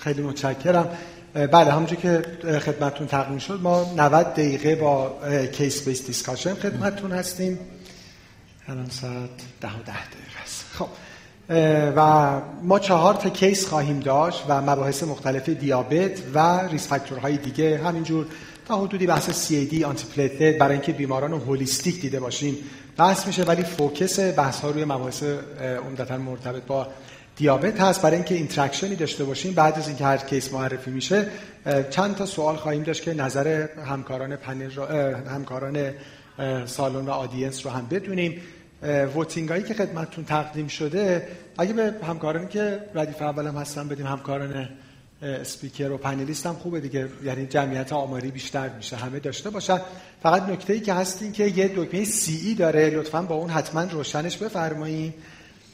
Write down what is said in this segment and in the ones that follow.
خیلی متشکرم. بله همونجور که خدمتون تقدیم شد ما 90 دقیقه با case-based discussion خدمتون هستیم. الان ساعت ده و ده دقیقه است. خب و ما چهار تا case خواهیم داشت و مباحث مختلف دیابت و risk factor های دیگه. همینجور تا حدودی بحث CAD antiplatelet برای اینکه بیماران holistic دیده باشیم بحث میشه ولی focus بحث ها روی مباحث عمدتا مرتبط با دیابت هست. برای اینکه interaction ی داشته باشیم بعد از اینکه هر case معرفی میشه چند تا سوال خواهیم داشت که نظر همکاران پنل رو همکاران سالن و audience رو هم بدونیم. voting هایی که خدمتتون تقدیم شده اگه به همکارانی که ردیف اولم هستن بدیم همکاران اسپیکر و panelist هم خوبه دیگه. یعنی جمعیت آماری بیشتر میشه همه داشته باشن. فقط نکته ای که هست این که یه دکمه CE داره. لطفا با اون حتما روشنش بفرمایید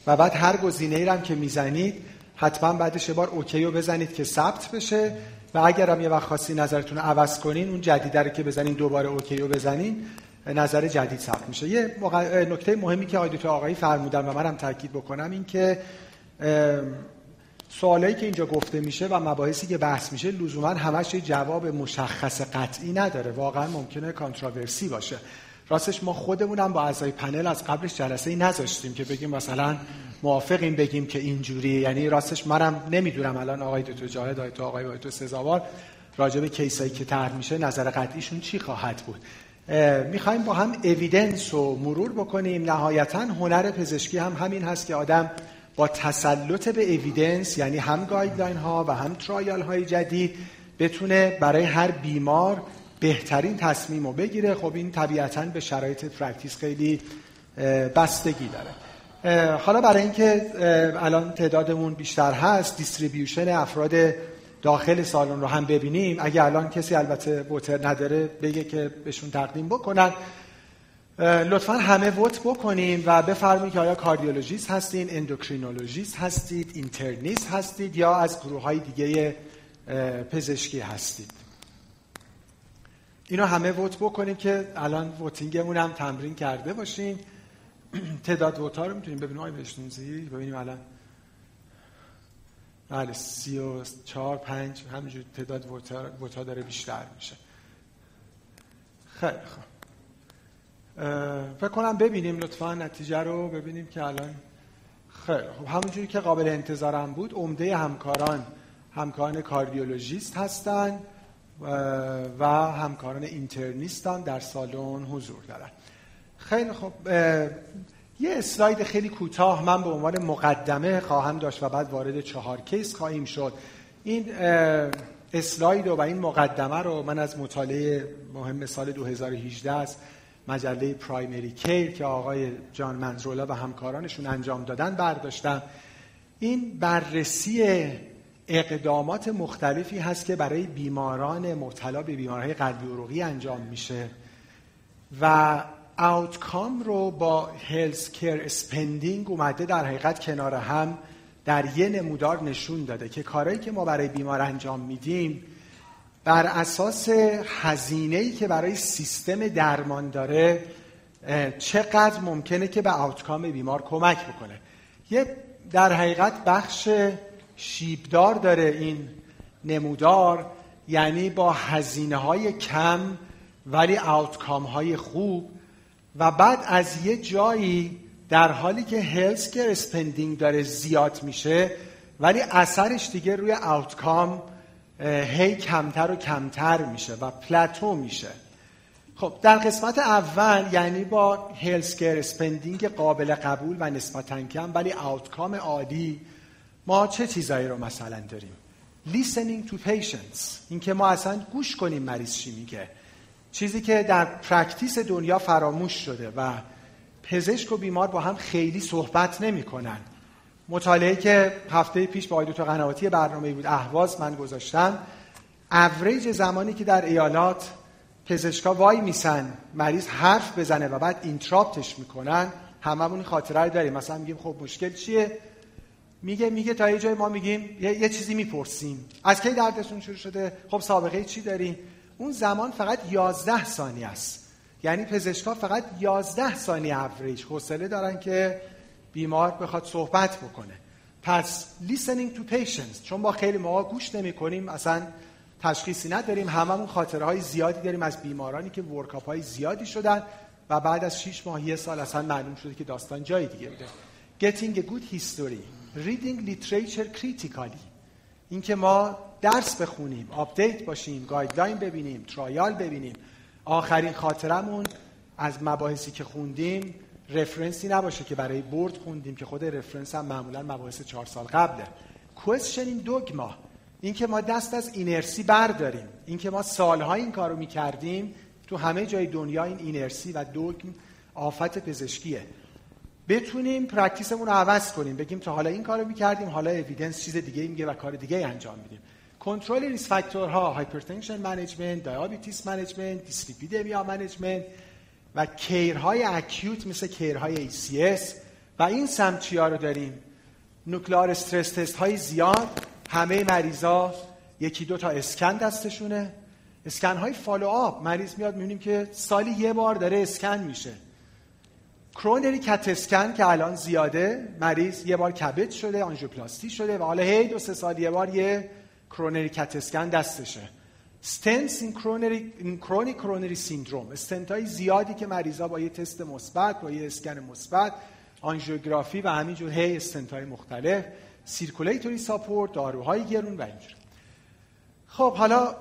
و بعد هر گزینه ای هم که می‌زنید حتما بعدش یه بار OK رو بزنید که ثبت بشه. و اگر هم یه وقت خاصی نظرتون رو عوض کنین اون جدیده رو که بزنین دوباره OK رو بزنین نظر جدید ثبت میشه. یه نکته مهمی که آقای دکتر آقایی فرمودن و منم تاکید بکنم این که سوالایی که اینجا گفته میشه و مباحثی که بحث میشه لزوما همش جواب مشخص قطعی نداره. واقعا ممکنه controversy باشه. راستش ما خودمونم با اعضای پنل از قبلش جلسه ای نذاشتیم که بگیم مثلا موافقیم بگیم که اینجوری یعنی راستش منم نمی‌دونم الان آقای دکتر جاهد آقای دکتر آقای دکتر سزاوار راجع به case ایی که طرح میشه نظر قطعیشون چی خواهد بود. می‌خوایم با هم evidence رو مرور بکنیم. نهایتا هنر پزشکی هم همین هست که آدم با تسلط به evidence یعنی هم guideline ها و هم trial های جدید بتونه برای هر بیمار بهترین تصمیم رو بگیره. خب این طبیعتا به شرایط practice خیلی بستگی داره. حالا برای اینکه الان تعدادمون بیشتر هست distribution افراد داخل سالن رو هم ببینیم. اگه الان کسی البته voter نداره بگه که بهشون تقدیم بکنن. لطفا همه vote بکنیم و بفرمایید که آیا cardiologist هستین endocrinologist هستید internist هستید یا از گروه های دیگه پزشکی هستید. اینو همه ووت بکنیم که الان ووتینگمون هم تمرین کرده باشیم تعداد ووت ها رو می‌تونیم ببینیم. آقای بشنوزی ببینیم الان. بله سی و چهار پنج همینجور تعداد ووت ها داره بیشتر میشه. خیلی خوب. فکر کنم ببینیم لطفا نتیجه رو ببینیم که الان. خیلی خب همونجوری که قابل انتظارم بود عمده همکاران همکاران کاردیولوژیست هستند و همکاران اینترنیستان در سالن حضور دارن. خیلی خب یه اسلاید خیلی کوتاه من به عنوان مقدمه خواهم داشت و بعد وارد چهار کیس خواهیم شد. این اسلاید و این مقدمه رو من از مطالعه مهم سال 2018 است مجله پرایمری کیر که آقای جان منزرولا و همکارانشون انجام دادن برداشتم. این بررسی اقدامات مختلفی هست که برای بیماران مبتلا به بیمارهای قلبی عروقی انجام میشه و outcome رو با healthcare spending اومده در حقیقت کنار هم در یه نمودار نشون داده که کارهایی که ما برای بیمار انجام میدیم بر اساس هزینه‌ای که برای سیستم درمان داره چقدر ممکنه که به outcome بیمار کمک بکنه. یه در حقیقت بخش شیبدار داره این نمودار یعنی با هزینه های کم ولی outcome های خوب. و بعد از یه جایی در حالی که healthcare spending داره زیاد میشه ولی اثرش دیگه روی outcome هی کمتر و کمتر میشه و plateau میشه. خب در قسمت اول یعنی با healthcare spending قابل قبول و نسبتا کم ولی outcome عالی ما چه چیزایی رو مثلا داریم؟ Listening to patients. اینکه ما اصلا گوش کنیم مریض چی میگه. چیزی که در practice دنیا فراموش شده و پزشک و بیمار با هم خیلی صحبت نمی‌کنن. مطالعه که هفته پیش با آقای دکتر قنواتی برنامه بود اهواز من گذاشتم. اوریج زمانی که در ایالات پزشکا وای میسن مریض حرف بزنه و بعد interrupt ش می‌کنن هممون خاطره داریم. مثلا میگیم خب مشکل چیه؟ میگه میگه تا یه جای ما میگیم یه, یه چیزی می‌پرسیم. از کی دردتون شروع شده؟ خب سابقه چی داری اون زمان فقط 11 ثانیه است. یعنی پزشکا فقط 11 ثانیه اوریج حوصله دارن که بیمار بخواد صحبت بکنه. پس listening to patients چون با خیلی ما گوش نمی کنیم اصلا تشخیصی نداریم. هممون خاطره های زیادی داریم از بیمارانی که workup های زیادی شدن و بعد از 6 ماه یه سال اصلا معلوم شده که داستان جای دیگه بوده. Getting a good history. Reading literature critically. اینکه ما درس بخونیم update باشیم guideline ببینیم trial ببینیم. آخرین خاطرمون از مباحثی که خوندیم reference ی نباشه که برای board خوندیم که خود reference هم معمولا مباحث چهار سال قبله. Questioning dogma اینکه ما دست از اینرسی برداریم. اینکه ما سالها این کارو می‌کردیم تو همه جای دنیا این اینرسی و دوگم آفت پزشکیه. بتونیم practice مون رو عوض کنیم. بگیم تا حالا این کارو می‌کردیم حالا evidence چیز دیگه میگه و کار دیگه انجام میدیم. کنترل risk factor ها hypertension management diabetes management dyslipidemia management و care های acute مثل care های ACS و این سمت ها رو داریم. nuclear stress test های زیاد همه مریضا یکی دو تا اسکن دستشونه. اسکن های follow up مریض میاد می‌بینیم که سالی یه بار داره اسکن میشه. coronary CT scan که الان زیاده مریض یه بار CABG شده آنژیوپلاستی شده و حالا هی دو سه سال یه بار یه coronary CT scan دستشه. stents in coronary in chronic coronary syndrome stent های زیادی که مریضا با یه تست مثبت با یه اسکن مثبت آنژیوگرافی و همینجور هی استنت های مختلف circulatory support داروهای گرون و اینجور. خب حالا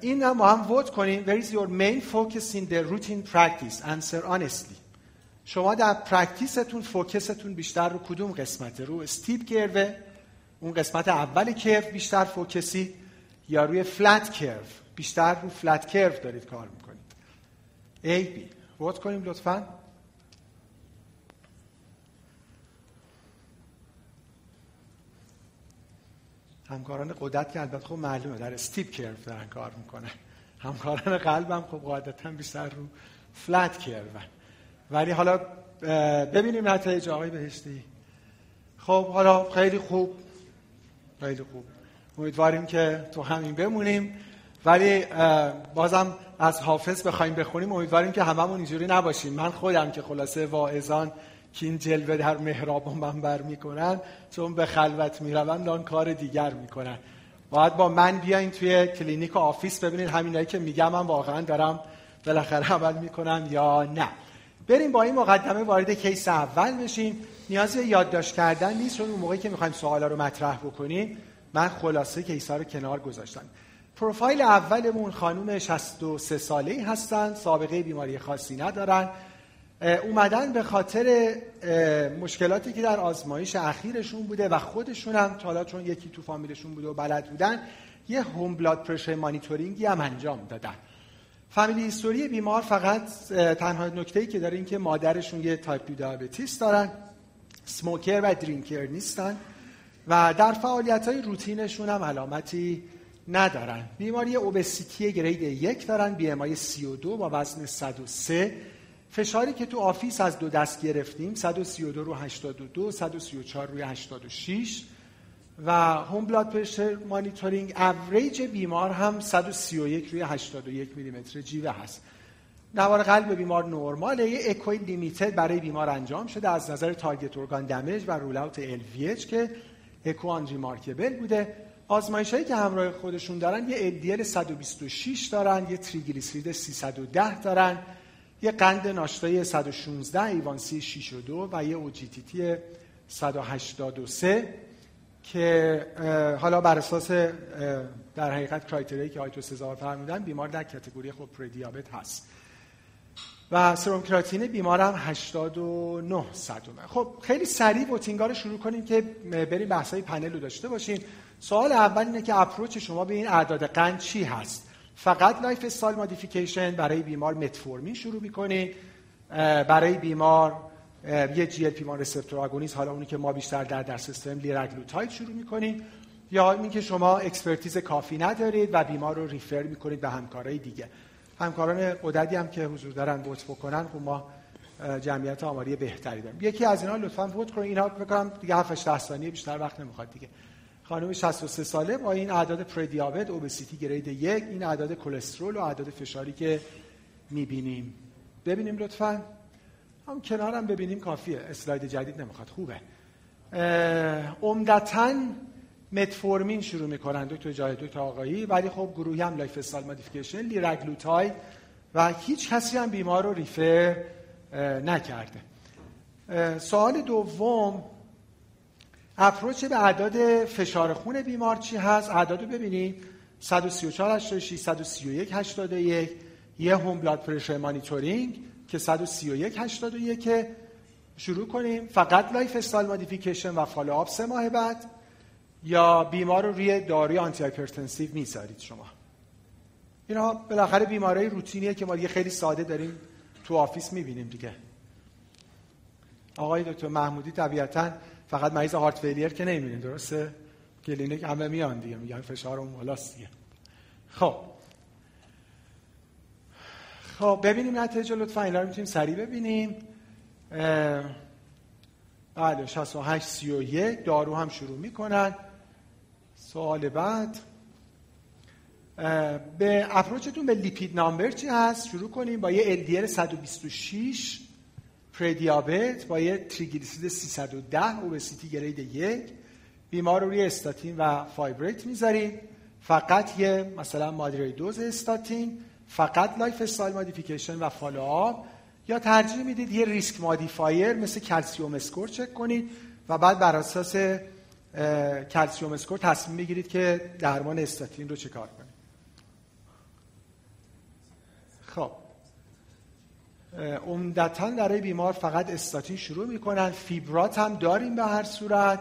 این هم با هم vote کنیم. Where is your main focus in the routine practice? Answer honestly. شما در practice تون focus تون بیشتر رو کدوم قسمته رو steep curve ه اون قسمت اول کرو بیشتر فوکسی یا روی فلت کرو؟ بیشتر رو فلت کرو دارید کار می‌کنید. A, B. ووت کنیم لطفا. همکاران قدرت که البته خب معلومه در استیپ کرو دارن کار می‌کنن. همکاران قلبم خب قاعدتا بیشتر رو فلت کرو. ولی حالا ببینیم نتایج آقای بهشتی. خب حالا خیلی خوب. خیلی خوب. امیدواریم که تو همین بمونیم. ولی بازم از حافظ بخوایم بخونیم. امیدواریم که هممون اینجوری نباشیم. من خودم که خلاصه واعظان کاین جلوه در محراب و منبر می‌کنن چون به خلوت میرون آن کار دیگر می‌کنن. باید با من بیاین توی کلینیک و office ببینید همینایی که میگم من واقعا دارم بالاخره عمل می‌کنم یا نه. بریم با این مقدمه وارد کیس اول بشیم. نیازی یادداشت کردن نیست چون اون موقعی که می‌خوایم سوالا رو مطرح بکنیم من خلاصه کیس ها رو کنار گذاشتم. پروفایل اولمون خانم 63 ساله ای هستن سابقه بیماری خاصی ندارن. اومدن به خاطر مشکلاتی که در آزمایش اخیرشون بوده و خودشون هم حالا چون یکی تو فامیلشون بوده و بلد بودن یه home blood pressure monitoring ی هم انجام دادن. family history بیمار فقط تنها نکته ای که داره این که مادرشون یه تایپ 2 diabetes دارن smoker و drinker نیستن و در فعالیت های روتینشون هم علامتی ندارن. بیماری obesity grade یک دارن BMI 32 با وزن 103 فشاری که تو office از دو دست گرفتیم 132 رو 82 134 روی 86 و home blood pressure monitoring average بیمار هم 131 روی 81 میلیمتر جیوه هست. نوار قلب بیمار نرماله. یه اکوی limited برای بیمار انجام شده از نظر target organ damage و rule out LVH که اکو unremarkable بوده. آزمایش هایی که همراه خودشون دارن یه LDL 126 دارن یه تریگلیسیرید 310 دارن یه قند ناشتایی 116 A1C 6 و 2 و یه OGTT ی 183 که حالا بر اساس در حقیقت criteria یی که آیتو سزار فرمودن بیمار در category خب پره‌دیابت هست. و serum creatinine بیمار هم 89 صدمه. خب خیلی سریع voting ا رو شروع کنیم که بریم بحثای پنل رو داشته باشیم سوال اول اینه که approach شما به این اعداد قند چی هست؟ فقط lifestyle modification برای بیمار متفورمین شروع می‌کنید برای بیمار یه GLP-1 receptor agonist حالا اونی که ما بیشتر در در سیستم لیراگلوتاید شروع می‌کنیم. یا اینکه شما expertise کافی ندارید و بیمار رو refer می‌کنید به همکارای دیگه. همکاران قدری هم که حضور دارن vote بکنن خب ما جمعیت آماری بهتری داریم. یکی از اینا لطفا vote کنید. اینا بکنم دیگه 7 8 ثانیه بیشتر وقت نمی‌خواد دیگه. خانم 63 ساله با این اعداد پره‌دیابت obesity grade یک این اعداد کلسترول و اعداد فشاری که می‌بینیم. ببینیم لطفا. هم کنارم ببینیم کافیه. اسلاید جدید نمی‌خواد. خوبه. عمدتا متفورمین شروع می‌کنن. دکتر جای دکتر آقایی. ولی خب گروهی هم lifestyle modification لیراگلوتاید و هیچ کسی هم بیمار رو refer نکرده. سوال دوم approach به اعداد فشار خون بیمار چی هست؟ اعداد رو ببینید 134 86 131 81 یه home blood pressure monitoring که 131 81 شروع کنیم. فقط lifestyle modification و follow up سه ماه بعد یا بیمار رو روی داروی antihypertensive می‌ذارید شما. اینا بالاخره بیماری روتینیه که ما دیگه خیلی ساده داریم تو office می‌بینیم دیگه. آقای دکتر محمودی طبیعتا فقط مریض heart failure که نمی‌بینیم درسته؟ کلینیک همه میان دیگه میگن فشار اون بالاست دیگه. خب. خب ببینیم نتیجه لطفا اینا رو می‌تونیم سریع ببینیم. بله 68 31 دارو هم شروع می‌کنن. سوال بعد. به اپروچتون به لیپید نامبر چی هست؟ شروع کنیم با یه LDL 126 پردیابت با یه تریگلیسید 310 اوبسیتی گرید یک. بیمار رو روی استاتین و fibrate می‌ذاریم. فقط یه مثلا moderate dose استاتین. فقط lifestyle modification و follow up یا ترجیح می‌دید یه risk modifier مثل calcium score چک کنید و بعد بر اساس calcium score تصمیم بگیرید که درمان استاتین رو چکار کنید. خب. عمدتا برای بیمار فقط استاتین شروع می‌کنن. فیبرات هم داریم به هر صورت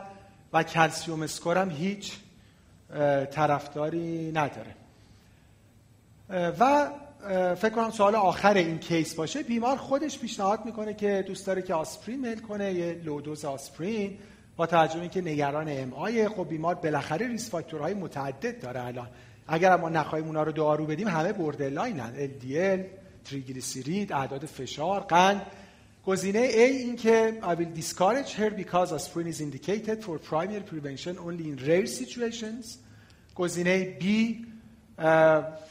و calcium score هم هیچ طرفداری نداره. و فکر کنم سوال آخر این case باشه. بیمار خودش پیشنهاد می‌کنه که دوست داره که آسپرین میل کنه یه low dose آسپرین با توجه که نگران MI خب بیمار بالاخره risk factor های متعدد داره الان. اگر ما نخواهیم اونا رو دارو بدیم همه borderline ن LDL تریگلیسیرید اعداد فشار قند. گزینه A این که I will discourage her because aspirin is indicated for primary prevention only in rare situations. گزینه B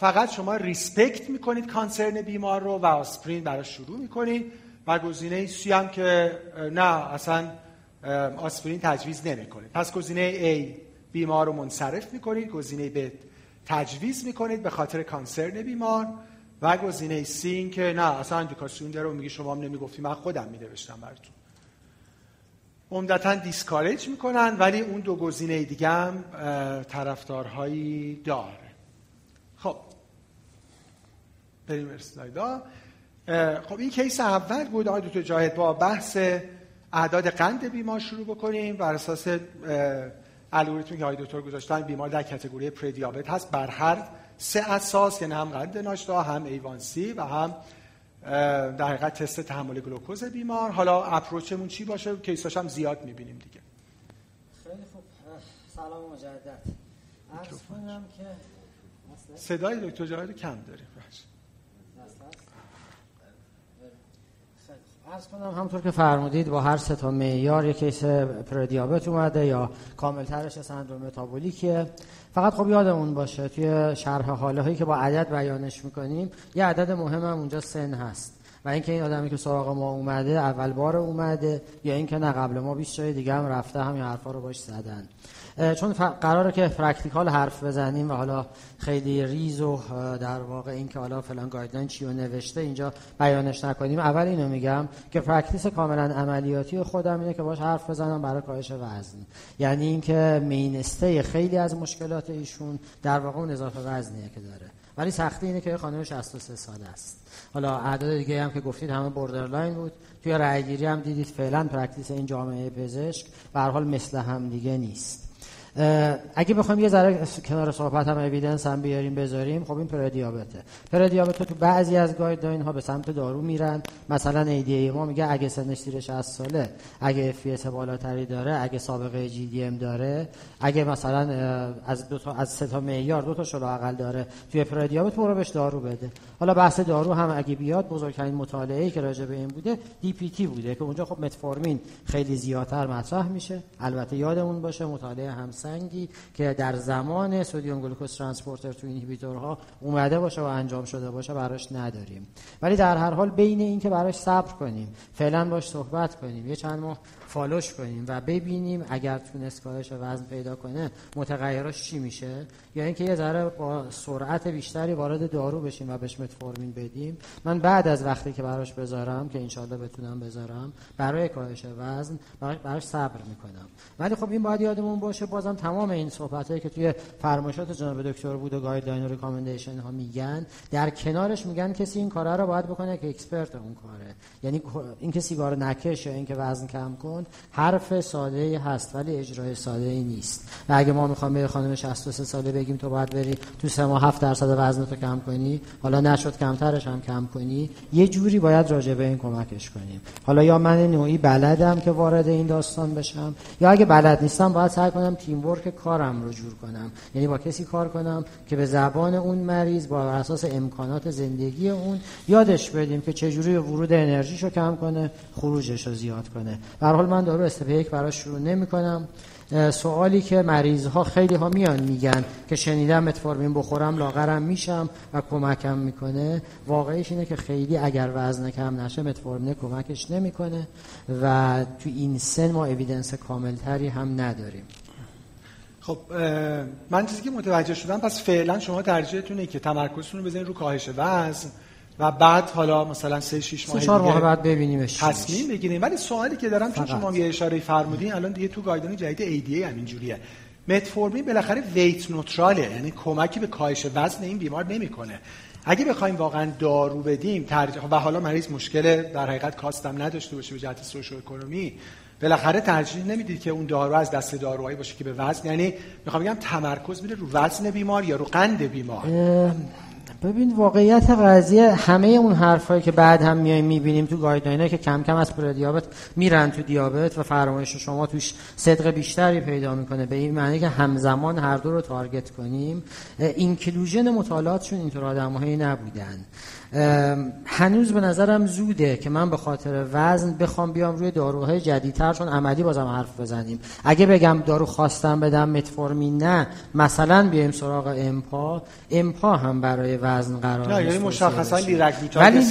فقط شما ریسپکت می‌کنید کانسرن بیمار رو و آسپرین براش شروع می‌کنید و گزینه C هم که نه اصلا آسپرین تجویز نمی‌کنید. پس گزینه A بیمار رو منصرف می‌کنید گزینه B تجویز می‌کنید به خاطر کانسرن بیمار و گزینه سی این که نه اصلا اندیکاسیون داره و میگه شما هم نمی‌گفتی من خودم مینوشتم براتون. عمدتا دیسکارج می‌کنن ولی اون دو گزینه دیگه هم طرفدارهایی داره. خب. بریم اسلایدا خب این کیس اول بود. آقای دکتر جاهد با بحث اعداد قند بیمار شروع بکنیم. بر اساس الگوریتمی که آقای دکتر گذاشتن بیمار در کتگوری پردیابت هست. بر هر سه اساس یعنی هم قند ناشتا هم A1C و هم در حقیقت تست تحمل گلوکوز بیمار. حالا approach مون چی باشه؟ case اش هم زیاد می‌بینیم دیگه. خیلی خوب. سلام مجدد. عرض کنم که صدای دکتر جاهد کم داریم. عرض کنم همونطور که فرمودید با هر سه تا معیار یک case پره‌دیابت اومده یا کاملترش سندروم متابولیکه فقط خب یادمون باشه توی شرح حاله هایی که با عدد بیانش می‌کنیم یه عدد مهم هم اونجا سن هست. و اینکه این آدمی که سراغ ما اومده اول بار اومده یا اینکه نه قبل ما 20 جای دیگه هم رفته همین حرفا رو باش زدن. چون قراره که practical حرف بزنیم و حالا خیلی ریز و در واقع این که حالا فلان guideline چی رو نوشته اینجا بیانش نکنیم. اول اینو میگم که practice کاملا عملیاتی خودم اینه که باش حرف بزنم برای کاهش وزن. یعنی اینکه مینسته خیلی از مشکلات ایشون در واقع اون اضافه وزنیه که داره. ولی سختی اینه که خانم 63 ساله است. حالا اعداد دیگه هم که گفتید همه borderline بود. توی رأیگیری هم دیدید فعلا practice این جامعه پزشک به حال مثل هم دیگه نیست. اگه بخوایم یه ذره کنار صحبت هم evidence هم بیاریم بذاریم خب این پره‌دیابته پره‌دیابت تو بعضی از guideline ها به سمت دارو میرن. مثلا ADA ما میگه اگه سنش زیر 60 ساله اگه اف بالاتری داره اگه سابقه GDM داره اگه مثلا از دو تا از سه تا معیار دو تاشو لااقل داره توی پری‌دیابت برو بهش دارو بده. حالا بحث دارو هم اگه بیاد بزرگترین مطالعه که راجع به این بوده DPP بوده که اونجا خب متفورمین خیلی زیادتر مطرح میشه. البته یادمون باشه مطالعه هم سنگی که در زمان سدیم گلوکوز transporter two inhibitor ها اومده باشه و انجام شده باشه براش نداریم. ولی در هر حال بین این که براش صبر کنیم فعلا باش صحبت کنیم. یه چند ماه follow ش کنیم و ببینیم اگر تونست کاهش وزن پیدا کنه متغیراش چی میشه؟ یا اینکه یه ذره با سرعت بیشتری وارد دارو بشیم و بهش متفورمین بدیم. من بعد از وقتی که براش بذارم که انشالله بتونم بذارم برای کاهش وزن براش صبر می‌کنم. ولی خب این باید یادمون باشه بازم تمام این صحبت هایی که توی فرمایشات جناب دکتر بود و guideline و recommendation ها میگن در کنارش میگن کسی این کارا رو باید بکنه که expert اون کاره. یعنی این سیگار نکش یا اینکه وزن کم کن حرف ساده هست ولی اجرای ساده ای نیست. و اگه ما می‌خوام به خانم 63 ساله بگیم تو باید بری تو سه ماه 7 درصد وزن تو کم کنی. حالا نشد کمترش هم کم کنی. یه جوری باید راجع به این کمکش کنیم. حالا یا من نوعی بلدم که وارد این داستان بشم یا اگه بلد نیستم باید سعی کنم تیم ورک کارم رو جور کنم. یعنی با کسی کار کنم که به زبان اون مریض با اساس امکانات زندگی اون یادش بدیم که چجوری ورود انرژیشو کم کنه خروجش رو زیاد کنه. به حال من دارو استپ یک براش شروع نمی کنم سوالی که مریض ها خیلی ها میان میگن که شنیدم متفورمین بخورم لاغرم میشم و کمکم می‌کنه. واقعیش اینه که خیلی اگر وزن کم نشه متفورمین کمکش نمی‌کنه و تو این سن ما اویدنس کاملتری هم نداریم. خب من چیزی که متوجه شدم پس فعلا شما ترجیحتونه که تمرکزتون رو بزنید رو کاهش وزن. و بعد حالا مثلا 3 6 ماه چهار ماه بعد ببینیمش تصمیم بگیریم. ولی سوالی که دارم چون شما یه اشاره فرمودین الان دیگه تو guideline جدید ADA همین جوریه متفورمین بالاخره weight neutral ه یعنی کمکی به کاهش وزن این بیمار نمی‌کنه. اگه بخوایم واقعا دارو بدیم ترجیح و حالا مریض مشکل در حقیقت cost هم نداشته باشه به جهت socio-economy بالاخره ترجیح نمی‌دید که اون دارو از دست داروهایی باشه که به وزن یعنی می‌خوام بگم تمرکز میره رو وزن بیمار یا رو قند بیمار. ببین واقعیت قضیه همه اون حرفایی که بعد هم میایم می‌بینیم تو گایدلاینه که کم کم از پردیابت میرن تو دیابت و فرمایش شما توش صدق بیشتری پیدا می‌کنه. به این معنی که همزمان هر دو رو تارگت کنیم. اینکلوژن مطالعاتشون اینطور آدمهایی نبودن. هنوز به نظرم زوده که من به خاطر وزن بخوام بیام روی داروهای جدیدتر چون عملی بازم حرف بزنیم. اگه بگم دارو خواستم بدم متفورمین نه. مثلا بیایم سراغ امپا. امپا هم برای وزن قرار نه یعنی مشخصا ولی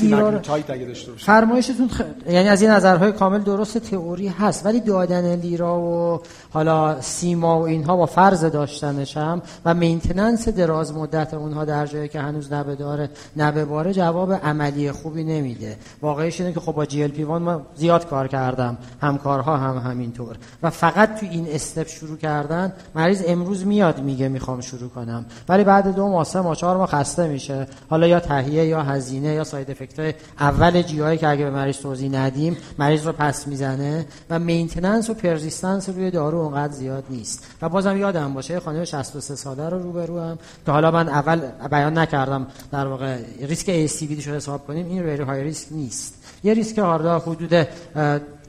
فرمایشتون خ... یعنی از این نظرهای کامل درست تئوری هست. ولی دادن لیرا و حالا سیما و اینها با فرض داشتنش هم و مینتیننس دراز مدت اونها در جایی که هنوز نبه داره نبه باره جواب عملی خوبی نمیده. واقعیش اینه که خب با جی ال پی وان ما زیاد کار کردم. همکارها هم همینطور. و فقط تو این step شروع کردن مریض امروز میاد میگه می‌خوام شروع کنم. ولی بعد دو ماه سه ماه چهار ماه خسته میشه. حالا یا تهیه یا هزینه یا side effect اول GI که اگه به مریض توضیح ندیم مریض رو پس می‌زنه و maintenance و persistence روی دارو اونقدر زیاد نیست. و بازم یادم باشه خانم 63 ساله رو روبرو هم که حالا من اول بیان نکردم در واقع ریسک ASCVD رو حساب کنیم این very high risk نیست. یه ریسک هاردا حدود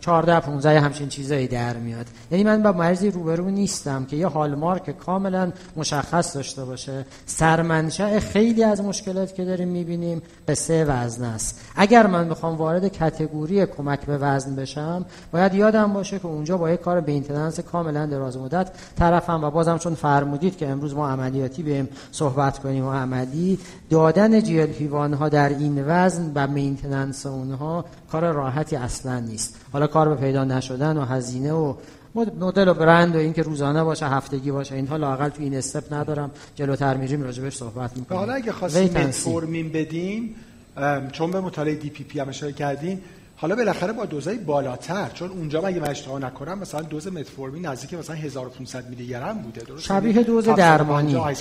14 15 همچین چیزایی در میاد. یعنی من با مریضی روبرو نیستم که یه هالمارک کاملا مشخص داشته باشه. سرمنشأ خیلی از مشکلات که داریم می‌بینیم سه وزن است. اگر من بخوام وارد کتگوری کمک به وزن بشم باید یادم باشه که اونجا با یک کار مینتیننس کاملا دراز مدت. طرفم و بازم چون فرمودید که امروز ما عملیاتی بهم صحبت کنیم و عملی دادن جی ها در این وزن و maintenance اونها کار راحتی اصلا نیست. حالا کار به پیدا نشدن و هزینه و مدل و برند و اینکه روزانه باشه هفتگی باشه اینها لاقل تو این step ندارم. جلوتر میریم راجع بهش صحبت می‌کنیم. حالا اگه خواستیم متفورمین بدیم چون به مطالعه DPP هم اشاره کردیم حالا بالاخره با دوزای بالاتر چون اونجا من اگه اشتباه نکنم مثلا دوز متفورمین نزدیک مثلا 1500 میلی گرم بوده درست شبیه دوز درمانی. آره.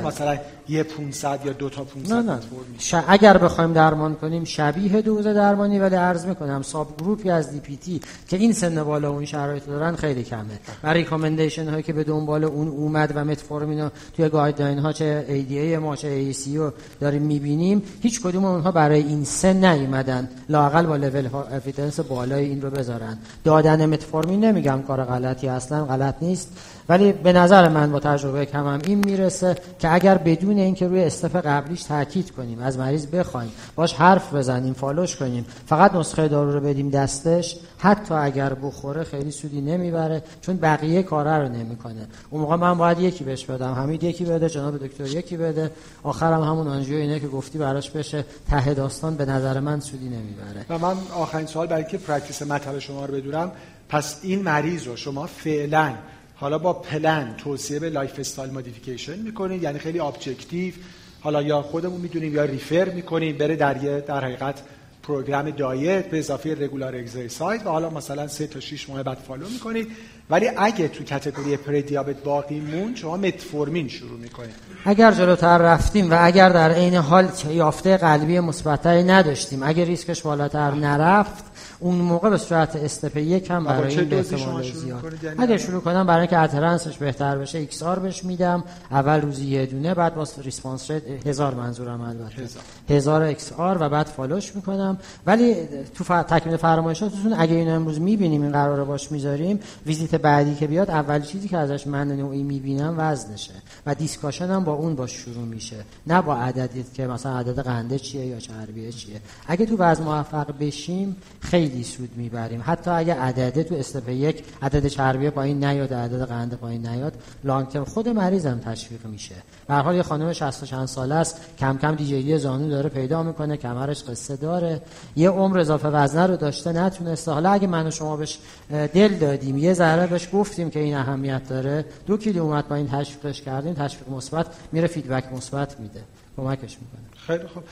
که مثلا یه 500 یا دو تا 500 نه نه. ش... اگر بخوایم درمان کنیم شبیه دوز درمانی ولی عرض می‌کنم subgroup ی از DPP که این سن بالا اون شرایط دارن خیلی کمه. و recommendation هایی که به دنبال اون اومد و متفورمین توی guideline ها چه ADA ما چه ESC داریم می‌بینیم هیچ کدوم اونها برای این سن نیومدن. لاقل با level evidence بالای این رو بذارن. دادن متفورمین نمیگم کار غلطی اصلا غلط نیست. ولی به نظر من با تجربه کمم این می‌رسه که اگر بدون اینکه روی step قبلیش تاکید کنیم از مریض بخوایم باش حرف بزنیم follow ش کنیم فقط نسخه دارو رو بدیم دستش حتی اگر بخوره خیلی سودی نمی‌بره چون بقیه کاره رو نمی‌کنه. اون موقع من باید یکی بهش بدم حمید یکی بده جناب دکتر یکی بده. آخرم همون آنژیو اینه که گفتی براش بشه ته داستان به نظر من سودی نمی‌بره. و من آخرین سوال برای که practice مطلب شما رو بدونم. پس این مریض رو شما فعلا حالا با پلن توصیه به lifestyle modification می‌کنید یعنی خیلی objective حالا یا خودمون می‌دونیم یا refer می‌کنیم بره در در حقیقت program diet به اضافه regular exercise و حالا مثلا سه تا 6 ماه بعد follow می‌کنید. ولی اگه تو category پری دیابت باقی موند شما متفورمین شروع می‌کنید. اگر جلوتر رفتیم و اگر در عین حال یافته قلبی مثبتری نداشتیم اگر ریسکش بالاتر نرفت اون موقع به صورت step یک هم برای این به احتمال زیاد. یعنی اگر شروع کنم برای اینکه adherence ش بهتر بشه XR بهش میدم. اول روزی یه دونه بعد با response rate هزار منظورم البته. هزار. XR و بعد follow ش می‌کنم. ولی تو ف... تکمیل فرمایشاتتون اگه این امروز می‌بینیم این قراره باش می‌ذاریم ویزیت بعدی که بیاد اول چیزی که ازش من نوعی می‌بینم وزنشه. و discussion هم با اون باش شروع میشه. نه با عددی که مثلا عدد قنده چیه یا چربیه چیه. اگه تو وزن موفق بشیم خیلی سود می‌بریم. حتی اگه عدده تو استپ یک عدد چربی پایین نیاد عدد قند پایین نیاد لانگ ترم خود مریض هم تشویق میشه. به حال یه خانم 60 چند ساله است. کم کم دیجیلی زانو داره پیدا می‌کنه کمرش قصه داره. یه عمر اضافه وزنه رو داشته نتونسته. حالا اگه من و شما بهش دل دادیم یه ذره بهش گفتیم که این اهمیت داره. دو کیلو اومد با این تشویقش کردیم تشویق مثبت میره feedback مثبت میده. کمکش می‌کنه. خیلی خوب.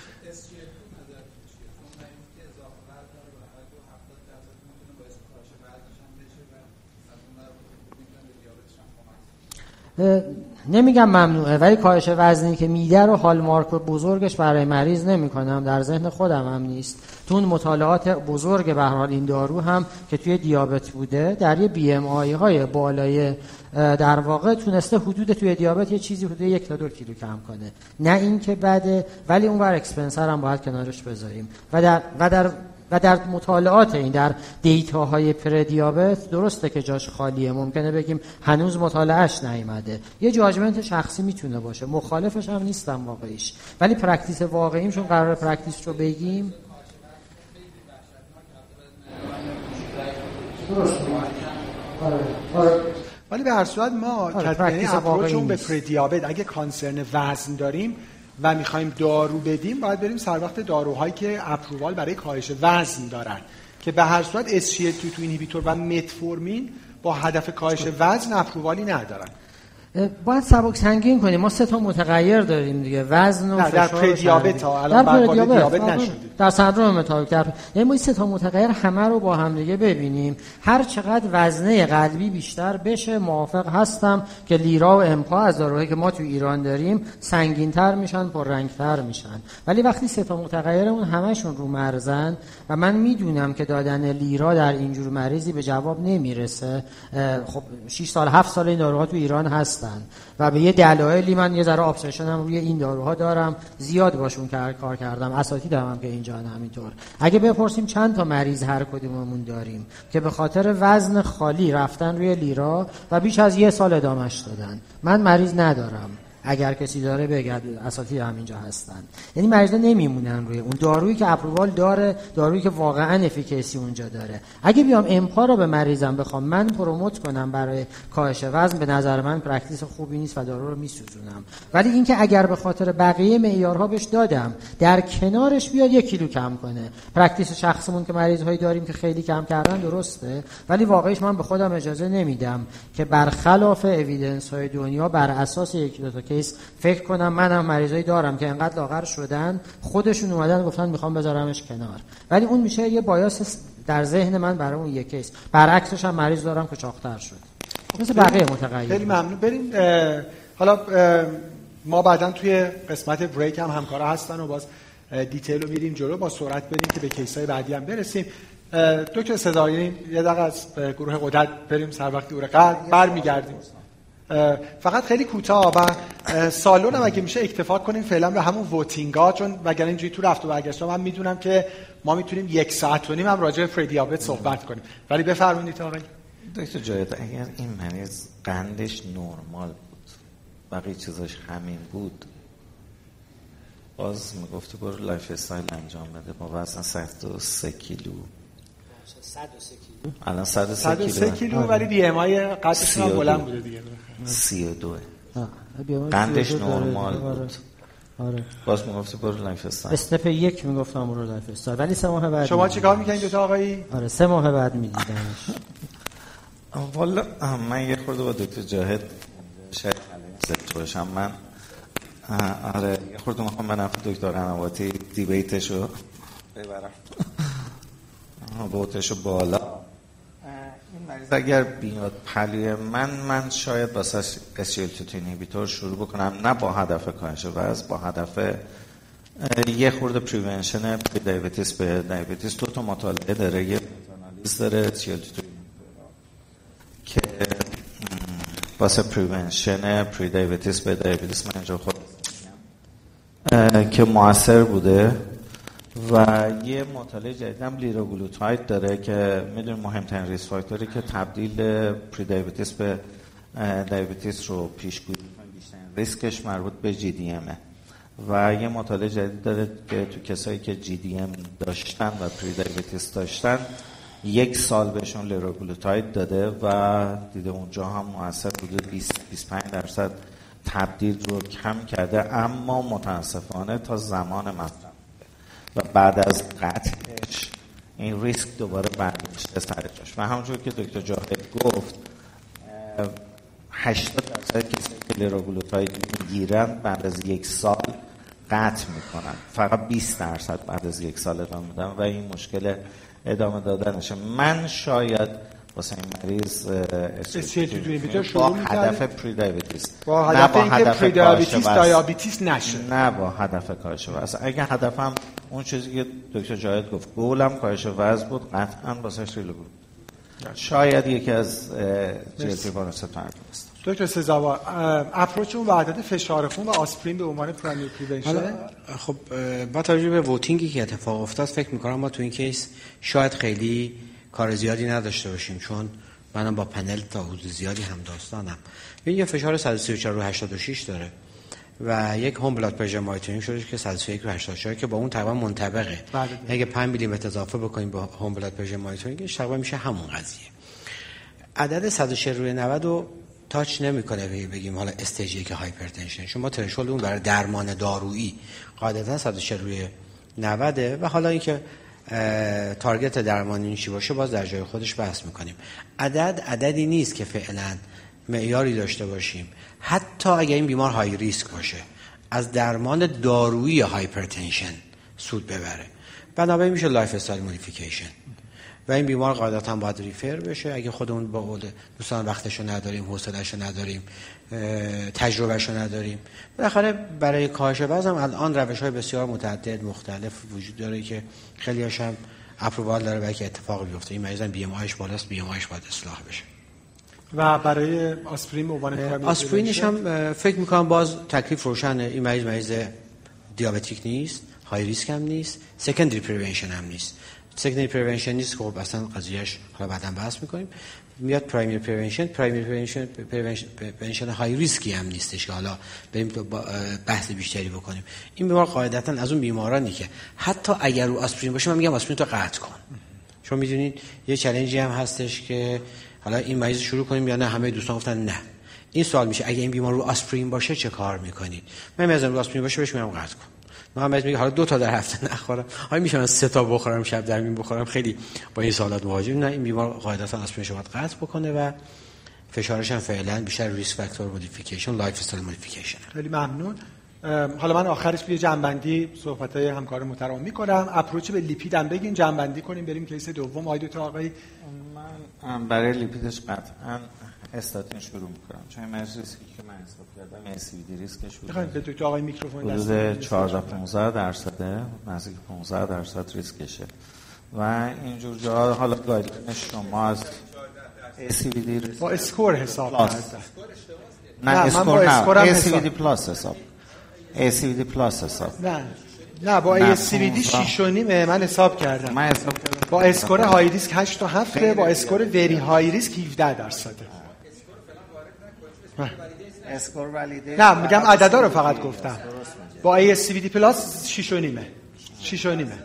نمیگم ممنوعه ولی کاهش وزنی که میده رو hallmark بزرگش برای مریض نمی‌کنم در ذهن خودم هم نیست. تو مطالعات بزرگ به حال این دارو هم که توی دیابت بوده در یه BMI های بالای در واقع تونسته حدود توی دیابت یه چیزی حدود یک تا دو کیلو کم کنه. نه اینکه بده ولی اون burden expense رو هم باید کنارش بذاریم. و در, و در و در مطالعات این در دیتاهای پری‌دیابت درسته که جاش خالیه. ممکنه بگیم هنوز مطالعهش نیامده. یه judgment شخصی می‌تونه باشه. مخالفش هم نیستم واقعیش. ولی practice واقعیم چون قرار practice رو بگیم. ولی به هر صورت ما یعنی اپروچمون به پردیابت اگه کانسرن وزن داریم و می‌خوایم دارو بدیم باید بریم سر وقت داروهایی که اپرووال برای کاهش وزن دارن. که به هر صورت SGLT2 اینهیبیتور و متفورمین با هدف کاهش وزن اپرووالی ندارن. باید سبک سنگین کنیم. ما سه تا متغیر داریم دیگه. وزن و در پردیابت ها الان در پردیابت نشدیم در سندروم متابیک در یعنی ما سه تا متغیر همه رو با هم دیگه ببینیم. هر چقدر وزنه قلبی بیشتر بشه موافق هستم که لیرا و امپا از داروهایی که ما تو ایران داریم سنگینتر میشن پررنگتر میشن. ولی وقتی سه تا متغیرمون همشون رو مرزن و من می‌دونم که دادن لیرا در اینجور مریضی به جواب نمی‌رسه خب 6 سال 7 سال این داروها تو ایران هست و به یه دلایلی من یه ذره ابسشن هم روی این داروها دارم. زیاد باشون کار کردم. اساتید هم, هم که اینجا همینطور اگه بپرسیم چند تا مریض هر کدوممون داریم که به خاطر وزن خالی رفتن روی لیرا و بیش از یه سال ادامش دادن. من مریض ندارم. اگر کسی داره بگه اساتید همینجا هستن. یعنی مریضا نمیمونن روی اون دارویی که approval داره دارویی که واقعا efficacy اونجا داره. اگه بیام امپا رو به مریضم بخوام من promote کنم برای کاهش وزن به نظر من practice خوبی نیست و دارو رو میسوزونم. ولی اینکه اگر به خاطر بقیه معیارها بهش دادم در کنارش بیاد یک کیلو کم کنه. practice شخصمون که مریض هایی داریم که خیلی کم کردن درسته. ولی واقعیش من به خودم اجازه نمیدم که برخلاف evidence های دنیا بر اساس یک دو تا case فکر کنم منم مریضایی دارم که انقدر لاغر شدن. خودشون اومدن گفتن می‌خوام بذارمش کنار. ولی اون میشه یه bias در ذهن من برای اون یک case. برعکسش هم مریض دارم که چاقتر شد. مثل بقیه متغیر خیلی ممنون. بریم حالا ما بعدا توی قسمت break هم همکارا هستن و باز detail رو میریم جلو. با سرعت بریم که به case های بعدی هم برسیم. دکتر صدایی یه دقیقه از گروه قدرت بریم سر وقت دور قلب. برمیگردیم. فقط خیلی کوتاه و سالون هم اگه میشه اکتفا کنیم فعلا به همون ووتینگا چون وگرنه اینجوری تو رفت و برگشت من می‌دونم که ما می‌تونیم یک ساعت و نیم هم راجع به پردیابت صحبت کنیم. ولی بفرمایید آقای. دکتر جایت اگر این مریض قندش نرمال بود بقیه چیزاش همین بود باز می‌گفته برو لایف استایل انجام بده. با وزن 103 کیلو. 103 کیلو. الان 103 103 کیلو. کیلو ولی BMI قدش هم 32. بلند بوده دیگه. 32 آه، بیماری قندش. نرمال آره. بود. آره باز می‌گفته برو lifestyle step یک می‌گفتم رو lifestyle ولی سه ماه بعد شما. چیکار می‌کنین دوتا آقایی؟ آره سه ماه بعد میدیدمش والا من یه خورده با دکتر جاهد شاید ضد باشم. من آره یه خورده می‌خوام من نفع دکتر قنواتی debate شو ببرم. بوتشو بالا. مریض اگر بیاد پیش من من شاید واسه SGLT2 inhibitor شروع بکنم نه با هدف کاهش وزن با هدف یه خورده prevention diabetes به diabetes دو تا مطالعه داره یه آنالیز داره SGLT2 که واسه prevention prediabetes به diabetes من اینجا خود که موثر بوده. و یه مطالعه جدید هم liraglutide داره که می‌دونی مهمترین risk factor ی که تبدیل prediabetes به diabetes رو پیشگویی می‌کنه، ریسکش مربوط به GDM ه و یه مطالعه جدید داره که تو کسایی که GDM داشتن و prediabetes داشتن یک سال بهشون liraglutide داده و دیده اونجا هم موثر بوده 20 25 درصد تبدیل رو کم کرده اما متاسفانه تا زمان مصرف و بعد از قطعش این ریسک دوباره برگشته سر جاش. و همونجور که دکتر جاهد گفت اه، 80 درصد کسایی که لیروگلوتاید می‌گیرن بعد از یک سال قطع می‌کنن. فقط 20 درصد بعد از یک سال ادامه میدن و این مشکل ادامه دادنشه. من شاید واسه این مریض اه، SGLT2 inhibitor شروع با؟ هدف پری دیابتیس با نه هدف با اینکه هدف پری دیابتیس. دیابتیس نشه. نه با هدف کاهش وزن اگه هدفم اون چیزی که دکتر جاهد گفت گولم کاهش وزن بود قطعا واسه ریلو بود. شاید یکی از جلتی بانوس است دکتر سزاوار اپروچ اون وحدت فشار خون و آسپرین به عنوان پرایمری پریونشن. حالا خب با توجه به ووتینگی که اتفاق افتاد فکر می‌کنم ما تو این کیس شاید خیلی کار زیادی نداشته باشیم چون منم با پنل تا حدود زیادی هم داستانم. این یه فشار 134 رو 86 داره و یک home blood pressure monitoring شده که 131 رو 84 که با اون تقریبا منطبقه. بله. اگه 5 میلی متر اضافه بکنیم با home blood pressure monitoring ش تقریبا میشه همون قضیه. عدد 140 روی 90 رو touch نمی‌کنه بگیم بگیم حالا stage یک hypertension. شما threshold اون برای درمان دارویی قاعدتا 140 روی 90 و حالا اینکه target درمانی چی باشه باز در جای خودش بحث می‌کنیم. عدد عددی نیست که فعلا معیاری داشته باشیم. حتی اگر این بیمار high risk باشه از درمان دارویی hypertension سود ببره. بنابراین میشه lifestyle modification و این بیمار قاعدتا باید refer بشه. اگه خودمون با قول دوستان وقتشو نداریم حوصله‌شو نداریم اه، تجربهشو نداریم. بالاخره برای کاهش وزن هم الان روش های بسیار متعدد مختلف وجود داره که خیلی هم approval داره برای که اتفاق بیفته. این مریض BMI ش بالاست BMI ش باید اصلاح بشه. و برای آسپرین primary آسپرینش؟ هم فکر می‌کنم باز تکلیف روشنه. این مریض مریض diabetic نیست high risk هم نیست secondary prevention هم نیست. secondary prevention نیست که خب اصلا قضیهش حالا بعدا بحث می‌کنیم. میاد primary prevention primary prevention high risk ی هم نیستش که حالا بریم تو بحث بیشتری بکنیم. این بیمار قاعدتا از اون بیمارانی که حتی اگر رو آسپرین باشه من میگم آسپرین تو قطع کن. شما می‌دونید یه challenge ی هم هستش که حالا این مریض شروع کنیم یا نه همه دوستان گفتن نه. این سوال میشه اگه این بیمار رو آسپرین باشه چه کار می‌کنید؟ من مریضم رو آسپرین باشه بهش میگم قطع کن. من مریض میگه حالا دو تا در هفته نخورم. آیا میشه من سه تا بخورم شب در میون بخورم؟ خیلی با این سوالات مواجهیم نه. این بیمار قاعدتا آسپرین باید قطع بکنه و فشارش هم فعلا بیشتر risk factor modification lifestyle modification خیلی ممنون. حالا من آخرش یه جمع‌بندی صحبت های همکار محترم می‌کنم. approach به لیپید هم بگین جمع‌بندی کنیم بریم case دوم. آقای دکتر آقای من برای لیپیدش قطعا استاتین شروع می‌کنم. چون ریسکی که من حساب کردم ASCVD risk ش بود. دکتر آقای میکروفون دست حدود بدید. 14 15 درصده نزدیک 15 درصد ریسکشه. و اینجور جا حالا guideline شما از ASCVD risk. با SCORE حساب plus. کردم نه SCORE نه حساب. ASCVD plus حساب. ASCVD plus حساب. نه نه با ASCVD 6 و نیمه من حساب کردم. من حساب کردم. با SCORE high risk 8 تا 7 با SCORE very high risk 17 درصده. SCORE valid ه. نه میگم عددا رو فقط گفتم. با ای سی بی دی پلاس 6 و نیمه. 6 و نیمه.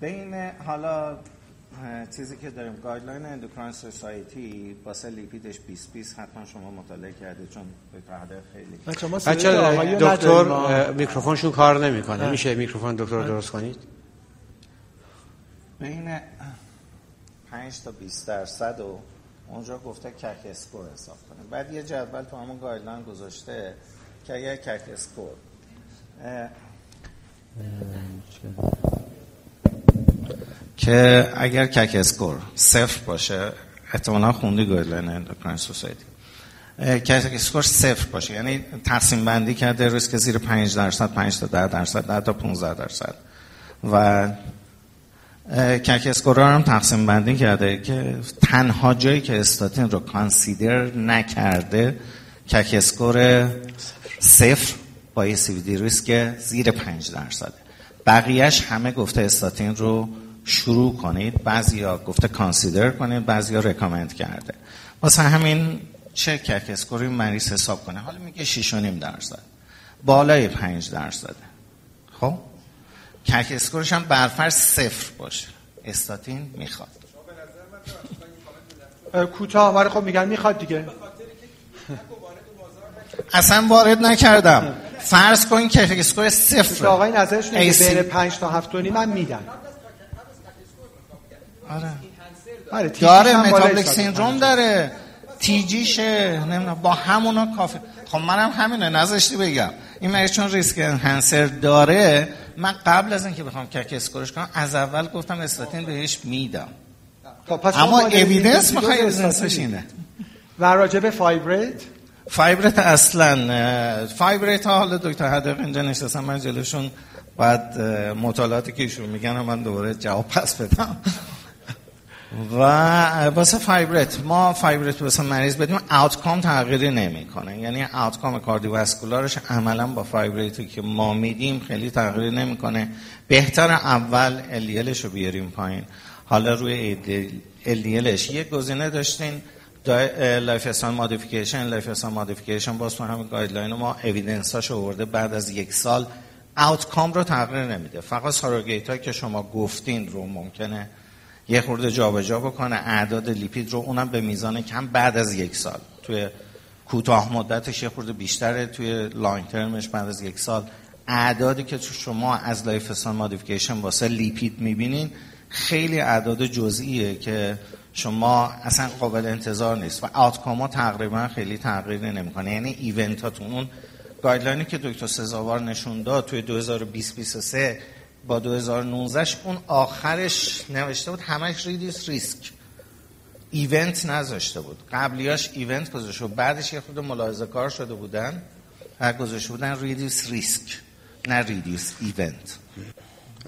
بین حالا چیزی که داریم guideline Endocrine Society واسه لیپیدش 20 20 حتما شما مطالعه کردید چون به قاعده خیلی. بچه دکتر میکروفونشون کار نمی‌کنه. میشه میکروفون دکتر درست کنید؟ بین 5 تا 20 درصد و اونجا گفته CAC score حساب کنیم بعد یه جدول تو همون guideline گذاشته که اگر CAC score که اگر CAC score صفر باشه احتمالا خوندی guideline Endocrine Society. CAC score صفر باشه. یعنی تقسیم بندی کرده ریسک زیر 5 درصد 5 تا 10 درصد 10 تا 15 درصد. و اه، CAC score ا هم تقسیم بندی کرده که تنها جایی که استاتین رو consider نکرده CAC score صفر با ASCVD risk زیر 5 درصده. بقیهش همه گفته استاتین رو شروع کنید بعضیا گفته consider کنید بعضیا recommend کرده. واسه همین چه CAC score ی مریض حساب کنه؟ حالا میگه 6.5 درصد. بالای 5 درصده. خب؟ کک اسکورش هم برفرض صفر باشه. استاتین می‌خواد. اه، کوتاه ولی خب میگن می‌خواد دیگه. اصلا وارد نکردم. فرض کن که اسکور صفر اینه که AC. بین 5 تا 7 و نیم من میدن. آره. تیجیش داره 105. سیندروم داره. تیجیشه نمی‌دونم با همونا کافی خب منم همینه نذاشتی بگم. این مریض چون risk enhancer داره من قبل از اینکه بخوام CAC score ش کنم از اول گفتم استاتین بهش میدم. خب، پس اما evidence intensive می‌خوای evidence ش. اینه. و راجب fibrate fibrate اصلا fibrate ها حالا دکتر حداقل اینجا نشستم من جلوشون بعد مطالعاتی که ایشون میگن من دوباره جواب پس بدم. و واسه fibrate ما fibrate واسه مریض بدیم outcome تغییری نمی‌کنه. یعنی outcome cardiovascular ش عملا با fibrate ی که ما میدیم خیلی تغییری نمی‌کنه. بهتر اول LDL ش رو بیاریم پایین. حالا روی LDL ش یک گزینه داشتین. lifestyle modification lifestyle modification باز تو همین guideline ما evidence هاش آورده بعد از یک سال outcome رو تغییر نمیده. فقط surrogate که شما گفتین رو ممکنه. یه خورده جابجا بکنه اعداد لیپید رو اونم به میزان کم بعد از یک سال. توی کوتاه مدتش یه خورده بیشتره توی long term ش بعد از یک سال. اعدادی که تو شما از lifestyle modification واسه لیپید می‌بینین خیلی اعداد جزئیه که شما اصلا قابل انتظار نیست و outcome تقریبا خیلی تغییر نمی‌کنه. یعنی event هاتون اون guideline ی که دکتر سزاوار نشون داد توی 2020 با 2019 اون آخرش نوشته بود همش reduce risk. event نذاشته بود. قبلیاش event گذاشته بود. بعدش یه خورده ملاحظه کار شده بودن و گذاشته بودن reduce risk نه reduce event.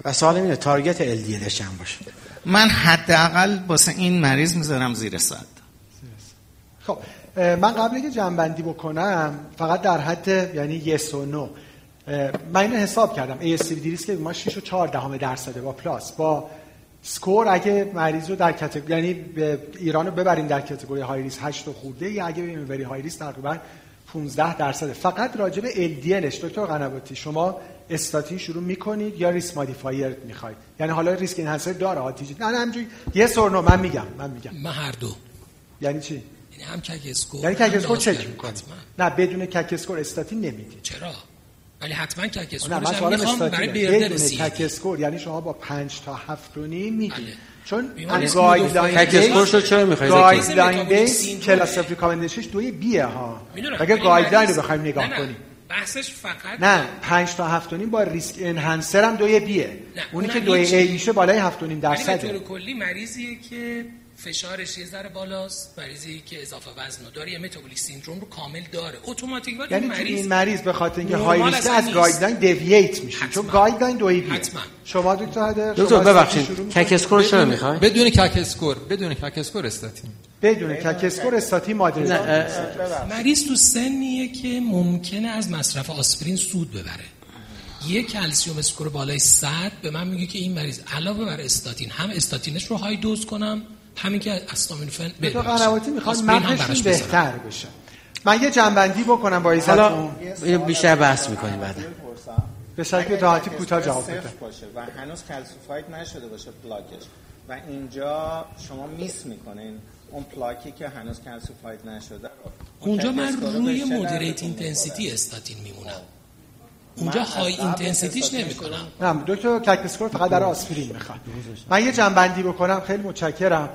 و سوال اینه target LDL چند باشه من حداقل واسه این مریض می‌ذارم زیر صد. خب من قبل که جمع‌بندی بکنم فقط در حد یعنی yes و no من اینو حساب کردم. ASCVD risk ما 6 و 4 دهم درصده با plus. با SCORE اگه مریض رو در category یعنی به ایران رو ببریم در category high risk 8 و خورده یا اگه بریم very high risk تقریبا 15 درصده فقط راجع به LDL ش دکتر قنواتی شما استاتین شروع می‌کنید یا risk modifier می‌خواید؟ یعنی حالا risk enhancer داره آتیجی نه نه همینجوری یه yes or no من میگم من میگم. من هر دو. یعنی چی؟ یعنی هم CAC score یعنی CAC score. check می‌کنی حتما. نه بدون کک اسکور استاتین نمیدی چرا؟ ولی حتما سوالم می‌خوام برای برده بدون رسید کک اسکور یعنی شما با 5 تا 7 و نیم میدی بله. چون گایدلاین اسکورش رو چرا می‌خواید؟ گایدلاین بیس. کلاس اف ریکامندیشنش دوی بیه ها اگه گایدلاین رو بخوایم نگاه. کنیم بحثش فقط نه 5 تا 7 و نیم با ریسک انهانسر هم دوی بیه اونی که دوی. ای میشه بالای 7 و نیم ولی به طور کلی مریضیه که فشارش یه ذره بالاست مریضی که اضافه وزن داره یا متابولیک سیندروم رو کامل داره. اتوماتیک ولی یعنی مریض این مریض به خاطر اینکه های ریسک از. گایدلاین دیوییت میشه. چون گایدلاین بیه. حتما. شما دکتر هده دکتر شما ببخشید. کک اسکور چرا می‌خوای؟ بدون کک اسکور بدون کک اسکور استاتین بدون کک اسکور استاتین مادر مریض تو سنیه که ممکنه از مصرف آسپرین سود ببره. یک کلسیوم اسکور بالای 100 به من میگه که این مریض علاوه بر استاتین هم استاتینش رو های دوز کنم همین که استامینوفن دکتر قنواتی می‌خواد مپشون بهتر بشه. من یه جنبندی بکنم با حالا بیشتر بحث می‌کنیم بعد به شکل راحتی کوتاه جواب بده. باشه و هنوز کلسیفاید نشده باشه پلاکش. و اینجا شما میس می‌کنین اون پلاکی که هنوز کلسیفاید نشده. اونجا من روی مودریت اینتنسیتی استاتین میمونم. اونجا high intensity ش نمی‌کنم. نه دکتر calcium score فقط در آسپرین می‌خواد. من یه جمع‌بندی بکنم خیلی متشکرم.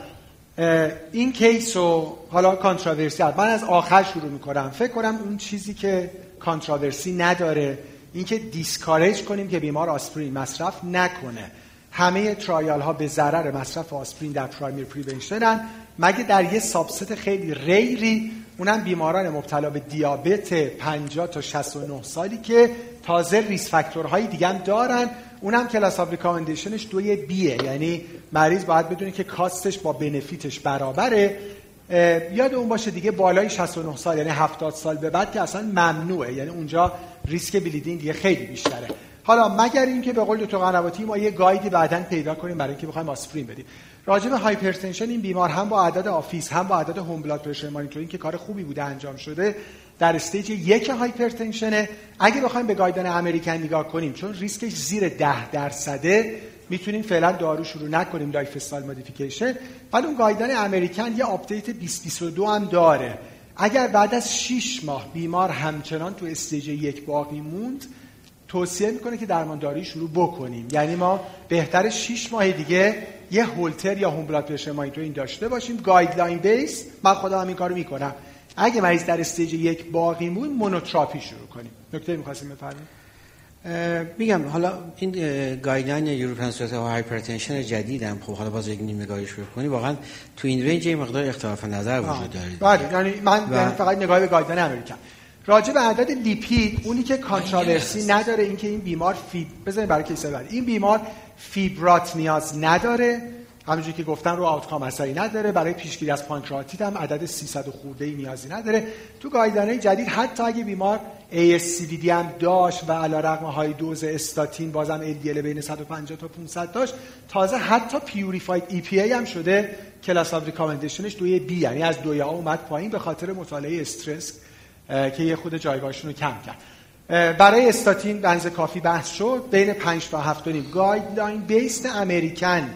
این case رو حالا controversy من از آخر شروع می‌کنم. فکر کنم اون چیزی که controversy نداره اینکه discourage کنیم که بیمار آسپرین مصرف نکنه. همه trial ها به ضرر مصرف آسپرین در primary prevention ان مگه در یه subset خیلی rare ی اونم بیماران مبتلا به دیابت 50 تا 69 سالی که تازه risk factor های دیگه هم دارن اونم class of recommendation ش دوی b ئه. یعنی مریض باید بدونه که cost ش با benefit ش برابره. یاد اون باشه دیگه بالای 69 سال یعنی 70 سال به بعد که اصلا ممنوعه. یعنی اونجا ریسک bleeding دیگه خیلی بیشتره. حالا مگر اینکه به قول دکتر قنواتی ما یه guide ی بعدا پیدا کنیم برای اینکه بخوایم آسپرین بدیم. راجع به hypertension این بیمار هم با عدد office هم با عدد home blood pressure monitoring که کار خوبی بوده انجام شده در stage یک hypertension ئه. اگه بخوایم به guideline American نگاه کنیم چون ریسکش زیر ده درصده می‌تونیم فعلا دارو شروع نکنیم lifestyle modification. ولی اون guideline American یه update 2022 هم داره. اگر بعد از 6 ماه بیمار همچنان تو stage یک باقی موند توصیه می‌کنه که درمان دارویی شروع بکنیم. یعنی ما بهتر 6 ماه دیگه یه هولتر یا home blood pressure monitoring داشته باشیم. guideline based. من خودم هم این کارو می‌کنم. اگه مریض در stage یک باقی موند monotherapy شروع کنیم. نکته می‌خواستیم بفرمایید. میگم حالا این guideline European Society های hypertension جدیدم. خب حالا باز یک نیم نگاهش بکنی واقعا تو این range یه مقدار اختلاف نظر وجود داره. بله یعنی من و... فقط نگاه به guideline امریکا. راجع به عدد lipid اونی که controversy نداره اینکه این بیمار فیب بزنید برای کیسه بعد این بیمار فیبرات نیاز نداره. همونجوری که گفتن رو outcome اثری نداره برای پیشگیری از pancreatitis هم عدد 300 خورده ای نیازی نداره. تو guideline جدید حتی اگه بیمار ASCVD هم داشت و علی رغم high dose statin بازم LDL بین 150 تا 500 داشت تازه حتی purified EPA هم شده. class of recommendation ش دوی b یعنی از دوی a اومد پایین به خاطر مطالعه STRENGTH که یه خورده جایگاهشون رو کم کرد. برای استاتین بنز کافی بحث شد. بین 5 تا 7 نیم. گایدلاین بیست امریکن.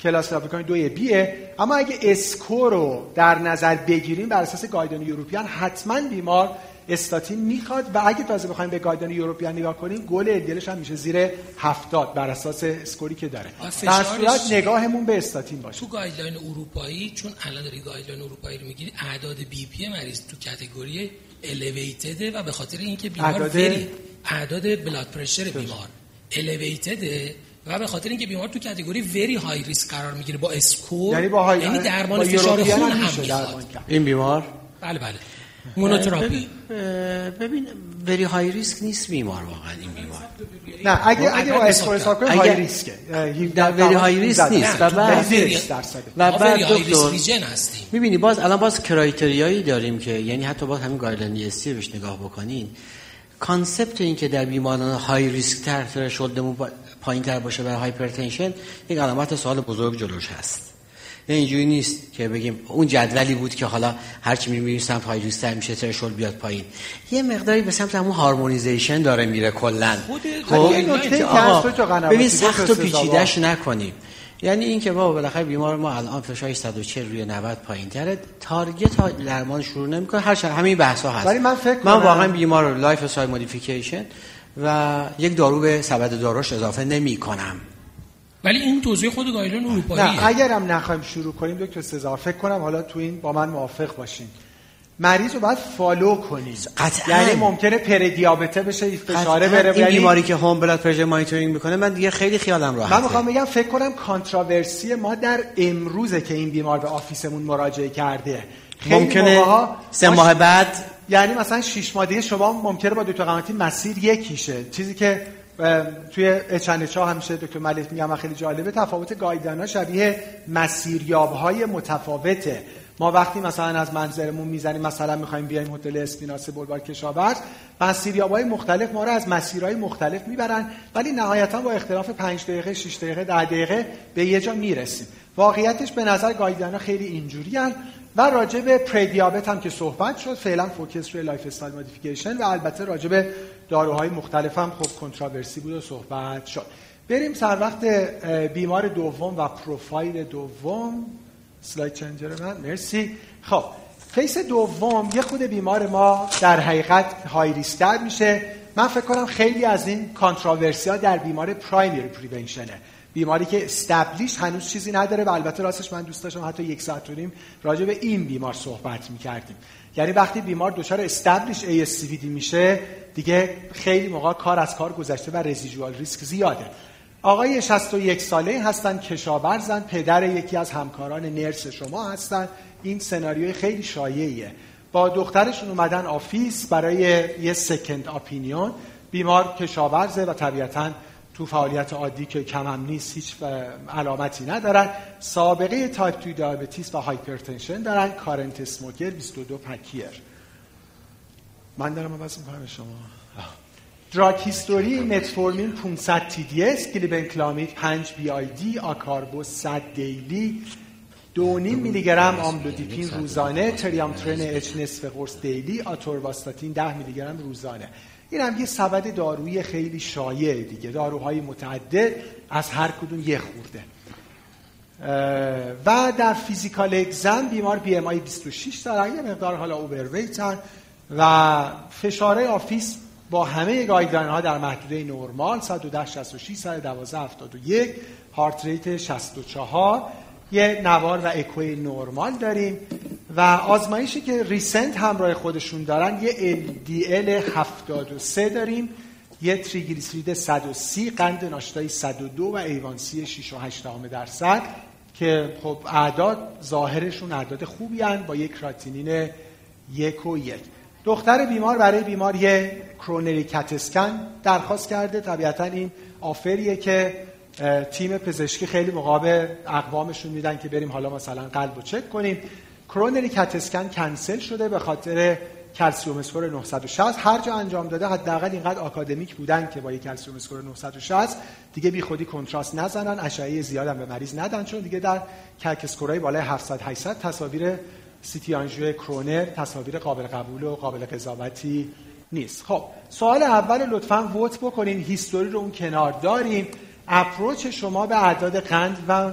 کلاس آفریکانی دوی بیه اما اگه اسکو رو در نظر بگیریم بر اساس گایدلاین یوروپیان حتما بیمار استاتین می‌خواد و اگه تازه بخوایم به گایدلاین یوروپیان نگاه کنیم گل الدلش هم میشه زیر 70 بر اساس اسکوری که داره. در صورت نگاهمون به استاتین باشه. تو گایدلاین اروپایی چون الان داری گایدلاین اروپایی رو می‌گیری اعداد بی پی مریض تو کاتگوری elevated ئه و به خاطر اینکه بیمار اعداد اعداد blood pressure بیمار. elevated ئه و به خاطر اینکه بیمار تو category very high risk قرار می‌گیره با SCORE یعنی با high یعنی درمان فشار خون هم می‌خواد. این بیمار؟ بله بله. monotherapy. ببین very high risk نیست بیمار واقعا این بیمار. نه اگه اگه با SCORE حساب کنیم high risk ئه در very high risk نیست. و بعد و بعد دکتر می‌بینی باز الان باز criteria یی داریم که یعنی حتی باز همین guideline ESC بهش نگاه بکنین. concept این که در بیماران high risk تر threshold مون پایین تر باشه برای hypertension یک علامت سوال بزرگ جلوش هست. اینجوری نیست که بگیم اون جدولی بود که حالا هر چی می‌بینیم سمت high میشه threshold بیاد پایین. یه مقداری به سمت همون harmonization داره میره کلا. خب ببین سخت و پیچیده‌اش نکنیم. یعنی این که با بالاخره بیمار ما الان فشارش 140 روی 90 پایین تره target درمان شروع نمی‌کنه. هر همین بحث ها هست. ولی من فکر من واقعا بیمار رو lifestyle modification و یک دارو به سبد داروش اضافه نمی کنم. ولی این توضیح خود guideline اروپاییه نه اگرم نخوایم شروع کنیم دکتر سزار فکر کنم حالا تو این با من موافق باشین. مریض رو باید follow کنیم. قطعا. یعنی ممکنه prediabet ه بشه فشاره بره این یعنی بیماری که هوم بلاد پرشر مانیتورینگ می‌کنه من دیگه خیلی خیالم راحته. من می‌خوام بگم فکر کنم کانتراورسی ما در امروزه که این بیمار به آفیسمون مراجعه کرده. ممکنه سه ماه بعد یعنی مثلا شش ماه دیگه شما ممکنه با دکتر قامتی مسیر یکیشه. چیزی که توی اچنچ ها همیشه دکتر ملک میگم خیلی جالبه تفاوت گایدانا شبیه مسیریاب های متفاوته. ما وقتی مثلا از منظرمون می‌زنیم مثلا می‌خوایم بیایم هتل اسپیناس بلوار کشاورز مسیریابای مختلف ما رو از مسیرهای مختلف می‌برن ولی نهایتا با اختلاف 5 دقیقه 6 دقیقه 10 دقیقه به یه جا می‌رسیم. واقعیتش به نظر guideline ا خیلی اینجوری هن و راجع به prediabet هم که صحبت شد فعلا focus روی lifestyle modification و البته راجع به داروهای مختلف هم خب controversy بود و صحبت شد. بریم سر وقت بیمار دوم و پروفایل دوم. slide changer من. مرسی. خب case دوم یه خورده بیمار ما در حقیقت high risk تر میشه. من فکر کنم خیلی از این controversy ها در بیمار primary prevention ئه بیماری که established هنوز چیزی نداره و البته راستش من دوست داشتم حتی یک ساعت و نیم راجع به این بیمار صحبت می‌کردیم. یعنی وقتی بیمار دچار established ASCVD میشه دیگه خیلی موقع کار از کار گذشته و residual risk زیاده. آقای 61 ساله هستن کشاورزن پدر یکی از همکاران nurse شما هستن. این سناریوی خیلی شایعیه. با دخترشون اومدن office برای یه second opinion بیمار کشاورزه و طبیعتا تو فعالیت عادی که کم هم نیست هیچ علامتی ندارن. سابقه تایپ 2 diabetes و hypertension دارن. current smoker 22 pack year. من دارم بس می‌کنم شما. drug history متفورمین 500 TDS گلیبنکلامید 5 BID آکاربوز 100 daily دو نیم میلی گرم آملودیپین روزانه تریامترن H نصف قرص daily آتورواستاتین ده میلی گرم روزانه. این هم یه سبد دارویی خیلی شایع دیگه. داروهای متعدد از هر کدوم یه خورده. و در physical exam بیمار BMI 26 دارن یه مقدار حالا overweight ن و فشار office با همه guideline ها در محدوده نرمال 110 66 112 71 heart rate 64 یه نوار و اکوی نرمال داریم. و آزمایشی که recent همراه خودشون دارن یه LDL 73 داریم یه تریگلیسیرید 130 قند ناشتایی 102 و A1C 6 و 8 درصد که خب اعداد ظاهرشون اعداد خوبی هن با یک کراتینین یک و یک. دختر بیمار برای بیمار یه coronary CT scan درخواست کرده. طبیعتا این offer یه که تیم پزشکی خیلی مقابل اقوامشون میدن که بریم حالا مثلا قلب رو چک کنیم. coronary CT scan کنسل شده به خاطر calcium score 960 هر جا انجام داده حداقل اینقدر آکادمیک بودن که با یک calcium score 960 دیگه بی خودی contrast نزنن اشعه زیادم به مریض ندن چون دیگه در CAC score ای بالای 700 800 تصاویر CT آنژیو کرونر تصاویر قابل قبول و قابل قضاوتی نیست. خب سوال اول لطفا vote بکنین history رو اون کنار داریم. approach شما به اعداد قند و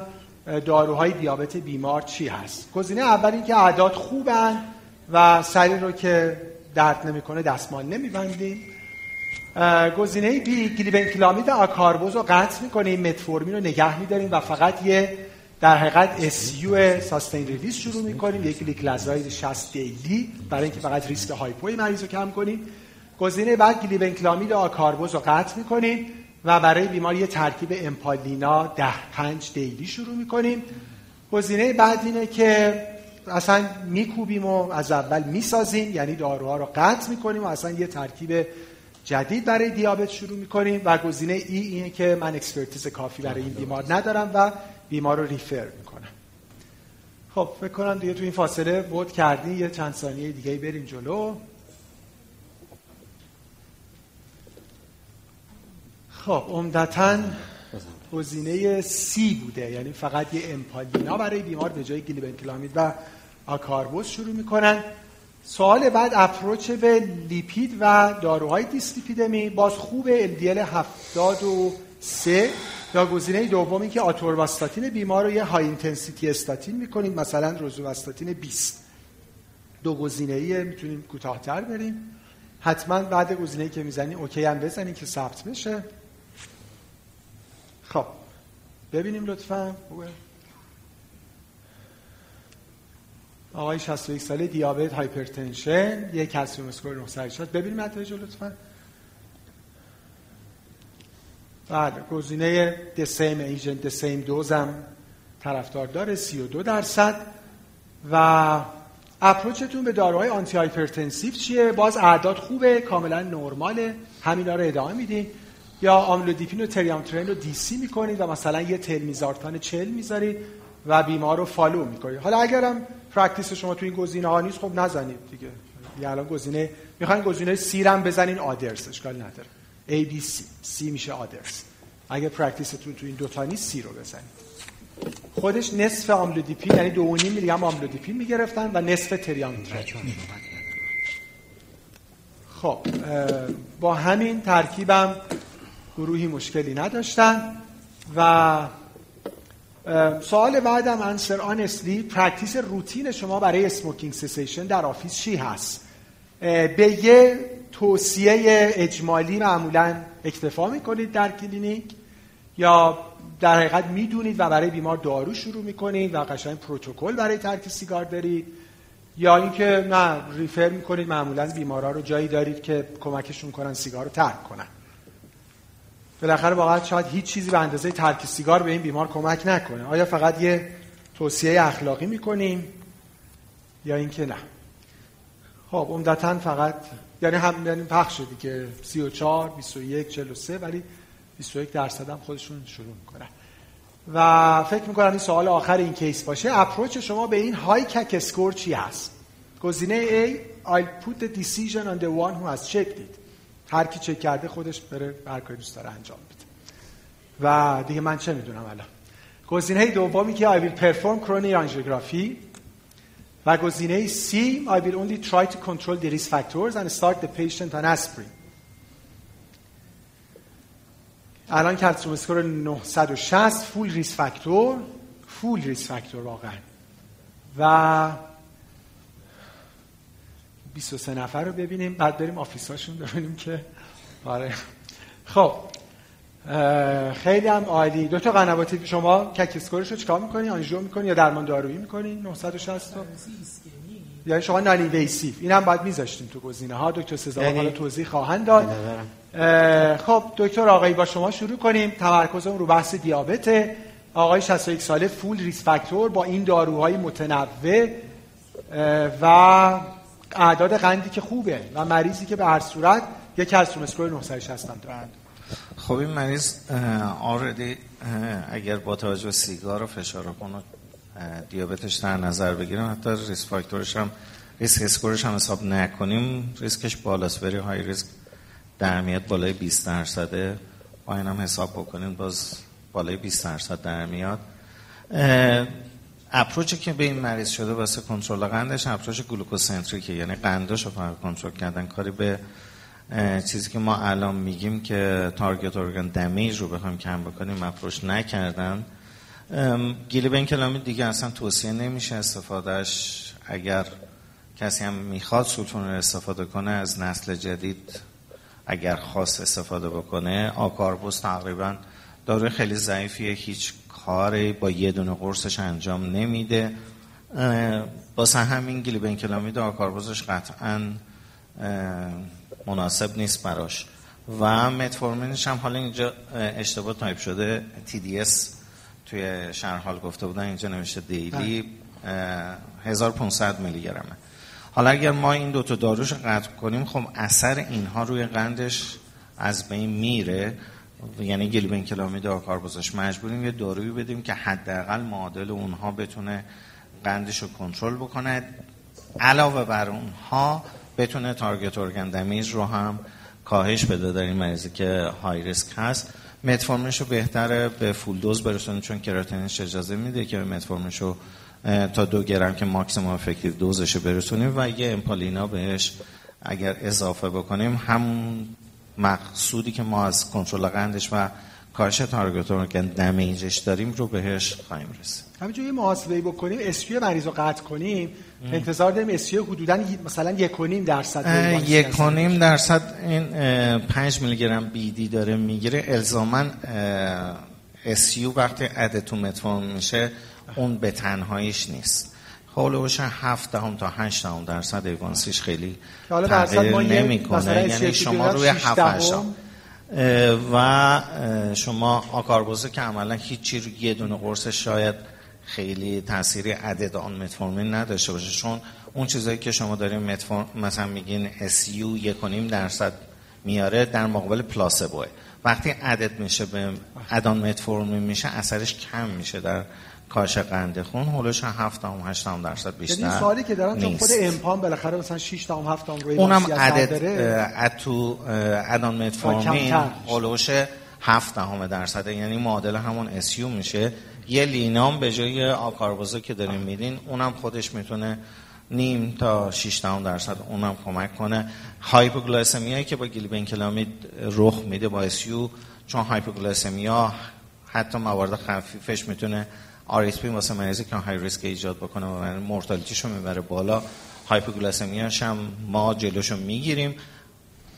داروهای دیابت بیمار چی هست؟ گزینه اول این که اعداد خوبن و سری رو که درد نمی‌کنه دستمال نمیبندیم. گزینه B گلیبنکلامید آکاربوز رو قطع می‌کنیم متفورمین رو نگه میداریم و فقط یه در حقیقت SU sustained release شروع می‌کنیم. یک گلیکلازاید 60 daily برای اینکه فقط ریسک hypo ی مریض رو کم کنیم. گزینه بعد گلیبنکلامید آکاربوز رو قطع می‌کنیم. و برای بیمار یه ترکیب empa-lina ده پنج daily شروع می‌کنیم. گزینه بعد اینه که اصلا میکوبیم و از اول می‌سازیم یعنی داروها رو قطع می‌کنیم و اصلا یه ترکیب جدید برای دیابت شروع می‌کنیم و گزینه E اینه که من expertise کافی برای این بیمار ندارم و بیمار رو refer می‌کنم. خب فکر کنم دیگه تو این فاصله vote کردید یه چند ثانیه دیگه بریم جلو. خب عمدتا گزینه C بوده یعنی فقط یه empa-lina برای بیمار به جای گلیبنکلامید و آکاربوز شروع می‌کنن. سوال بعد approach به لیپید و داروهای دیسلیپیدمی باز خب LDL 73 یا گزینه دومی که آتورواستاتین بیمار رو یه high intensity statin می‌کنیم مثلا روزوواستاتین 20 دو گزینه ایه می‌تونیم کوتاهتر بریم. حتما بعد گزینه که می‌زنیم OK هم بزنیم که ثبت بشه. خب. ببینیم لطفا. آقای 61 ساله دیابت hypertension یک کلسیم اسکور 980 ببینیم نتایج لطفا. بله گزینه the same agent the same dose هم طرفدار داره 32 درصد. و approach تون به داروهای antihypertensive چیه؟ باز اعداد خوبه کاملا نرماله. همینا رو ادامه میدین. یا آملودیپین و تریامترین رو DC می‌کنید و مثلا یه تلمیزارتان چهل می‌ذارید و بیمار رو follow می‌کنید. حالا اگرم practice شما تو این گزینه ها نیست خب نزنید دیگه. یه الان گزینه می‌خواین گزینه C رم بزنین others اشکال نداره. A B C. C میشه others اگه practice تون تو این دوتا نیست C رو بزنید. خودش نصف آملودیپین یعنی دو میلی گرم آملودیپین می‌گرفتن و نصف تریامترن خب با همین ترکیبم گروهی مشکلی نداشتن و سوال بعدم answer honestly practice روتین شما برای smoking cessation در office چی هست؟ به یه توصیه اجمالی معمولا اکتفا می‌کنید در کلینیک یا در حقیقت می‌دونید و برای بیمار دارو شروع می‌کنید و قشنگ پروتکل برای ترک سیگار دارید یا اینکه نه ریفر می‌کنید معمولا بیمارا رو جایی دارید که کمکشون کنن سیگار رو ترک کنن. بالاخره واقعا شاید هیچ چیزی به اندازه ترک سیگار به این بیمار کمک نکنه. آیا فقط یه توصیه اخلاقی می‌کنیم یا اینکه نه؟ خب عمدتا فقط یعنی هم یعنی پخش دیگه. 34 21 43 ولی 21 درصد هم خودشون شروع می‌کنن. و فکر می‌کنم این سوال آخر این کیس باشه. اپروچ شما به این های کک اسکور چی هست؟ گزینه A I'll put the decision on the one who has checked it. هر کی چک کرده خودش بره هر کاری دوست داره انجام بده. و دیگه من چه می‌دونم الان؟ گزینه دومی که I will perform coronary angiography و گزینه C I will only try to control the risk factors and start the patient on aspirin. الان calcium score 960 full risk factor full risk factor واقعا. و 23 نفر رو ببینیم. بعد بریم office اشون ببینیم که آره. خب خیلی هم عالی. دکتر قنواتی شما CAC score ش رو چیکار می‌کنی؟ آنژیو می‌کنی یا درمان دارویی می‌کنی؟ 960 تا. یعنی شما non-invasive این هم باید میذاشتیم تو گزینه ها. دکتر سزا یعنی... حالا توضیح خواهند داد. خب دکتر آقایی با شما شروع کنیم. تمرکزمون رو بحث دیابت. آقای 61 ساله full risk factor با این داروهای متنوع و اعداد قندی که خوبه و مریضی که به هر صورت یک کلسیم اسکور 960 هم دارند. خب این مریض already اگر با توجه سیگار و فشار خون و دیابتش در نظر بگیریم حتی risk factor ش هم risk score ش هم حساب نکنیم ریسکش بالاست. very high risk در میاد بالای 20 درصده با این حساب بکنیم باز بالای 20 درصد در میاد. اپروچی که به این مریض شده واسه کنترل قندش اپروچ گلوکوسنتریکه یعنی قندش رو فقط کنترل کردن. کاری به چیزی که ما الان میگیم که تارگت ارگان دمیج رو بخوایم کم بکنیم اپروچ نکردن. گیلی بین کلامی دیگه اصلا توصیه نمیشه استفادهش. اگر کسی هم می‌خواد سولفون رو استفاده کنه از نسل جدید اگر خواست استفاده بکنه آکاربوز تقریبا داروی خیلی ضعیفیه. هیچ کاری با یه دونه قرصش انجام نمیده. واسه همین گلیبنکلامید آکاربوزش قطعا مناسب نیست براش. و متفورمینش هم حالا اینجا اشتباه تایپ شده. TDS توی شرح حال گفته بودن اینجا نوشته daily 1500 میلی گرمه. حالا اگر ما این دوتا داروش قطع کنیم خب اثر اینها روی قندش از بین میره. یعنی گلیبن کلامید آکاربوزش مجبوریم یه دارویی بدیم که حداقل معادل اونها بتونه قندش رو کنترل بکنه. علاوه بر اونها بتونه تارگت ارگن دمیج رو هم کاهش بده در این مریضی که های ریسک هست. متفورمینش رو بهتره به فول دوز برسونیم چون کراتینش اجازه میده که متفورمینش رو تا دو گرم که maximum effective dose ش برسونیم و یه امپالینا بهش اگر اضافه بکنیم همون مقصودی که ما از کنترل قندش و کاهش target organ damage ش داریم رو بهش خواهیم رسید. همینجور یه محاسبه بکنیم. SU مریض رو قطع کنیم. انتظار داریم SU حدودا مثلا یک و نیم درصد یک و نیم درصد این پنج میلی گرم BID داره می‌گیره. الزاما اسیو وقتی عدتون متفون میشه اون به تنهاییش نیست. هولوش 7 دهم تا 8 دهم درصد ایوانسیش خیلی تغییر نمی‌کنه. یعنی شما روی 7 و شما آکاربوزه که عملا هیچی رو یه دونه قرص شاید خیلی تاثیری عدد آن متفورمین نداشته باشه. چون اون چیزایی که شما داریم متفورم مثلا میگین اسیو یکونیم درصد میاره در مقابل پلاسبوه. وقتی عدد میشه به ادان متفورمین میشه اثرش کم میشه در کاهش قند خون هولوش 7 تا 8 درصد یعنی بیشتر سوالی که دارم چون خود. امپان بالاخره مثلا 6 تا 7 تا روی اونم عدد نداره. اه، تو اه، ادان متفورمین. هولوش 7 دهم درصده یعنی معادل همون اسیو میشه یه لینام به جای آکاربوزا که داریم میدین اونم خودش می‌تونه نیم تا 6 دهم درصد اونم کمک کنه hypoglycemia که با گلیبنکلامید رخ میده با SU چون hypoglycemia حتی موارد خفیفش می‌تونه آریتمی واسه مریضی که high risk ایجاد بکنه و mortality شو می‌بره بالا hypoglycemia ش هم ما جلوشو می‌گیریم.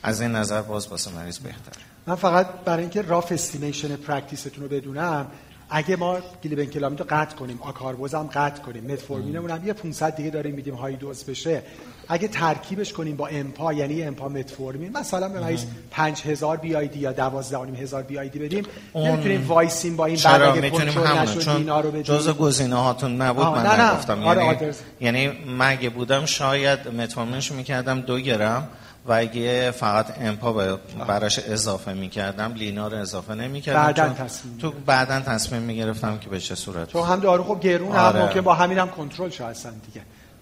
از این نظر باز واسه مریض بهتره. من فقط برای اینکه rough estimation practice تون رو بدونم اگه ما گلیبنکلامید رو قطع کنیم آکاربوز قطع کنیم متفورمینمون هم یه 500 دیگه داریم میدیم high dose بشه. اگه ترکیبش کنیم با امپا یعنی امپا متفورمین مثلا به مریض 5000 BID یا 12500 BID بدیم. اون- نمی‌تونیم وایسیم با این بعد اگه می‌تونیم کنترل نشد اینا رو چون بدیم. جز گزینه هاتون نبود من نه، نه. نگفتم. آره، یعنی. یعنی مگه بودم شاید متفورمینشو می‌کردم دو گرم و اگه فقط امپا براش اضافه می‌کردم لینا رو اضافه نمی‌کردم. بعداً چون تصمیم تو بعدا تصمیم می‌گرفتم که به چه صورت. چون هم دارو خب گرون هم آره. ممکن با همین هم کنترل شه اصلا دیگه.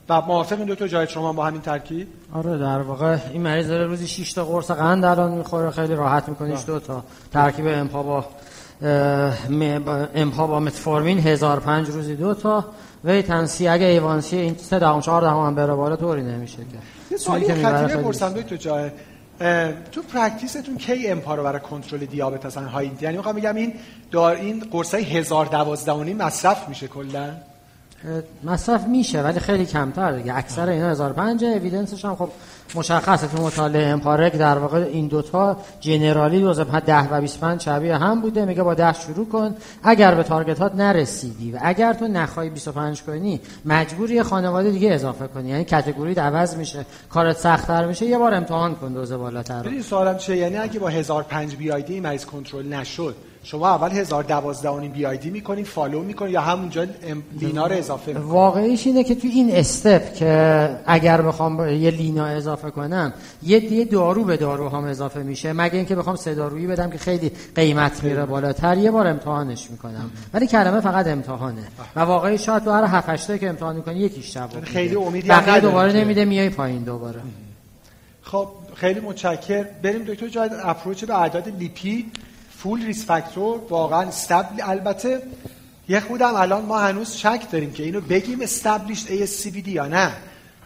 و موافق این دو تا جای شما با همین ترکیب؟ آره در واقع این مریض داره روزی 6 تا قرص قند الان می‌خوره خیلی راحت میکنیش دو تا. ترکیب امپا با امپا با متفورمین 1005 روزی دو تا. ویتنسی اگه ایوانسی این 3 دهم 4 دهم هم بره بالا طوری نمیشه که. یه سوالی که می‌بره خطیره پرسم تو جای تو پرکتیستون کی امپا رو برای کنترل دیابت اصلا های یعنی می‌خوام بگم این دار این قرصای 1012 و نیم مصرف میشه کلا؟ مصرف میشه ولی خیلی کمتر دیگه. اکثر اینا 1005 اویدنسش هم خب مشخصه تو مطالعه امپارک در واقع این دوتا جنرالی دوز 10 و 25 شبیه هم بوده. میگه با 10 شروع کن. اگر به تارگتات نرسیدی و اگر تو نخوای 25 کنی مجبوری یه خانواده دیگه اضافه کنی. یعنی کاتگوری عوض میشه کارت سختتر میشه. یه بار امتحان کن دوز بالاتر. ببین سوالم چیه؟ یعنی اگه با 1005 BID مریض کنترل نشد شما اول 1012 و نیم BID می‌کنین follow می‌کنین یا همونجا لینا رو اضافه می‌کنین؟ واقعیش اینه که تو این step که اگر بخوام یه لینا اضافه کنم یه دارو به دارو هم اضافه میشه مگه اینکه بخوام سه دارویی بدم که خیلی قیمت میره بالاتر یه بار امتحانش می‌کنم. ولی کلمه فقط امتحانه. و واقعی شاید تو هر 7 8 که امتحان می‌کنی یکیش جواب میده. خیلی امیدی بقیه دوباره نمیده میای پایین دوباره. خب خیلی متشکر بریم دکتر جاید approach به اعداد لیپید. full risk factor واقعا established البته یه خودم الان ما هنوز شک داریم که اینو بگیم established ASCVD یا نه.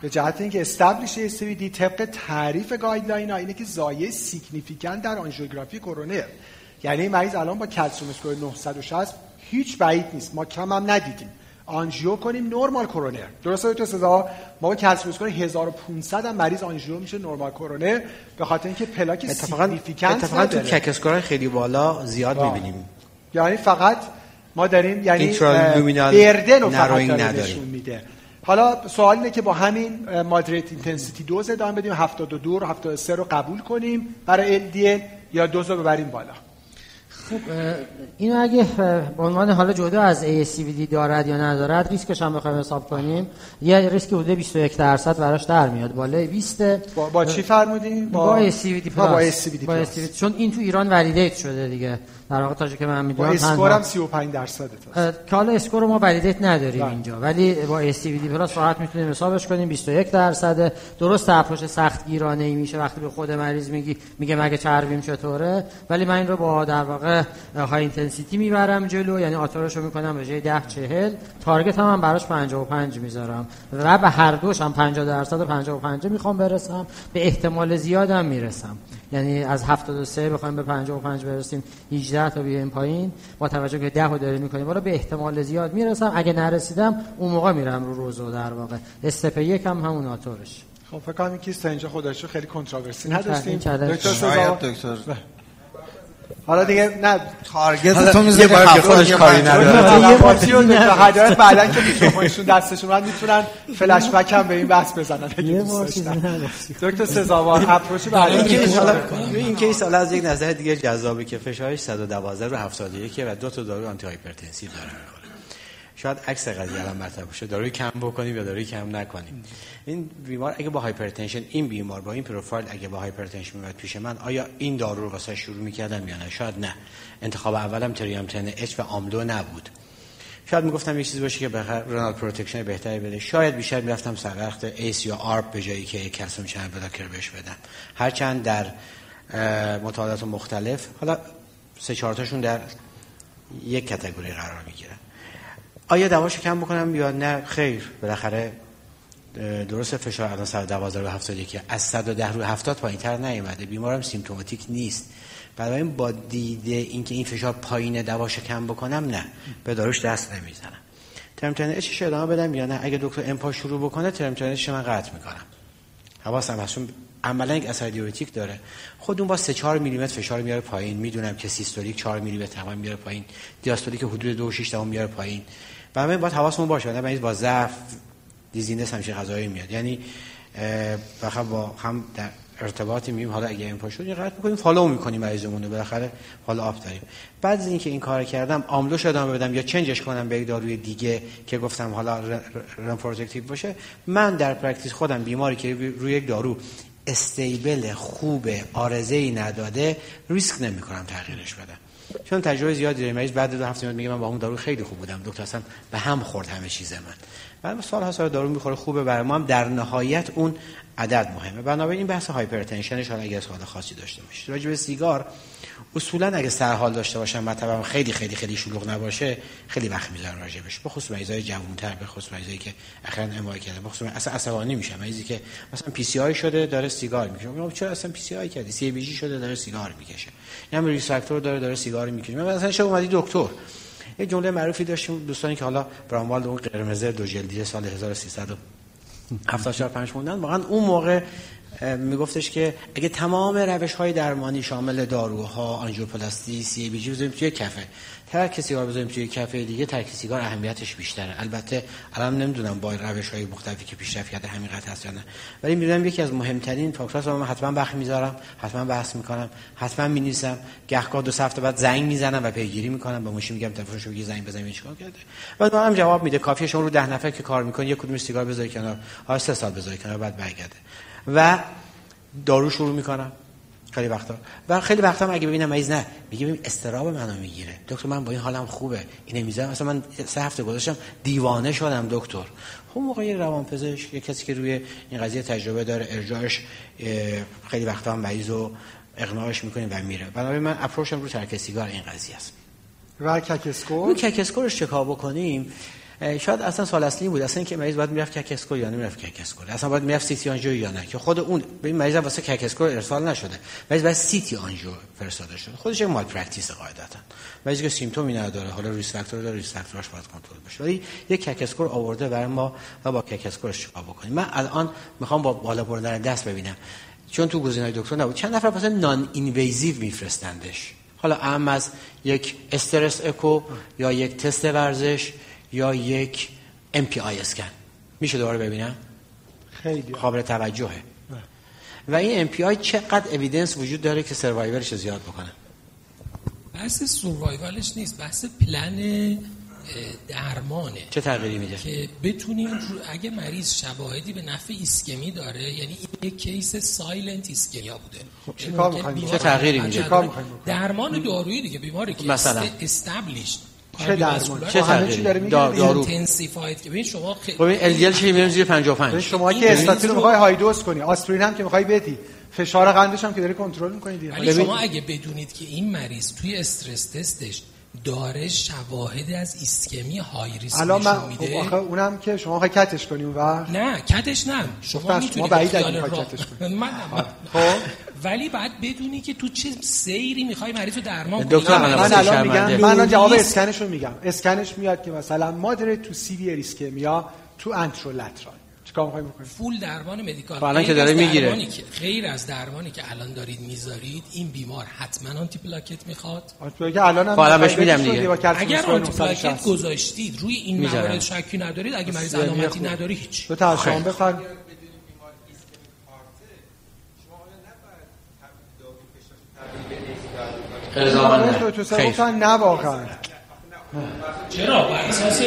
به جهت اینکه established ASCVD طبق تعریف guideline ها اینه که ضایعه significant در آنژیوگرافی کرونر یعنی مریض الان با calcium score 960 هیچ بعید نیست. ما کم هم ندیدیم. آنژیو کنیم normal coronary درسته تو سزا ما با calcium score 1500 هم مریض آنژیو میشه normal coronary به خاطر اینکه پلاک اتفاقا اتفاقا تو. CAC خیلی بالا زیاد آه. می‌بینیم یعنی فقط ما داریم یعنی burden رو فقط. نشون میده حالا سوال اینه که با همین moderate intensity dose ادامه بدیم 72 رو 73 رو قبول کنیم برای LDL یا دوز رو ببریم بالا اینو اگه به عنوان حالا جدا از ASCVD دارد یا ندارد ریسکش هم بخوایم حساب کنیم. یه ریسک حدود 21 درصد براش در میاد. بالای 20 با, با چی فرمودیم با ASCVD با, با Plus ASCVD با Plus. ASCVD چون این تو ایران validate شده دیگه. در واقع تا که من می‌دونم SCORE هم 35 درصده تا. اه، که حالا SCORE ما validate نداریم بله. اینجا ولی با ASCVD Plus راحت می‌تونیم حسابش کنیم 21 درصد درست approach سخت گیرانه ای میشه وقتی به خود مریض میگی میگه مگه چربیم چطوره؟ ولی من این رو با در واقع high intensity می‌برم جلو یعنی آتورش رو می‌کنم به جای 10 40 تارگت هم, هم براش 55 می‌ذارم. و به هر دوش هم 50 درصد و 55 می‌خوام برسم به احتمال زیادم می‌رسم. یعنی از 73 بخوایم به 55 برسیم 18 تا بیایم پایین با توجه که 10 رو داریم می‌کنیم. بالا به احتمال زیاد می‌رسم. اگه نرسیدم اون موقع میرم رو روزو در واقع. استپ یک هم همون آتورش. خب فکر کنم این کیس تا اینجا خودش رو خیلی کنتراورسی نداشتیم. دکتر شاید سزا. دکتر. حالا دیگه نه target تو یه می‌ذاری بار که خودش کاری نداره. یه بار فقط دکتر هدایت بعدا که میکروفونشون دستشون من می‌تونن فلش بک هم به این بحث بزنن. دکتر سزاوار approach بعدی این case حالا بکنم. این case حالا از یک نظر دیگه جذابه که فشارش 112 رو 71 و دو تا داروی antihypertensive داره شاید عکس قضیه الان مطرح بشه داروی کم بکنیم یا داروی کم نکنیم. این بیمار اگه با hypertension این بیمار با این پروفایل اگه با hypertension میاد پیش من آیا این دارو رو واسه شروع می‌کردم یا نه؟ شاید نه. انتخاب اولم تریامترن H و آملو نبود. شاید می‌گفتم یه چیزی باشه که بخیر renal protection بهتری بده. شاید بیشتر می‌رفتم سر وقت ACE یا ARB به جایی که calcium channel blocker بهش بدم هرچند در مطالعات مختلف حالا سه چهار تاشون در یک category قرار می‌گیرن. آیا دواشو کم بکنم یا نه؟ خیر. بالاخره درست فشار الان 112 به 71 از 110 روی 70 پایینتر نیومده. بیمارم symptomatic نیست. این با دیده اینکه این فشار پایین دواشو کم بکنم نه. به داروش دست نمی‌زنم. تریامترن H ش ادامه بدم یا نه؟ اگه دکتر امپا شروع بکنه تریامترن H ش من قطع می‌کنم. حواسم هست چون عملا یک اثر دیورتیک داره. خود اون با 3 4 میلی متر فشار میاره پایین. می‌دونم که سیستولیک 4 میلی متر تقریبا میاره پایین. دیاستولیک حدود 2 6 تا میاره پایین. و همین باید حواسمون باشه. نه با ضعف dizziness همشه غذایی میاد. یعنی بخاطر با هم در ارتباطی میم حالا اگه این یه قطع می‌کنیم. follow می‌کنیم مریضمون رو بالاخره حالا ARB داریم. بعد از اینکه این کار کردم amlo ش ادامه بدم یا change ش کنم به یک داروی دیگه که گفتم حالا renoprotective باشه. من در practice خودم بیماری که روی یک دارو stable خوب عارضه ای نداده ریسک نمی‌کنم تغییرش بدم. چون تجربه زیادی داریم مریض بعد دو هفته میگه من با اون دارو خیلی خوب بودم. دکتر اصلا به هم خورد همه چیز من. بعد سال ها دارو می‌خوره خوبه برای ما هم. در نهایت اون عدد مهمه. بنابراین این بحث hypertension ش حالا اگه سوال خاصی داشته باشید. راجع به سیگار اصولا اگه سرحال داشته باشم مطلبم خیلی خیلی خیلی شلوغ نباشه خیلی وقت می‌ذارم راجع بهش. بخصوص مریضای جوان‌تر به خصوص مریضایی که اخیرا MI کرده بخصوص اصلا عصبانی میشه مریضی که مثلا PCI شده داره سیگار می‌کشه. میگم چرا اصلا PCI کردی؟ CABG شده داره سیگار می‌کشه. یا risk factor داره داره سیگار می‌کشه. من مثلا شما اومدی دکتر. یه جمله معروفی داشتیم دوستانی که حالا براموال اون قرمز دو جلدی سال 1375 موندن واقعا اون موقع میگفتش که اگه تمام روش های درمانی شامل داروها آنژیوپلاستی سی بی جی توی کفه. ترک سیگار بزنیم توی کفه دیگه ترک سیگار اهمیتش بیشتره. البته الان نمی‌دونم با روش های مختلفی که پیشرفت کرده حقیقت هست یا نه. ولی می‌دونم یکی از مهمترین فاکتورها من حتما بخ می‌ذارم حتما بحث می‌کنم حتما می‌نویسم. گهگاه دو هفته بعد زنگ می‌زنم و پیگیری می‌کنم با ماشین میگم تلفنش رو زنگ بزنیم چیکار کرده. بعد هم جواب میده. کافیه شما رو ده نفر که کار می‌کنی یک کدوم سیگار بذاری کنار. ها سه سال بذاری کنار بعد برگرده. و دارو شروع می‌کنم. خیلی وقتا. و خیلی وقتا هم اگه ببینم مریض نه. میگه ببین استراب منو می‌گیره. دکتر من با این حالم خوبه. اینه می‌ذارم مثلا من سه هفته گذاشتم دیوانه شدم دکتر. خب موقع یه روانپزشک یه کسی که روی این قضیه تجربه داره ارجاعش خیلی وقتا هم مریض رو اقناعش می‌کنه و میره. بنابراین من approach م رو ترک سیگار این قضیه است. و CAC score رو CAC score ش چکار بکنیم؟ شاید اصلا سوال اصلی بود. اصلا که مریض باید می‌رفت CAC score یا نمی‌رفت CAC score اصلا باید می‌رفت CT angio یا نه. که خود اون به این مریض واسه CAC score ارسال نشده. مریض باید CT angio فرستاده شده. خودش یک مال practice قاعدتا. مریضی که symptom ی نداره. حالا risk factor داره risk factor ش باید کنترل بشه. ولی یک CAC score آورده برای ما و با ککسکورش چیکار بکنیم؟ من الان می‌خوام با بالا بردن دست ببینم. چون تو گزینه‌های دکتر نبود. چند نفر مثلا نان اینویزیو میفرستندش؟ حالا اهم از یک استرس اکو یا یک تست ورزش یا یک MPI اسکن میشه دوباره ببینم؟ خیلی. قابل توجهه. و این MPI چقدر اویدنس وجود داره که سروایورش زیاد بکنه؟ بحث سروایوالش نیست بحث پلن درمانه. چه تغییری میده؟ که بتونیم اگه مریض شواهدی به نفع ایسکمی داره یعنی این یک case silent ischemia بوده. خب چه کار چه تغییری میده؟ درمان دارویی دیگه بیماری که مثلا. established چه درمان چه تغییری؟ داره دارو. intensified که ببین شما خیلی ببین LDL چه می‌بینیم زیر 55 شما که استاتین می‌خوای high dose کنی آسپرین هم که می‌خوای بدی. فشار قندش هم که داری کنترل می‌کنی دیگه. ولی شما اگه بدونید که این مریض توی stress test ش داره شواهد از ایسکمی های ریسک الان من میده خب آخه اونم که شما خواهی کتش کنی اون وقت نه کتش نه شما می‌تونید بعید کتش کنی. من خب ولی بعد بدونی که تو چه سیری می‌خوای مریض رو درمان دکتر کنی. من من الان. میگم من الان جواب. اسکنش رو میگم اسکنش میاد که مثلا مادر تو سیویر ایسکمیا تو انترولترال چیکار می‌خوای بکنی؟ فول درمان مدیکال. خب الان که داره می‌گیره. که غیر از درمانی که الان دارید می‌ذارید این بیمار حتما آنتی پلاکت می‌خواد الان هم خب الان بهش دیابت میدم دیگه. اگر آنتی پلاکت 960. گذاشتید روی این. موارد شکی ندارید. اگه مریض علامتی خوب. نداره هیچ. تو خیر گفتن نه واقعا چرا؟ بر اساس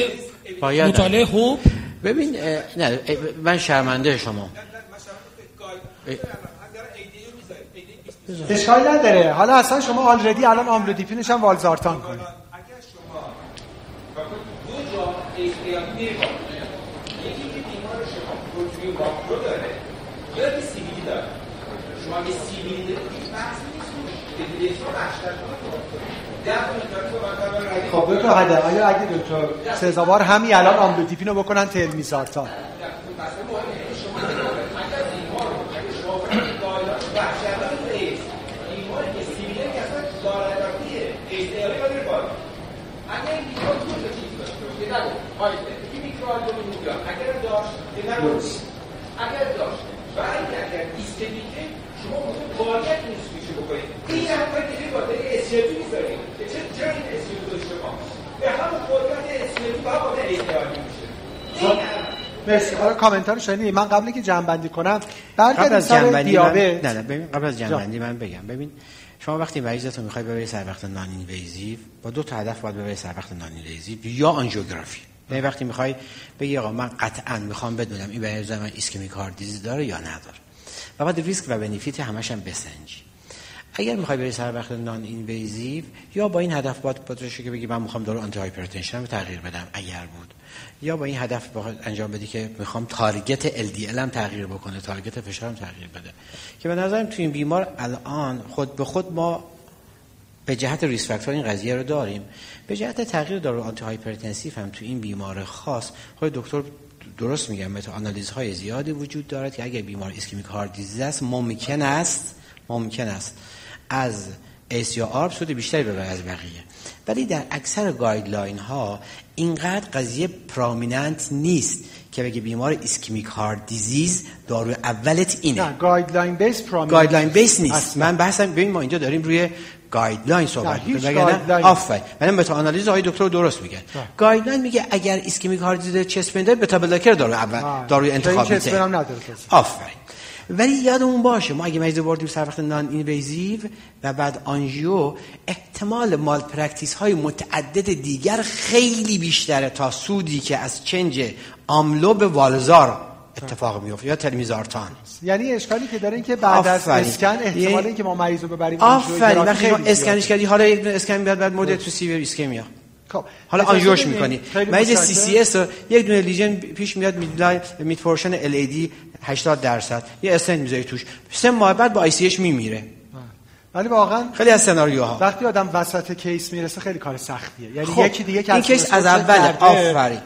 باید مطالعه خوب؟ ببین نه من شرمنده شما. اشکالی نداره. حالا اصلا شما آلردی الان آملودیپینش هم والزارتان کنید. اگر شما دو کاردیاکی میره یکی که بیمار شما پروتئین ماکرو داره یا که سی بی داره شما اگه سی بی دارید هیچ بحثی نیست که دیگه شما خب دکتر هده آیا اگه دکتر سزاوار همین الان آملودیپین رو بکنن تلمیزارتان اگر داشت اگر داشت و اگر ایستمیکه شما باید نیست بکنید این حتی که با اسیوتی می‌ذارید که چرا این اسیوتی داشته ما به همون میشه مرسی. حالا کامنت رو شنیدید من قبل که جمع بندی کنم قبل از جمع بندی من... نه نه ببین قبل از جمع بندی من بگم. ببین شما وقتی مریضت رو می‌خوای ببری سر وقت نان اینویزیو با دو تا هدف باید ببری سر وقت نان اینویزیو یا آنژیوگرافی یعنی وقتی می‌خوای بگی آقا من قطعا می‌خوام بدونم این مریض من ischemic heart disease داره یا نداره. و بعد ریسک و benefit همش هم بسنجی. اگر می‌خوای بری سر وقت noninvasive یا با این هدف باید باشه که بگی من می‌خوام دارو anti hypertension رو تغییر بدم اگر بود. یا با این هدف انجام بدی که می‌خوام target LDL هم تغییر بکنه target فشارم تغییر بده. که به نظرم تو این بیمار الان خود به خود ما به جهت risk factor این قضیه رو داریم. به جهت تغییر دارو antihypertensive هم تو این بیمار خاص خود دکتر درست میگم meta های زیادی وجود دارد که اگر بیمار ischemic heart disease است ممکن است ممکن است. از ACE یا ARB سود بیشتری ببره از بقیه. ولی در اکثر guideline ها اینقدر قضیه prominent نیست که بگه بیمار ischemic heart disease دارو اولت اینه. نه guideline base prominent guideline base نیست. من بحثم ببین ما اینجا داریم روی guideline صحبت می‌کنه آفرین. من meta-analysis آقای دکتر درست میگن guideline میگه اگر ischemic heart disease chest pain ه beta blocker دارو اول داروی انتخابی آفرین. ولی یادمون باشه ما اگه مریض بردیم سر وقت noninvasive و بعد angio احتمال مال mal practice های متعدد دیگر خیلی بیشتره تا سودی که از change amlo به valsar اتفاق میفته یا telmisartan. یعنی اشکالی که داره این که بعد از اسکن احتمال اینکه ما مریض رو ببریم آفرین. وقتی اسکنش کردی حالا یک اسکن بیاد بعد moderate to severe ischemia خب حالا angio ش می‌کنی. مریض CCS یک دونه lesion پیش میاد mid portion LAD 80 درصد. یه استنت می‌ذاری توش. سه ماه بعد با ICH میمیره. ولی واقعا خیلی از سناریوها. وقتی آدم وسط case می‌رسه خیلی کار سختیه. یعنی خب. یکی دیگه که این case از اول آفرین.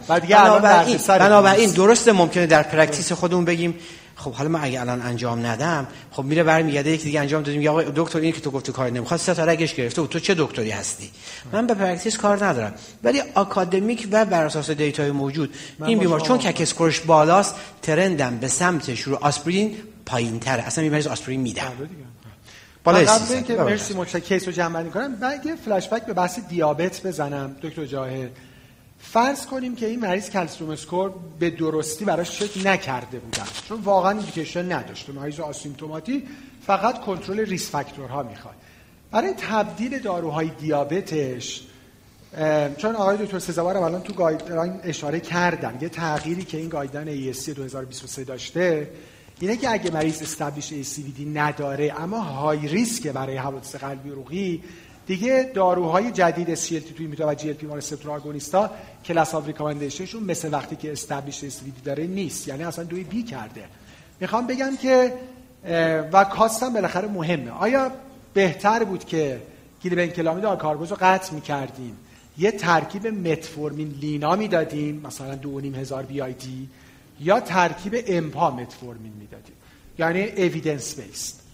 بنابراین درسته ممکنه در practice خودمون بگیم. خب حالا من اگه الان انجام ندم خب میره برمیگرده یکی دیگه انجام دادیم یا دکتر این که تو گفتی کار نمی‌خواد سه تا رگش گرفته و تو چه دکتری هستی؟ من به practice کار ندارم. ولی آکادمیک و بر اساس data ی موجود این بیمار چون CAC score ش بالاست trend م به سمت شروع آسپرین پایینتره. اصلا این آسپرین میدم. بله بالا قبل که مرسی متشکرم. case رو جمع کنم بعد یه فلش بک به بحث دیابت بزنم دکتر جاهد فرض کنیم که این مریض calcium score به درستی براش چک نکرده بودن. چون واقعا indication نداشته. مریض asymptomatic فقط کنترل risk factor ها می‌خواد. برای تبدیل داروهای دیابتش چون آقای دکتر سزاوار الان تو guideline اشاره کردن یه تغییری که این guideline ESC 2023 داشته اینه که اگه مریض established ASCVD نداره اما high risk برای حوادث قلبی عروقی دیگه داروهای جدید SGLT2 میتا و GLP-1 receptor agonist ا class of recommendation شون مثل وقتی که established ASCVD داره نیست. یعنی اصلا دوی B کرده. می‌خوام بگم که و cost م بالاخره مهمه. آیا بهتر بود که گلیبنکلامید آکاربوز رو قطع می‌کردیم؟ یه ترکیب متفورمین لینا می‌دادیم مثلا دو هزار BID یا ترکیب امپا متفورمین می‌دادیم؟ یعنی evidence based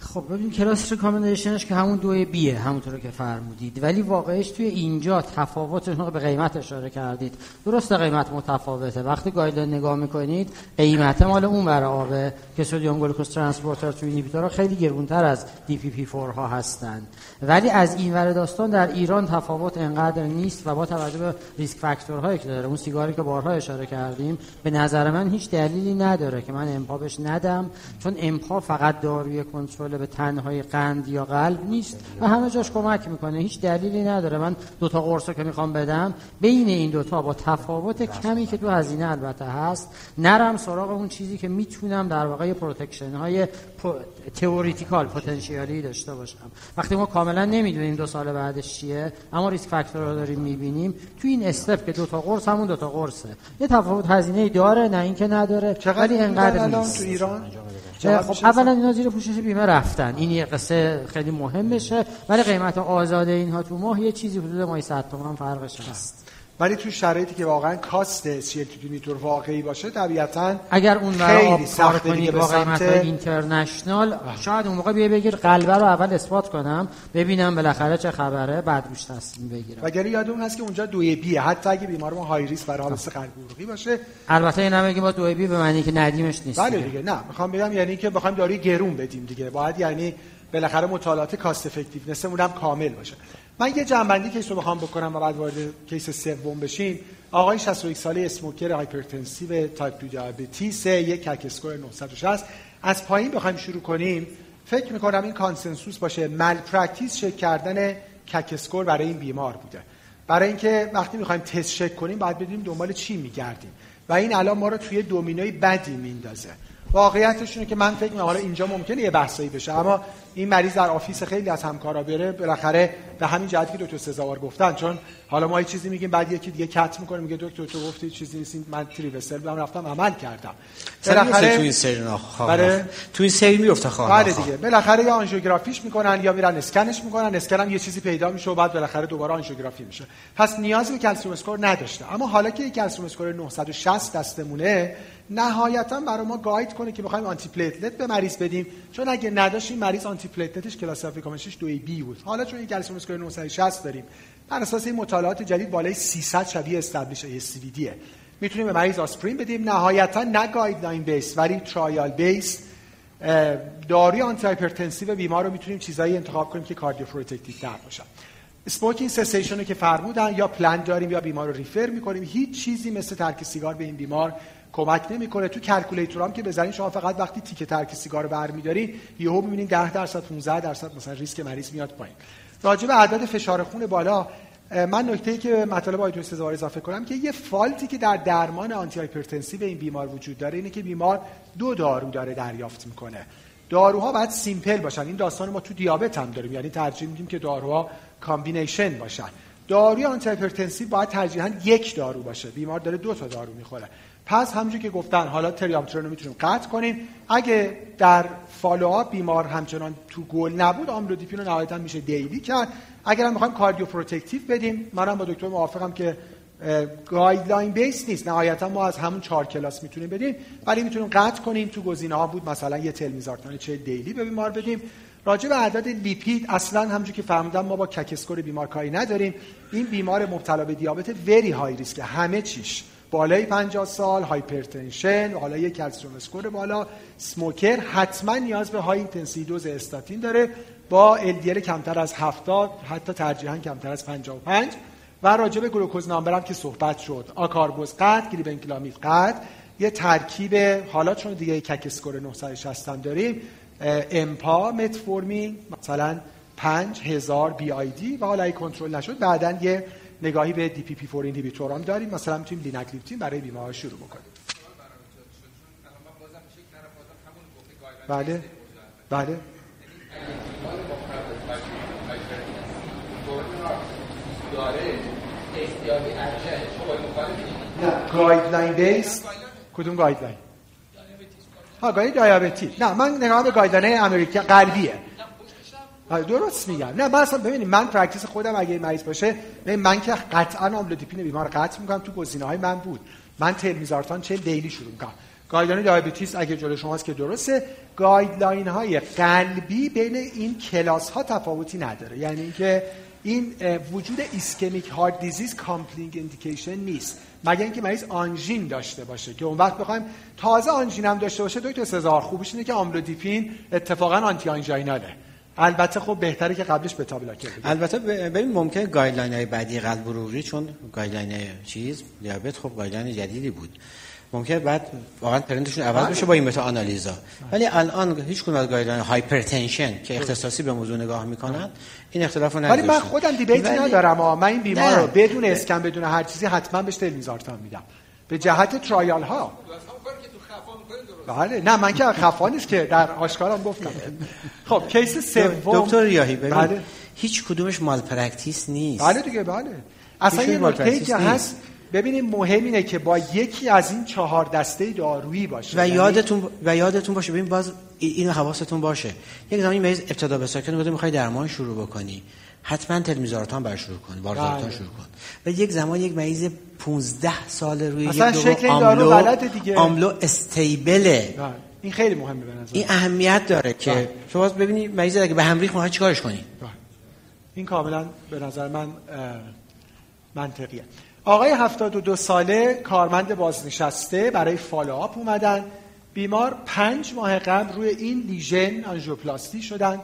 خب ببین class recommendation ش که همون دوی B ه همونطور که فرمودید. ولی واقعش توی اینجا تفاوتش به قیمت اشاره کردید. درست قیمت متفاوته. وقتی guideline نگاه می‌کنید قیمت مال اون ور آبه که sodium glucose transporter 2 inhibitor ها خیلی گرونتر از DPP4 ها هستند ولی از این ور داستان در ایران تفاوت انقدر نیست و با توجه به risk factor هایی که داره اون سیگاری که بارها اشاره کردیم به نظر من هیچ دلیلی نداره که من امپا بهش ندم چون امپا فقط داروی کنترل به تنهای قند یا قلب نیست و همه جاش کمک می‌کنه. هیچ دلیلی نداره. من دو تا قرص که می‌خوام بدم بین این دوتا با تفاوت کمی که تو هزینه البته هست نرم سراغ اون چیزی که می‌تونم در واقع protection های theoretical potential ی داشته باشم. وقتی ما کاملا نمی‌دونیم دو سال بعدش چیه اما risk factor رو داریم می‌بینیم تو این step که دو تا قرص همون دو تا قرصه. یه تفاوت هزینه داره نه اینکه نداره ولی انقدر نیست تو ایران؟ خب اولا اینا زیر پوشش بیمه رفتن. این یه قصه خیلی مهمشه. ولی قیمت آزاد اینها تو ماه یه چیزی حدود ماهی 100 تومن فرقش هست. ولی تو شرایطی که واقعا کاست اسیلتوتینیتور واقعی باشه طبیعتا اگر اون کار سخته کنی با قیمت اینترنشنال شاید اون موقع بیا بگیر قلبه رو اول اثبات کنم ببینم بالاخره چه خبره بعد روش تصمیم بگیرم. وگرنه یادمون هست که اونجا دوی B ه حتی اگه بیمار ما high risk برای حالت قلب عروقی باشه. البته این هم با دوی B به معنی که ندیمش نیست بله دیگه. دیگه. نه می‌خوام بگم یعنی که بخوایم داروی گرون بدیم دیگه. باید یعنی بالاخره مطالعات cost effectiveness مون هم کامل باشه. من یه جنبندی case رو بخوام بکنم و بعد وارد case سوم بشیم آقای 61 ساله smoker hypertensive type 2 diabetes یک CAC score 960 از پایین بخوایم شروع کنیم. فکر می‌کنم این consensus باشه. malpractice چک کردن CAC score برای این بیمار بوده. برای اینکه وقتی می‌خوایم تست چک کنیم باید بدونیم دنبال چی میگردیم. و این الان ما رو توی دومینوی بدی میندازه. واقعیتش اینه که من فکر می‌کنم حالا اینجا ممکنه یه بحثایی بشه اما این مریض در office خیلی از همکارا بره بالاخره به همین جهتی که دکتر سزاوار گفتن چون حالا ما یه چیزی میگیم بعد یکی دیگه cath می‌کنه میگه دکتر تو گفتی چیزی نیست من three vessel بودم رفتم عمل کردم. بالاخره تو این سری بله. تو این سری میفته خواه بله. دیگه. بالاخره یا آنژیوگرافیش می‌کنن یا میرن اسکنش می‌کنن اسکن هم یه چیزی پیدا میشه و بعد بالاخره دوباره آنژیوگرافی میشه. پس نیازی به calcium score نداشته. اما حالا که یک calcium score 960 دستمونه نهایتا برای ما guide کنه که بخوایم antiplatelet به مریض بدیم. چون اگه نداشت این مریض antiplatelet ش class of recommendation ش 2B بود. حالا چون یک calcium score 960 داریم بر اساس این مطالعات جدید بالای 300 شبیه established ASCVD می‌تونیم به مریض آسپرین بدیم. نهایتا نه guideline based ولی trial based. داروی antihypertensive بیمار رو می‌تونیم چیزایی انتخاب کنیم که cardioprotective تر باشن smoking cessation رو که فرمودن یا پلان داریم یا بیمار رو refer می‌کنیم. هیچ چیزی مثل ترک سیگار به این بیمار کمک نمی‌کنه. تو calculator هم که بزنین شما فقط وقتی تیکه ترک سیگار رو برمیدارین یهو می‌بینین 10 درصد 15 درصد مثلا ریسک مریض میاد پایین. راجع به عدد فشار خون بالا من نکته ای که مطالب آیتون سزاوار اضافه کنم که یه fault ی که در درمان antihypertensive این بیمار وجود داره اینه که بیمار دو دارو داره دریافت می‌کنه. داروها باید simple باشن. این داستان ما تو دیابت هم داریم. یعنی ترجیح میدیم که داروها combination باشن. داروی antihypertensive باید ترجیحاً یک دارو باشه. بیمار داره دو تا دارو می‌خوره. پس همونجوری که گفتن حالا تریامترن رو می‌تونیم قطع کنیم. اگه در follow-up بیمار همچنان تو گل نبود آملودیپین رو نهایتا میشه daily کرد. اگر هم می‌خوایم cardioprotective بدیم منم با دکتر موافقم که guideline based نیست. نهایتا ما از همون چهار کلاس می‌تونیم بدیم. ولی می‌تونیم قطع کنیم. تو گزینه ها بود مثلا یه تلمیزارتان چهل daily به بیمار بدیم. راجع به اعداد lipid اصلا همونجوری که فرمودین ما با CAC score بیمار کاری نداریم. این بیمار مبتلا به دیابت very high risk همه چیش. بالای 50 سال hypertension حالا یک calcium score بالا. smoker حتما نیاز به high intensity dose استاتین داره. با LDL کمتر از 70 حتی ترجیحاً کمتر از 55 و راجع به glucose number هم که صحبت شد. آکاربوز قطع گلیبنکلامید قطع یه ترکیب حالا چون دیگه CAC score 960 هم داریم امپا متفورمین مثلا 5000 BID. و حالا اگه کنترل نشد بعدا یه نگاهی به DPP4 inhibitor هم داریم. مثلا می‌تونیم لیناگلیپتین برای بیمارها شروع بکنیم. بله. بله. نه guideline based کدوم guideline؟ ها guide دیابتی نه من نگاه به guideline امریکا آره، درست میگم. نه من اصلا ببینید من practice خودم اگه مریض باشه من که قطعا آملودیپین بیمار قطع می‌کنم تو گزینه های من بود. من تلمیزارتان چهل daily شروع می‌کنم. guideline diabetes اگه جلو شماست که درسته guideline های قلبی بین این کلاس ها تفاوتی نداره. یعنی اینکه این وجود ischemic heart disease compelling indication نیست. مگر اینکه مریض آنژین داشته باشه که اون وقت بخوایم تازه آنژین داشته باشه دکتر سزاوار خوبش اینه که آملودیپین اتفاقا antianginal ه البته خب بهتره که قبلش beta blocker بدیم البته ببین ممکن guideline های بعدی قلب عروقی چون guideline چیز دیابت خب guideline جدیدی بود. ممکنه بعد واقعا trend شون عوض بشه با این meta-analysis ا. ولی الان هیچ کدوم از guideline hypertension که اختصاصی به موضوع نگاه می‌کنن این اختلاف رو ولی من خودم debate ی ولی- ندارم آه. من این بیمار. رو بدون اسکن بدون هر چیزی حتما بهش تلمیزارتان میدم. به جهت trial ها بله نه من که خفا نیست که در آشکارم گفتم. خب case سوم. دکتر ریاهی بله. هیچ کدومش malpractice نیست. بله دیگه بله. اصلا یه نکته که. هست ببینیم مهم اینه که با یکی از این چهار دسته دارویی باشه. و یعنی یادتون و یادتون باشه ببین باز ای- اینو حواستون باشه. یک زمانی مریض ابتدا به ساکن بوده می‌خوای درمان شروع بکنی. حتما تلمیزارتان بر شروع کن بارزارتان بله. شروع کن و یک زمان یک مریض 15 سال روی اصلا یک شکل این دارو دیگه. آملو استیبله بله. این خیلی مهمه به نظر این اهمیت داره که بله. شما ببینید مریض اگه به هم ریخت می‌خوای چیکارش کنی. این کاملا به نظر من منطقیه آقای 72 ساله کارمند بازنشسته برای فالوآپ اومدن بیمار پنج ماه قبل روی این lesion آنژیوپلاستی شدن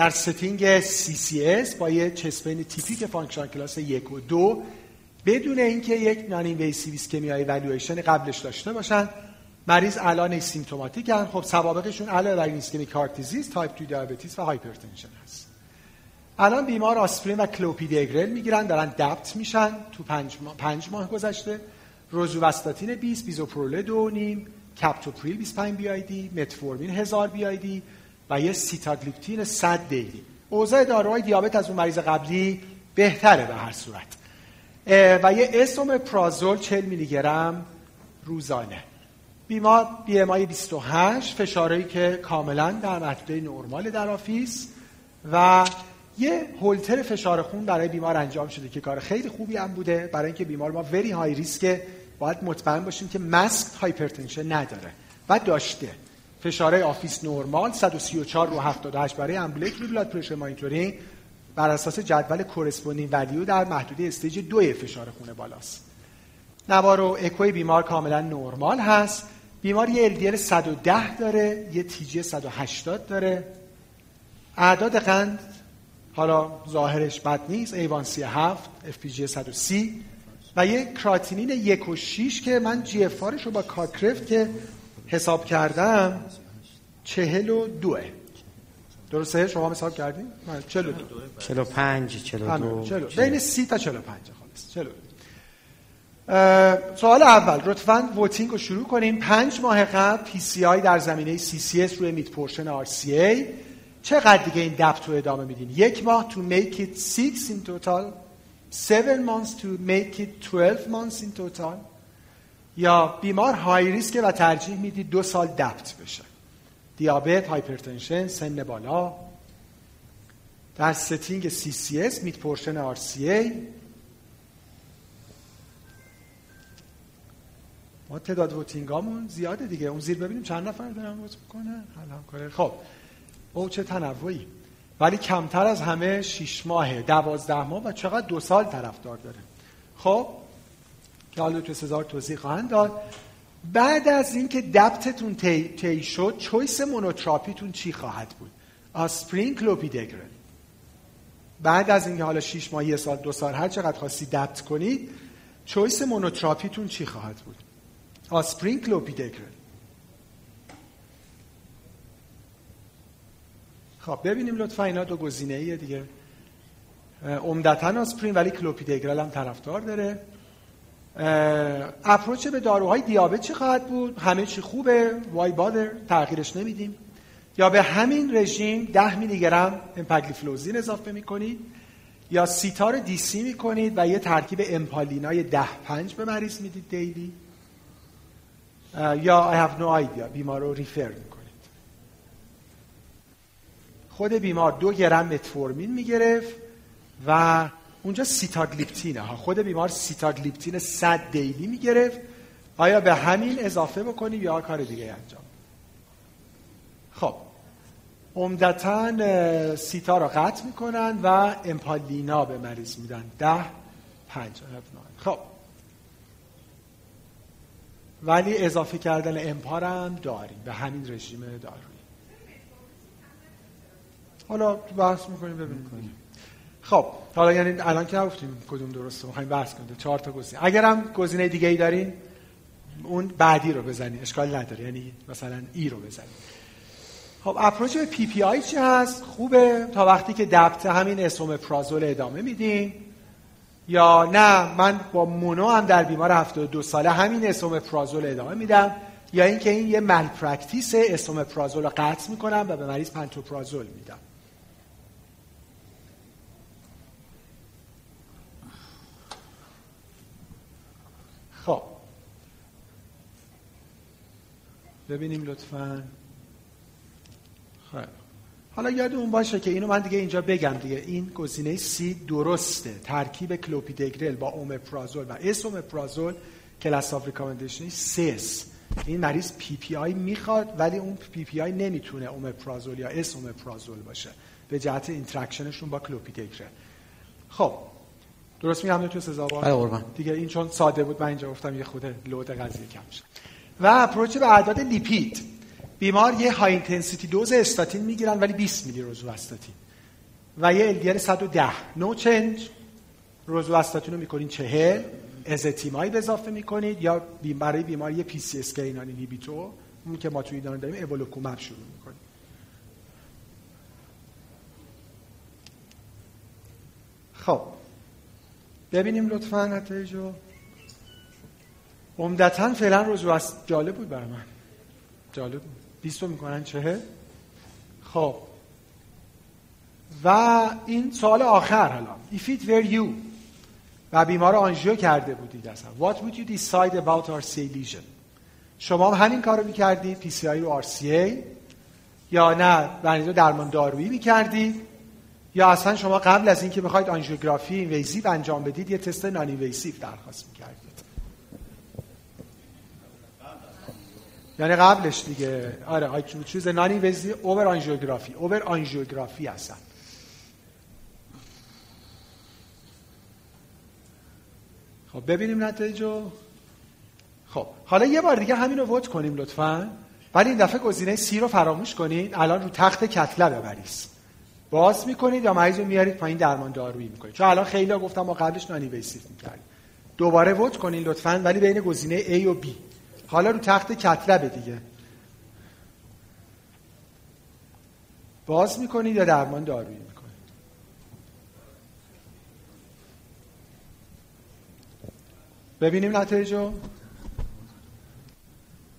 در setting CCS با یه chest pain تیپیک function class یک و دو بدون اینکه یک non-invasive ischemia evaluation قبلش داشته باشن مریض الان symptomatic هن. خب سوابقشون علاوه بر ischemic heart disease type 2 diabetes و hypertension هست الان بیمار آسپرین و کلوپیدگرل می‌گیرن دارن DAPT میشن تو پنج ماه, پنج ماه گذشته روزوستاتین 20 بیزوپرول دو نیم کپتوپریل 25 BID متفورمین 1000 BID و یه سیتاگلیپتین 100 daily اوضاع داروهای دیابت از اون مریض قبلی بهتره به هر صورت. و یه اسومپرازول 40 میلی گرم روزانه. بیمار BMI 28 فشارهایی که کاملا در محدوده نرمال در office و یه هولتر فشار خون برای بیمار انجام شده که کار خیلی خوبی هم بوده. برای اینکه بیمار ما very high risk باید مطمئن باشیم که masked hypertension نداره و داشته. فشارهای office نرمال 134 رو 78 برای ambulatory blood pressure monitoring بر اساس جدول corresponding value در محدوده stage دوی فشار خون بالاست. نوار و اکوی بیمار کاملا نرمال هست. بیمار یه LDL 110 داره یه TG 180 داره. اعداد قند حالا ظاهرش بد نیست A1C 7 FPG 130 و یه کراتینین یک و 6 که من GFR رو با Cockcroft که حساب کردم چهل و دوه. درسته؟ شما هم حساب کردین؟ من چهل و دو. 45 همین، 42 چلو. بین سی تا چلو پنج خالص چلو. اه، سوال اول. لطفا voting رو شروع کنیم پنج ماه قبل PCI در زمینه CCS روی mid portion RCA. چقدر دیگه این DAPT رو ادامه میدین؟ یک ماه to make it six in total. Seven months to make it 12 months in total. یا بیمار high risk و ترجیح می‌دید دو سال DAPT بشه. دیابت hypertension سن بالا. در setting CCS mid portion RCA ما تعداد voting امون زیاده دیگه. اون زیر ببینیم چند نفر دارن vote کاره خب او چه تنوعی. ولی کمتر از همه شیش ماهه. دوازده ماه و چقدر دو سال طرفدار داره. خب که حالا تو سزار توضیح خواهند داد. بعد از اینکه دپتتون طی طی شد چویس مونوتراپیتون چی خواهد بود؟ آسپرین کلوپیدگرل بعد از اینکه حالا 6 ماه یه سال دو سال هر چقدر خواستی دپت کنید چویس مونوتراپیتون چی خواهد بود؟ آسپرین کلوپیدگرل خب ببینیم لطفا اینا دو گزینه ایه دیگه عمدتا آسپرین ولی کلوپیدگرل هم طرفدار داره. approach به داروهای دیابت چی خواهد بود؟ همه چی خوبه؟ why bother تغییرش نمیدیم. یا به همین رژیم 10 میلی گرم امپاگلیفلوزین اضافه می‌کنید یا سیتا رو DC می‌کنید و یه ترکیب امپالینای 10 5 به مریض می‌دید daily یا I have no idea بیمار رو refer می‌کنید. خود بیمار دو گرم متفورمین می‌گرفت و اونجا سیتاگلیپتینه ها. خود بیمار سیتاگلیپتین 100 daily می‌گرفت. آیا به همین اضافه بکنیم یا کار دیگه انجام؟ خب. عمدتا سیتا رو قطع می‌کنن و امپالینا به مریض میدن. ده پنج خب. ولی اضافه کردن امپا رو هم داریم. به همین رژیم دارویی. حالا بحث می‌کنیم ببینیم. خب. حالا یعنی الان که نگفتیم کدوم درسته می‌خوایم بحث کنیم. چهار تا گزینه. اگرم گزینه دیگه ای دارین اون بعدی رو بزنی. اشکال نداره. یعنی مثلا ای رو بزنی. خب approach به PPI چی هست؟ خوبه. تا وقتی که DAPT همین اسومپرازول ادامه میدیم یا نه من با mono هم در بیمار 72 ساله همین اسومپرازول ادامه میدم. یا اینکه این یه malpractice اسومپرازول رو قطع می‌کنم و به مریض پنتوپرازول میدم خب ببینیم لطفا. خب. حالا یادمون باشه که اینو من دیگه اینجا بگم دیگه. این گزینه سی درسته. ترکیب کلوپیدگرل با اومپرازول و اسومپرازول class of recommendation سه این مریض PPI می‌خواد ولی اون PPI نمی‌تونه اومپرازول یا اسومپرازول باشه. به جهت interaction شون با کلوپیدگرل. خب. درست میگم تو سزاوار؟ قربان. دیگه این چون ساده بود من اینجا گفتم یه خورده load قضیه کم شه و approach به اعداد لیپید. بیمار یه high intensity dose استاتین می‌گیرن ولی 20 میلی روزو استاتین. و یه LDL 110 no change روزو استاتین رو می‌کنین 40 ازتیمایب اضافه می‌کنید. یا برای بیمار یه PCSK9 inhibitor. اون که ما توی ایران داریم اوولوکومب شروع می‌کنیم. خب. ببینیم لطفا نتایجو. عمدتا فعلا روزواست جالب بود برای من. جالب بود. 20 می‌کنن چه خب. و این سوال آخر حالا. If it were you. و بیمار آنژیو کرده بودید اصلا. What would you decide about RCA lesion? شما هم همین کارو می‌کردید. PCI رو RCA یا نه بنیدو درمان دارویی می‌کردید یا اصلا شما قبل از اینکه بخواید آنژیوگرافی invasive انجام بدید یه تست non-invasive درخواست می‌کردید. یعنی قبلش دیگه. آره آی چیز non-invasive over آنژیوگرافی over آنژیوگرافی هستن خب ببینیم نتایجو خب حالا یه بار دیگه همین رو vote کنیم لطفا. ولی این دفعه گزینه C رو فراموش کنید الان رو تخت cath lab مریض باز می‌کنید یا مریض رو میارید پایین درمان دارویی می‌کنید. چون الان خیلی ها گفتم ما قبلش non-invasive می‌کردیم. دوباره ووت کنید لطفا ولی بین گزینه A و B. حالا رو تخت کتلبه دیگه. باز می‌کنید یا درمان دارویی می‌کنید ببینیم نتایجو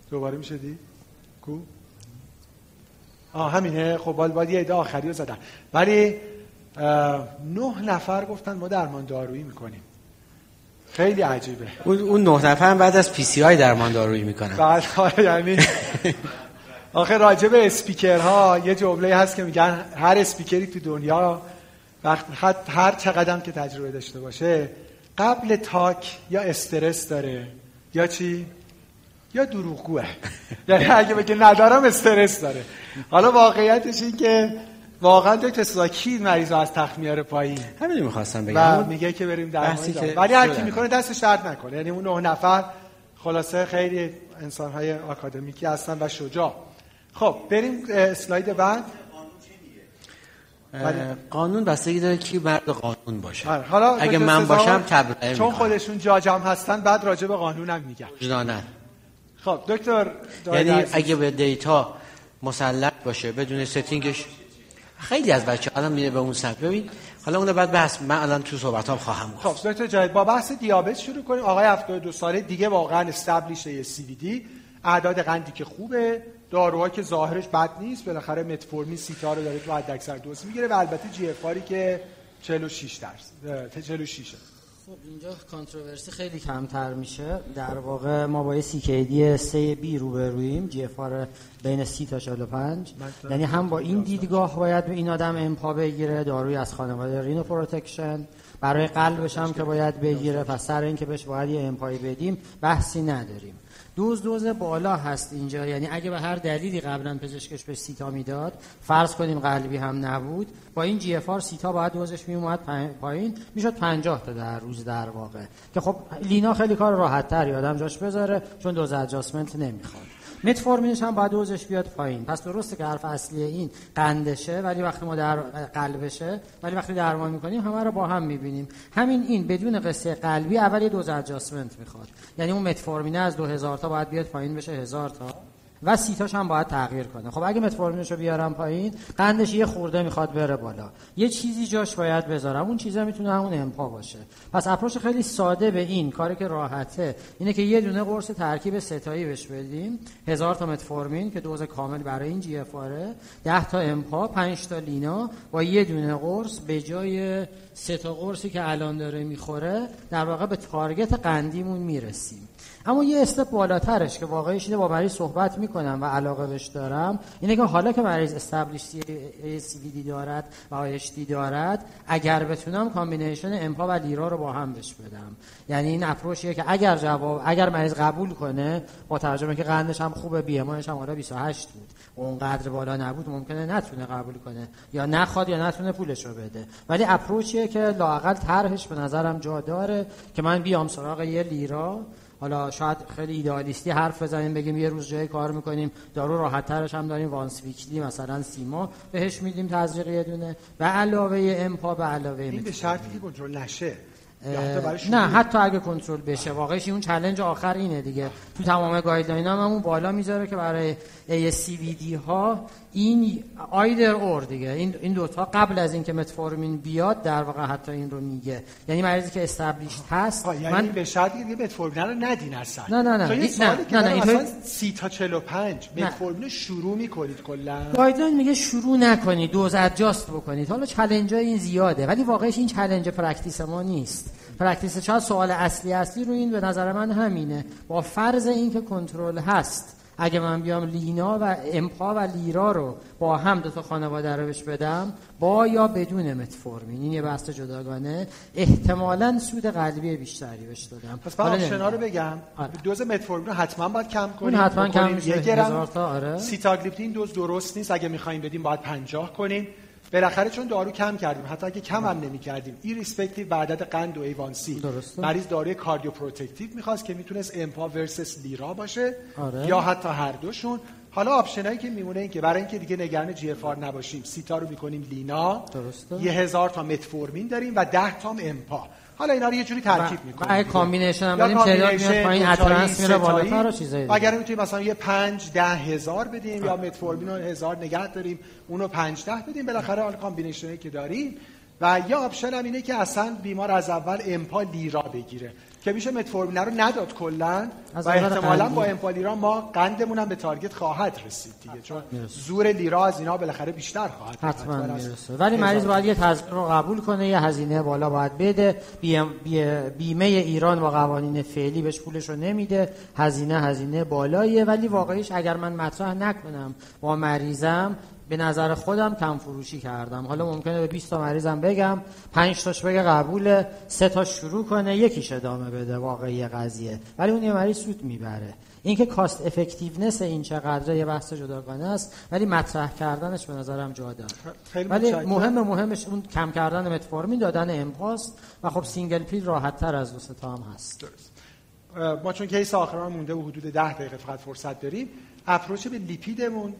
دوباره میشه دید کو؟ آه همینه. خب باید, باید یه عده آخری رو زدن. ولی نه نفر گفتن ما درمان دارویی می‌کنیم. خیلی عجیبه. اون, اون نه نفر بعد از PCI درمان دارویی می‌کنن. بعد یعنی آخه راجع به اسپیکرها یه جمله هست که میگن هر اسپیکری تو دنیا وقت هر چقدر که تجربه داشته باشه قبل talk یا استرس داره یا چی؟ یا دروغگوه. یعنی اگه بگه ندارم استرس داره. حالا واقعیتش این که واقعا دکتر سزا کی مریض از تخت میاره پایین؟ همین می‌خواستم بگم. و میگه که بریم در ولی هر کی می‌کنه دستش درد نکنه. یعنی اون نه نفر خلاصه خیلی انسان های آکادمیکی هستن و شجاع. خب بریم اسلاید بعد. قانون بستگی داره کی مرد قانون باشه. حالا اگه من باشم تبرئه چون خودشون جاجم هستن بعد راجع به قانونم میگن. وجدانن خب دکتر یعنی اگه به data مسلط باشه بدون setting ش خیلی از بچه الان میره به اون سمت ببین حالا اون بعد بحث من الان تو صحبتام خواهم گفت. خب دکتر جاید با بحث دیابت شروع کنیم. آقای 72 ساله دیگه واقعا established CVD اعداد قندی که خوبه. داروها که ظاهرش بد نیست. بالاخره متفورمین سیتا رو داره تو حد اکثر دوز می‌گیره. و البته GFR که 46 درصد 46 خب اینجا controversy خیلی کمتر میشه. در واقع ما با CKD 3B رو رویم GFR بین 30 تا 45 یعنی هم با این دیدگاه باید به این آدم امپا بگیره داروی از خانواده renoprotection. برای قلبش هم که باید بگیره پس سر اینکه بهش باید یه امپای بدیم بحثی نداریم. دوز دوز بالا هست اینجا. یعنی اگه به هر دلیلی قبلا پزشکش به سیتا می‌داد فرض کنیم قلبی هم نبود با این جی اف آر سیتا باید دوزش می اومد پایین. می‌شد 50 تا در روز در واقع. که خب لینا خیلی کار راحت تر آدم جاش بذاره چون دوز ادجاستمنت نمی‌خواد. متفورمینش هم باید دوزش بیاد پایین. پس درسته که حرف اصلی این قندشه ولی وقتی ما در قلبشه ولی وقتی درمان می‌کنیم همه رو با هم می‌بینیم. همین این بدون قصه قلبی اول یه دوز ادجاستمنت می‌خواد. یعنی اون متفورمینه از 2000 تا باید بیاد پایین بشه 1000 تا. و سیتاش هم باید تغییر کنه. خب اگه متفورمینش رو بیارم پایین قندش یه خورده می‌خواد بره بالا. یه چیزی جاش باید بذارم. اون چیزا می‌تونه همون امپا باشه. پس approach خیلی ساده به این کاری که راحته اینه که یه دونه قرص ترکیب سه تایی بهش بدیم. هزار تا متفورمین که دوز کامل برای این GFR آره 10 تا امپا 5 تا لینا با یه دونه قرص به جای سه تا قرصی که الان داره می‌خوره در واقع به target قندیمون می‌رسیم. اما یه استپ بالاترش که واقعیش اینه با مریض صحبت می‌کنم و علاقه بهش دارم. اینه که حالا که مریض استبلیش سی دارد و آیشتی دارد اگر بتونم کامبینیشن امپا و لیرا رو با هم بش بدم. یعنی این اپروچیه که اگر جواب اگر مریض قبول کنه با ترجمه که قندش هم خوبه بی هم حالا 28 بود. اونقدر بالا نبود ممکنه نتونه قبول کنه. یا نخواد یا نتونه پولش رو بده. ولی اپروچیه که لاقل طرحش به نظرم جا داره که من بیام سراغ یه لیرا حالا شاید خیلی ایده‌آلیستی حرف بزنیم بگیم یه روز جای کار می‌کنیم. دارو راحت ترش هم داریم. once weekly مثلا سما بهش میدیم تزریق یه دونه. و علاوه امپا به علاوه این به شرطی که کنترل نشه. نه حتی اگه کنترل بشه. واقعش اون challenge آخر اینه دیگه. تو تمام guideline هم همون بالا می‌ذاره که برای ASCVD ها این either or دیگه. این این دوتا قبل از اینکه متفورمین بیاد در واقع حتی این رو میگه. یعنی مریضی که established هست یعنی من به دیگه متفورمین رو ندین اصلا. نه نه نه. نه نه نه اصلا 30 تا 45 متفورمین شروع می‌کنید کلا. guideline میگه شروع نکنید دوز adjust بکنید. حالا چالش این زیاده ولی واقعش این چالش practice ما نیست. practice شاید سوال اصلی اصلی رو این به نظر من همینه. با فرض اینکه کنترل هست اگه من بیام لینا و امپا و لیرا رو با هم دو تا خانواده رو بهش بدم با یا بدون متفورمین. این یه بحث جداگانه. احتمالا سود قلبی بیشتری بهش دادم. پس option ا رو بگم. آره. دوز متفورمین رو حتما باید کم کنیم. اون حتما کم یه گرم. آره. سیتاگلیپتین دوز درست نیست. اگه می‌خوایم بدیم باید 50 کنیم. بالاخره چون دارو کم کردیم حتی اگه کم هم نمی کردیم irrespective به عدد قند و A1C درسته. مریض داروی cardioprotective می‌خواست که می‌تونست امپا versus لیرا باشه آره. یا حتی هر دوشون حالا option ایی که میمونه این که برای اینکه دیگه نگران GFR نباشیم سیتا رو می‌کنیم لینا. درسته. یه هزار تا متفورمین داریم و ده تا امپا. حالا اینا رو یه جوری ترکیب می‌کنیم. اگه combination هم بدیم تعداد میاد پایین adherence میره بالاتر و چیزایی اگر می‌تونیم مثلا یه 5 ده هزار بدیم یا متفورمین رو هزار نگه داریم اونو 5 ده بدیم بالاخره حالا combination ی که داریم. و یا option هم اینه که اصلا بیمار از اول امپا لیرا بگیره. که میشه متفورمین رو نداد کلا. و احتمالا با امپالیرا ما قندمون هم به target خواهد رسید دیگه چون زور لیرا از اینا بالاخره بیشتر خواهد حتما می‌رسه. ولی مریض باید یه تزریق رو قبول کنه یه هزینه بالا باید بده. بیمه ایران با قوانین فعلی بهش پولش رو نمیده. هزینه هزینه بالاییه. ولی واقعیش اگر من مطرح نکنم با مریضم به نظر خودم کم فروشی کردم. حالا ممکنه به 20 تا مریضم بگم 5 تاش بگه قبول سه تا شروع کنه یکیش ادامه بده واقعی قضیه. ولی اون یه مریض سود می‌بره. اینکه cost effectiveness این چقدر یه بحث جداگانه است ولی مطرح کردنش به نظرم جا داره ولی مهم مهمش اون کم کردن متفورمین دادن امپاست و خب single pill راحت تر از دو تا هم هست. درست. ما چون کیس آخران مونده و حدود ده دقیقه فقط فرصت داریم اپروچ به لیپیدمون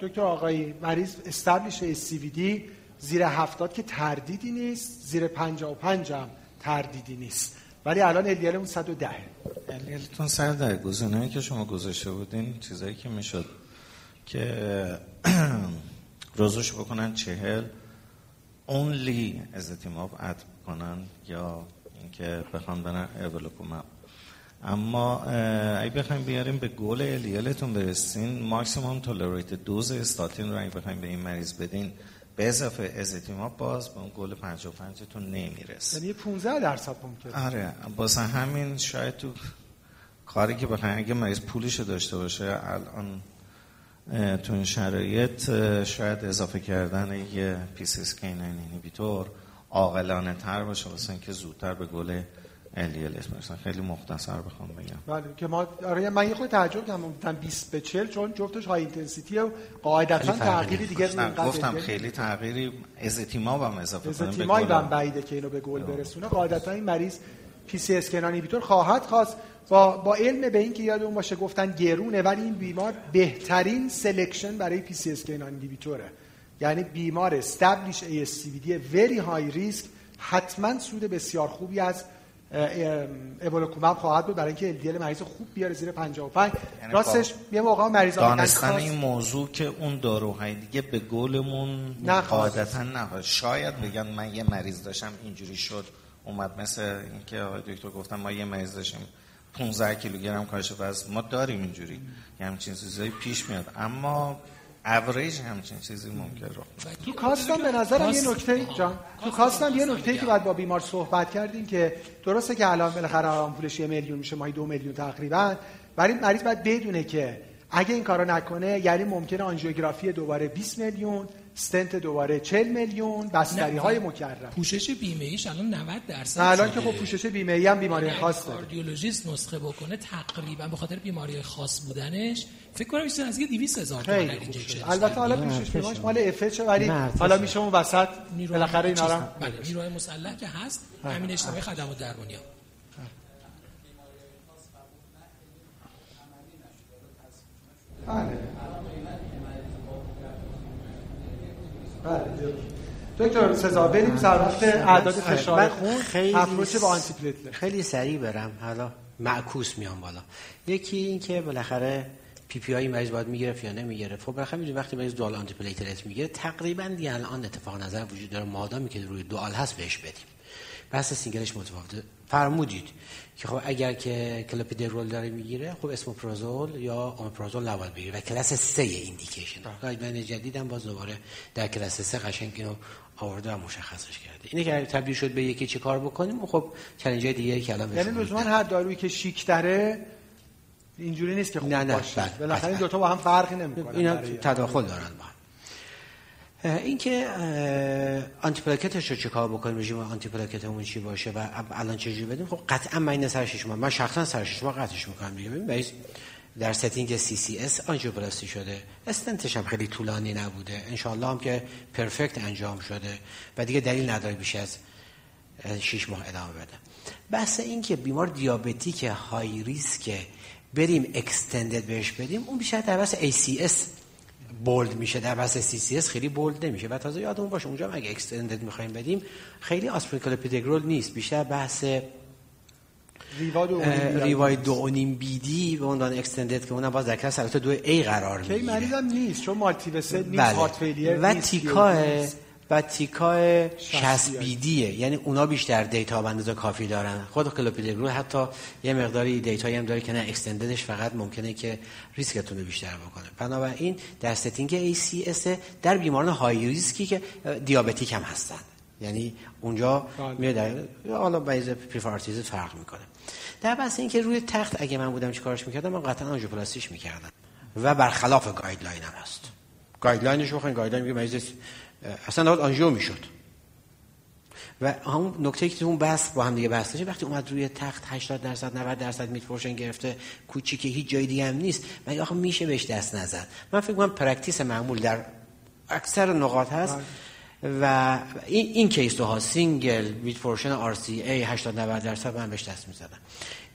دکتر آقای مریض استبلیش دی زیر هفتاد که تردیدی نیست زیر پنجا و پنجم تردیدی نیست. ولی الان الیال اون 110 الیالتون 110 گزینه‌ای که شما گذاشته بودین چیزایی که می‌شد که روزش بکنن چهل اونلی از ازتیماب اد کنن یا اینکه بخوان برن evolocumab اما اگه بخوایم بیاریم به goal LDL تون برسین maximum tolerated dose statin رو اگه بخوایم به این مریض بدین به اضافه ezetimibe باز به اون گل 55 تون نمی‌رسه. یعنی 15 درصد ممکنه. آره واسه همین شاید تو کاری که بخوایم اگه مریض پولش داشته باشه الان تو این شرایط شاید اضافه کردن یه PCSK9 inhibitor عاقلانه تر باشه واسه اینکه زودتر به گل LDLS مثلا خیلی مختصر بخوام بگم. بله که ما آره من یه خود تعجب کردم گفتم 20 به 40 چون جفتش high intensity و قاعدتا تغییری دیگه گفتم خیلی تغییری ezetimibe هم اضافه کنم ezetimibe هم بعیده که اینو به گل برسونه. قاعدتا این مریض PCSK9 inhibitor خواهد خواست. با با علم به اینکه یادمون باشه گفتن گرونه ولی این بیمار بهترین selection برای PCSK یعنی بیمار استبلیش ASCVD very high risk حتما سود بسیار خوبی از اولوکومب خواهد بود برای اینکه LDL مریض خوب بیاره زیر 55 یعنی راستش یه موقع مریض دانستن این موضوع که اون داروهای دیگه به گلمون قاعدتا نه شاید بگن من یه مریض داشتم اینجوری شد اومد مثل اینکه آقای دکتر گفتم ما یه مریض داشتیم 15 کیلوگرم کاهش وزن ما داریم اینجوری. یه همچین چیزایی پیش میاد. اما اوریج همچین چیزی ممکن رو تو کاستم به نظرم یه نکته جان تو کاستم یه نکته که باید با بیمار صحبت کردیم که درسته که الان بالاخره پولش یه میلیون میشه ماهی دو میلیون تقریبا ولی مریض باید بدونه که اگه این کارو نکنه یعنی ممکنه آنژیوگرافی دوباره 20 میلیون استنت دوباره 40 میلیون بستری های مکرر. پوشش بیمه ایش الان 90 درصد نه الان که خب پوشش بیمه ای هم بیماری خاص داره کاردیولوژیست نسخه بکنه تقریبا به خاطر بیماری خاص بودنش فکر کنم بیشتر از 200 هزار تومان البته حالا پوشش بیمهش مال اف ولی حالا میشه اون وسط بالاخره اینا رو بله نیروهای مسلح که هست همین اجتماعی خدمات درمانی ها بله. بله دکتر سزا بریم سر وقت اعداد فشار. خون خیلی با anti خیلی سریع برم. حالا معکوس میام بالا. یکی این که بالاخره PPI مریض باید می‌گرفت یا نمی‌گرفت. خب بالاخره می‌دونی وقتی مریض dual antiplatelet می‌گیره تقریبا دیگه الان اتفاق نظر وجود داره. مادامی که روی dual هست بهش بدیم. بحث single ش متفاوته. فرمودید که خب اگر که کلوپیدرول داره می‌گیره خب esomeprazole یا omeprazole نباید بگیره و کلاس 3 indication. guideline جدیدم باز دوباره در کلاس 3 قشنگ اینو آورده و مشخصش کرده. اینه که تبدیل شد به یکی چه کار بکنیم؟ خب چالش دیگه که الان یعنی لزوما هر دارویی که شیک داره اینجوری نیست که خوب نه نه باشه. بله، بالاخره این دو تا با هم فرقی نمی‌کنن اینا تداخل دارن با هم. اینکه آنتی‌پلاکتش رو چیکار بکنیم؟ رژیم آنتی‌پلاکتمون چی باشه؟ و الان چجوری بدیم؟ خب قطعا من سر شش ماه من شخصا سر شش ماه قطعش می‌کنم دیگه ببین در setting CCS آنژیوپلاستی شده. استنتش هم خیلی طولانی نبوده. انشالله هم که perfect انجام شده. و دیگه دلیل نداره بیش از شش ماه ادامه بده. بحث این که بیمار diabetic high risk بریم extended بهش بدیم اون بیشتر در بحث ACS bold میشه در بحث CCS خیلی bold نمیشه. و تازه یادمون باشه اونجا اگه extended می‌خوایم بدیم خیلی ASA clopidogrel نیست. بیشتر بحث Riva ی دو و نیم BID به عنوان extended که اونم باز در کلاس دو A قرار می‌گیره. کی مریضم نیست چون multivessel نیست بله. heart failure و تیکا و تیکا بیدیه یعنی اونا بیشتر دیتا بندازه کافی دارن. خود کلوپیدگرول حتی یه مقداری دیتایی هم داره که نه اکستنددش فقط ممکنه که ریسکتون رو بیشتر بکنه. بنابراین در ستینگ ACS در بیماران های ریسکی که دیابتیک هم هستن. یعنی اونجا بله. میاد حالا بیز پریفارتیز فرق می‌کنه. در بحث اینکه روی تخت اگه من بودم چیکارش می‌کردم من قطعا آنژیوپلاستیش می‌کردم. و برخلاف guideline هم هست. guideline ش بخواین guideline میگه مریض اصلا داد آنژیو می‌شد. و همون نکته که تو اون بحث با هم دیگه بحث داشته وقتی اومد روی تخت 80 درصد 90 درصد mid گرفته کوچیک هیچ جای دیگه هم نیست مگه آخه میشه بهش دست نزد. من فکر کنم practice معمول در اکثر نقاط هست. و این, این case ها single mid portion RCA 80 90 درصد من بهش دست می‌زدم.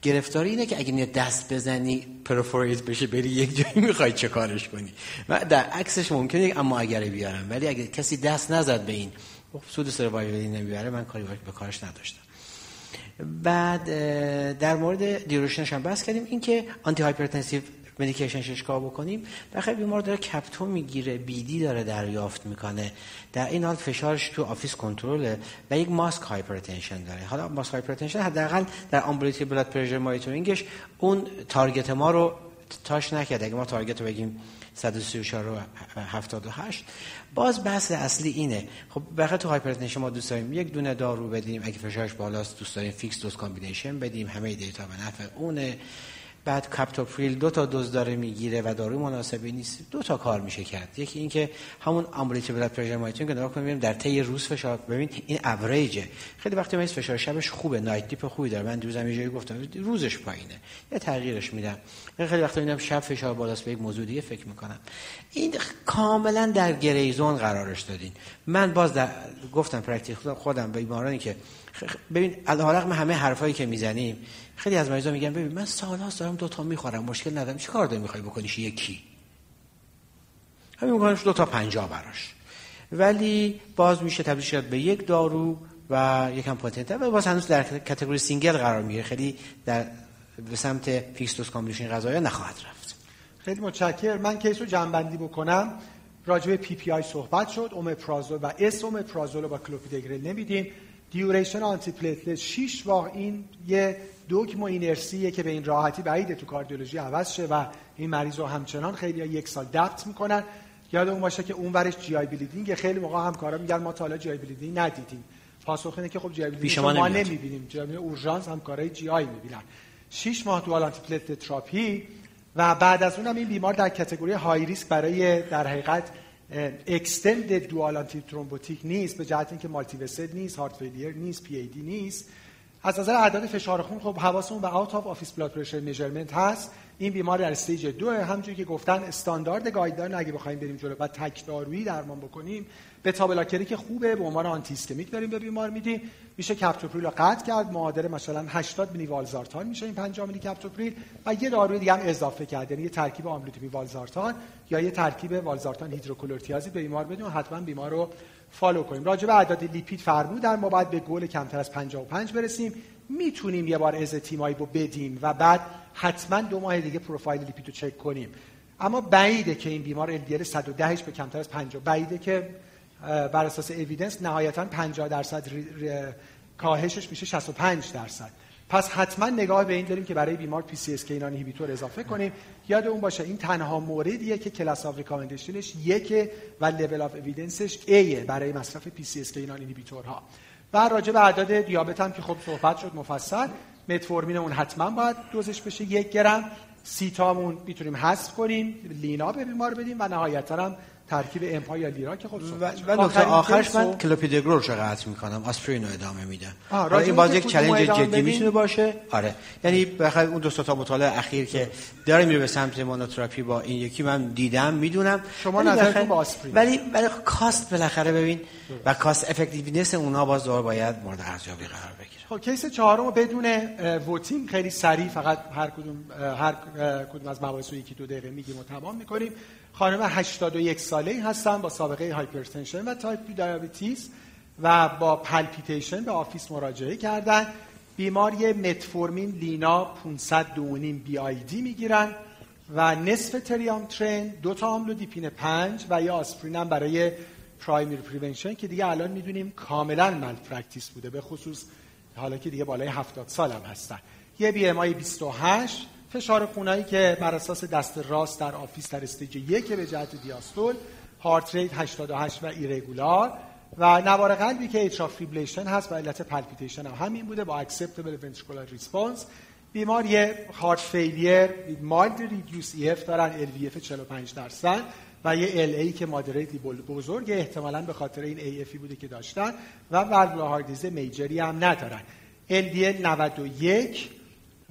گرفتاری اینه که اگه میاد دست بزنی پرفوریت بشه بری یک جایی می‌خوای چه کارش کنی؟ و در عکسش ممکنه اما اگر بیارم ولی اگه کسی دست نزد به این خب سود سروایولی نمی‌بره من کاری به کارش نداشتم. بعد در مورد دیوریشنش هم بحث کردیم اینکه آنتی هایپرتنسیو مدیکیشن ششکا بکنیم. بخیر بیمار داره کپتو می‌گیره بیدی داره دریافت می‌کنه. در این حال فشارش تو آفیس کنترله و یک masked hypertension داره. حالا masked hypertension حداقل در ambulatory blood pressure monitoring ش اون target ما رو touch نکرد اگه ما target رو بگیم 134 و 78 باز بحث اصلی اینه. خب بخاطر تو hypertension ما دوست داریم. یک دونه دارو بدیم. اگه فشارش بالاست دوست داریم. fixed dose combination بدیم. همه data به نفع اونه. بعد captopril دو تا دوز داره می‌گیره و داروی مناسبی نیست. دو تا کار میشه کرد. یکی اینکه همون ambulatory blood pressure monitoring که نگاه کنیم در طی روز فشار. ببین این اوریجه. خیلی وقتی میز فشار شبش خوبه. night dip خوبی داره. من دیروزم یه جایی گفتم. روزش پایینه. یه تغییرش میدم. خیلی وقتی می‌بینم شب فشار بالاست به یک موضوع دیگه فکر می‌کنم. این کاملا در gray zone قرارش دادین. من باز گفتم practice خودم به بیمارانی که ببین علیرغم همه حرفایی که می‌زنیم خیلی از مریضا میگن ببین من سال‌هاست دارم دو تا می‌خورم مشکل ندارم. چی کار داری می‌خوای بکنیش یکی؟ همین میکنمش دو تا پنجاه براش. ولی باز میشه تبدیل شد به یک دارو و یکم potent و باز هنوز در category single قرار می‌گیره. خیلی در به سمت fixed dose combination غذایا نخواهد رفت. خیلی متشکرم. من case و جمع‌بندی بکنم. راجع PPI صحبت شد. omeprazole و esomeprazole با کلوپیدوگرل نمیدیم duration antiplatelet 6 واقع این یه dogma و inertia یه که به این راحتی بعیده تو cardiology عوض شه و این مریض رو همچنان خیلی یک سال DAPT می‌کنن. یاد اون باشه که اون ورش GI bleeding. خیلی موقع همکارا میگن ما تا حالا GI bleeding ندیدیم. پاسخ اینه که خب GI bleeding ما نمی‌بینیم. جی اورژانس همکارای GI می‌بینن. 6 ماه dual anti therapy و بعد از اونم این بیمار در category high risk برای در حقیقت extend dual antithrombotic نیست به جهت اینکه multivessel نیست heart failure نیست پی ای دی نیست. از نظر اعداد فشار خون خب حواسمون به out of office blood pressure measurement هست. این بیمار در stage دو همونجوری که گفتن استاندارد guideline اگه بخوایم بریم جلو و تک دارویی درمان بکنیم یه beta blocker ی که خوبه به عنوان anti-ischemic داریم به بیمار میدیم. میشه کپتوپریل رو قطع کرد معادل مثلا 80 میلی والسارتان میشه این 50 میلی کپتوپریل و یه داروی دیگه هم اضافه کرد یعنی یه ترکیب آملودیپین والسارتان یا یه ترکیب والسارتان هیدروکلروتیازید به بیمار بدیم حتما بیمار رو follow کنیم. راجع به اعداد لیپید فرمودن ما باید به گل کمتر از 55 برسیم. می‌تونیم یه بار ازتیمایب رو بدیم و بعد حتما دو ماه دیگه پروفایل لیپید رو چک کنیم. اما بعیده که این بیمار LDL 110 به کمتر از 50 بعیده که بر اساس evidence نهایتا 50 درصد کاهشش میشه 65 درصد. پس حتما نگاه به این داریم که برای بیمار PCSK9 inhibitor اضافه کنیم. یاد اون باشه این تنها موردیه که class of recommendation ش یک و level of evidence ش A یه برای مصرف PCSK9 inhibitor ها و راجع به اعداد دیابت هم که خب صحبت شد مفصل متفورمین اون حتما باید دوزش بشه. یک گرم سیتامون می‌تونیم حذف کنیم لینا به بیمار بدیم و نهایتا هم ترکیب امپا یا لیرا که خب و, و نکته آخرش من کلوپیدگرو رو قطع می‌کنم. آسپرین رو ادامه میدم آره این باز یک چالش جدی می‌تونه باشه؟ آره. یعنی بخاطر اون دو تا مطالعه اخیر که داره میره به سمت مونوتراپی با این یکی من دیدم می‌دونم. شما نظرتون با آسپرین ولی ولی کاست بالاخره ببین و cost effectiveness اونها باز دوباره باید مورد ارزیابی قرار بگیره. خب case چهارم بدون voting خیلی سریع فقط هر کدوم هر کدوم از مباحث یکی دو دقیقه میگیم و تمام می‌کنیم. خانم 81 ساله هستن با سابقه hypertension و تایپ 2 diabetes و با palpitation به office مراجعه کردن. بیماری متفورمین لینا 500 دونیم BID می‌گیرن و نصف تریامترن دو تا آملودیپین 5 و یا آسپرین هم برای primary prevention که دیگه الان می‌دونیم کاملا malpractice بوده به خصوص حالا که دیگه بالای 70 سال هم هستن. یه BMI 28 فشار خونایی که بر اساس دست راست در office در stage یک به جهت دیاستول heart rate 88 و irregular و نوار قلبی که atrial fibrillation هست و علت palpitation هم همین بوده با acceptable ventricular response بیمار یه heart failure mild reduced EF دارن LVEF 45 درصد و یه LA که moderately بزرگ احتمالاً به خاطر این AF ی بوده که داشتن و valvular heart disease major ی هم ندارن. LDL 91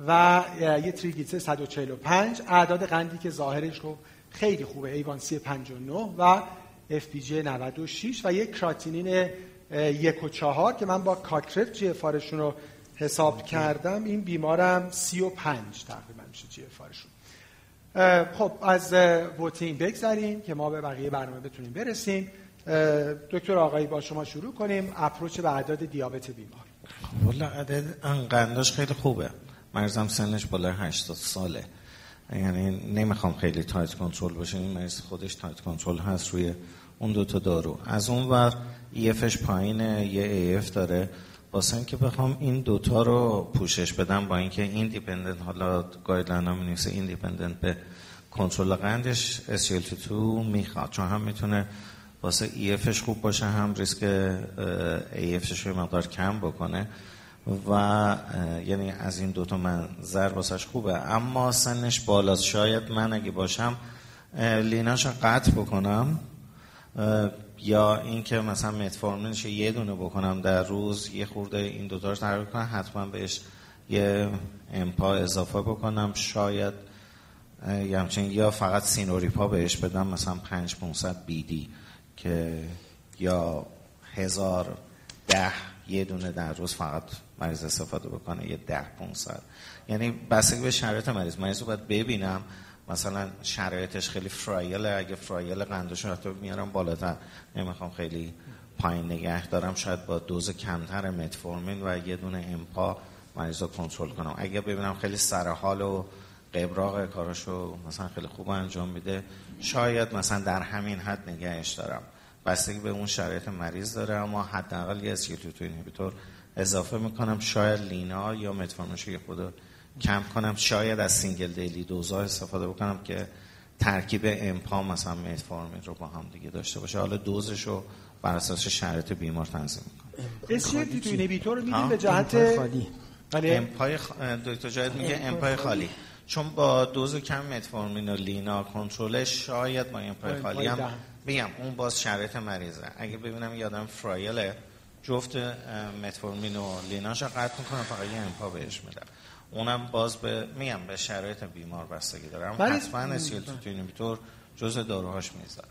و یه تریگلیسیرید 145 اعداد قندی که ظاهرش رو خیلی خوبه. A1C 59 و FPG 96 و یک کراتینین یک و چهار که من با Cockcroft GFR شون رو حساب کردم. این بیمارم 35 تقریبا میشه GFR شون خب از voting بگذاریم که ما به بقیه برنامه بتونیم برسیم. دکتر آقایی با شما شروع کنیم. approach به اعداد دیابت بیمار. والا عدد قنداش خیلی خوبه. مریضم سنش بالای 80 ساله. یعنی نمی‌خوام خیلی tight control باشه این مریض خودش tight control هست روی اون دوتا دارو. از اون ور EF ش پایینه AF داره. واسه که بخوام این دوتا رو پوشش بدم با اینکه independent حالا guideline ها می این به کنترل قندش SGLT2 می‌خواد. چون هم می‌تونه واسه ایفش خوب باشه هم ریسک ایفش رو مقدار کم بکنه. و یعنی از این دوتا منظر واسش خوبه. اما سنش بالاست. شاید من اگه باشم لیناش قطع بکنم یا اینکه مثلا متفورمینش یه دونه بکنم در روز یه خورده این دوتا رو تغییر کنم حتما بهش یه امپا اضافه بکنم. شاید اه، یه همچین یا فقط سینوریپا بهش بدم مثلا 5 500 بیدی که یا هزار ده یه دونه در روز فقط مریض استفاده بکنه یه ده 500 یعنی بستگی به شرایط مریض. مریض رو باید ببینم. مثلا شرایطش خیلی فرایله. اگه فرایل قندش رو میارم بالاتر. نمی‌خوام خیلی پایین نگه دارم. شاید با دوز کمتر متفورمین و یه دونه امپا مریض رو کنترل کنم. اگه ببینم خیلی سرحال و قبراق کاراشو مثلا خیلی خوب انجام میده شاید مثلا در همین حد نگهش دارم. بستگی به اون شرایط مریض داره اما حداقل یه SGLT2 inhibitor اضافه می‌کنم شاید لینا یا متفورمینش رو یه خورده کم کنم شاید از single daily dose ا استفاده بکنم که ترکیب امپا مثلا متفورمین رو با هم دیگه داشته باشه. حالا دوزش رو بر اساس شرایط بیمار تنظیم می‌کنم. SGLT2 اینهیبیتور رو میدیم؟ به جهت امپای خالی. بله. خ... دکتر جاید میگه امپای خالی. چون با دوز کم متفورمین و لینا کنترلش شاید با امپای خالی هم بگم اون باز شرایط مریضه. اگه ببینم یادم فرایله جفت متفورمین و لیناش قطع می‌کنم فقط یه امپا بهش میدم. اونم باز به میگم به شرایط بیمار بستگی ولی- حتما اسیلتوت اینهیبیتور جز داروهاش می‌ذاره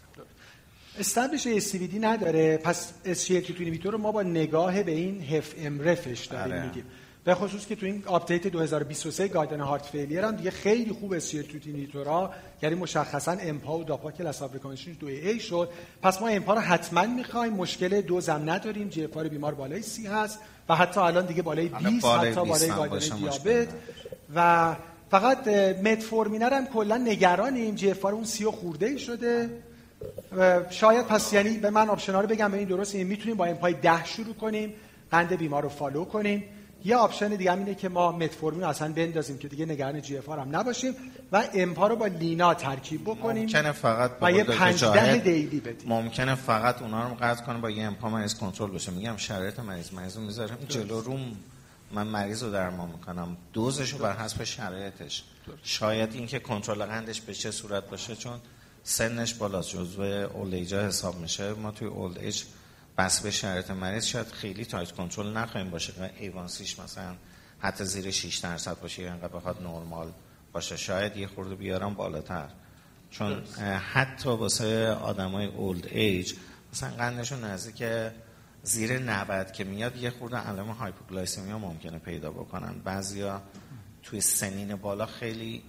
established ASCVD نداره. پس SGLT2 inhibitor رو ما با نگاه به این HFmrEF ش داریم آره. میگیم. به خصوص که تو این update 2023 guideline heart failure هم دیگه خیلی خوب SGLT2 inhibitor ها یعنی مشخصا امپا و داپا class of recommendation ش 2A شد. پس ما امپا رو حتما می‌خوایم. مشکل دوزم نداریم. GFR بالای بالای سی هست و حتی الان دیگه بالای حالا 20 بالای حتی 20 بالای guideline دیابت. و فقط متفورمین رو هم کلا نگرانیم. GFR اون سی و خورده ای شده. و شاید پس یعنی به من option ها رو بگم. به این درست این می‌تونیم با امپای ده شروع کنیم. قند بیمار رو follow کنیم. یه option دیگه هم اینه که ما متفورمین رو اصلا بندازیم که دیگه نگران GFR هم نباشیم و امپا رو با لینا ترکیب بکنیم ممکنه فقط یه با ده جاهد daily بدیم. ممکنه فقط اونا رو قطع کنه با یه امپا مریض کنترل بشه. میگم شرایط مریض مریض رو می‌ذارم جلو روم. من مریض رو درمان می‌کنم. دوزش رو بر حسب شرایطش. شاید اینکه کنترل قندش به چه صورت باشه چون سنش بالاست. جزو old حساب میشه. ما توی old age بسته به شرایط مریض شاید خیلی tight کنترل نخواهیم باشه که A1C ش مثلا حتی زیر 6 درصد باشه یا انقدر بخواد نرمال باشه. شاید یه خورده بیارم بالاتر. چون حتی واسه آدمای old age مثلا قندشون نزدیک زیر 90 که میاد یه خورده علائم hypoglycemia ممکنه پیدا بکنن. بعضیا توی سنین بالا خیلی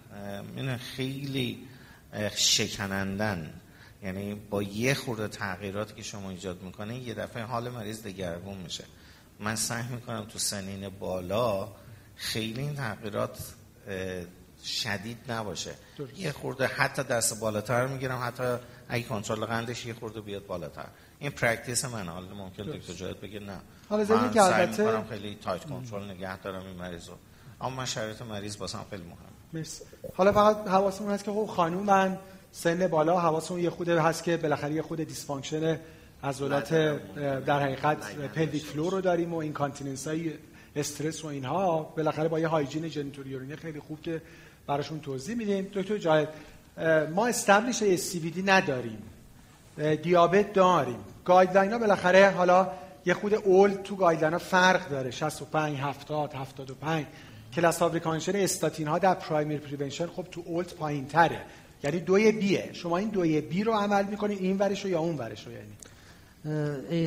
خیلی شکنندن. یعنی با یه خورده تغییراتی که شما ایجاد می‌کنه یه دفعه حال مریض دگرگون میشه. من سعی می‌کنم تو سنین بالا خیلی این تغییرات شدید نباشه. یه خورده حتی دست بالاتر می‌گیرم حتی اگه کنترل قندش یه خورده بیاد بالاتر. این practice من حالا ممکن دکتر جاهد بگه نه. حالا من که سعی البته- می‌کنم خیلی tight control نگه دارم این مریض رو. اما من شرایط مریض واسم خیلی مهم مرسی. حالا فقط حواسمون هست که خب خانومن. سن بالا حواسمون یه خورده هست که بالاخره یه خورده dysfunction عضلات در حقیقت pelvic floor رو داریم و incontinence های استرس و اینها. بالاخره با یه hygiene genitourinary خیلی خوب که براشون توضیح میدیم. دکتر جاهد اه، ما established ASCVD نداریم. دیابت داریم. guideline ها بالاخره حالا یه خود old تو guideline ها فرق داره. 65 70 75 class of recommendation استاتین ها در primary prevention خب تو old پایین تره یعنی دوی B ه. شما این دوی B رو عمل می‌کنید این ورش رو یا اون ورش رو یعنی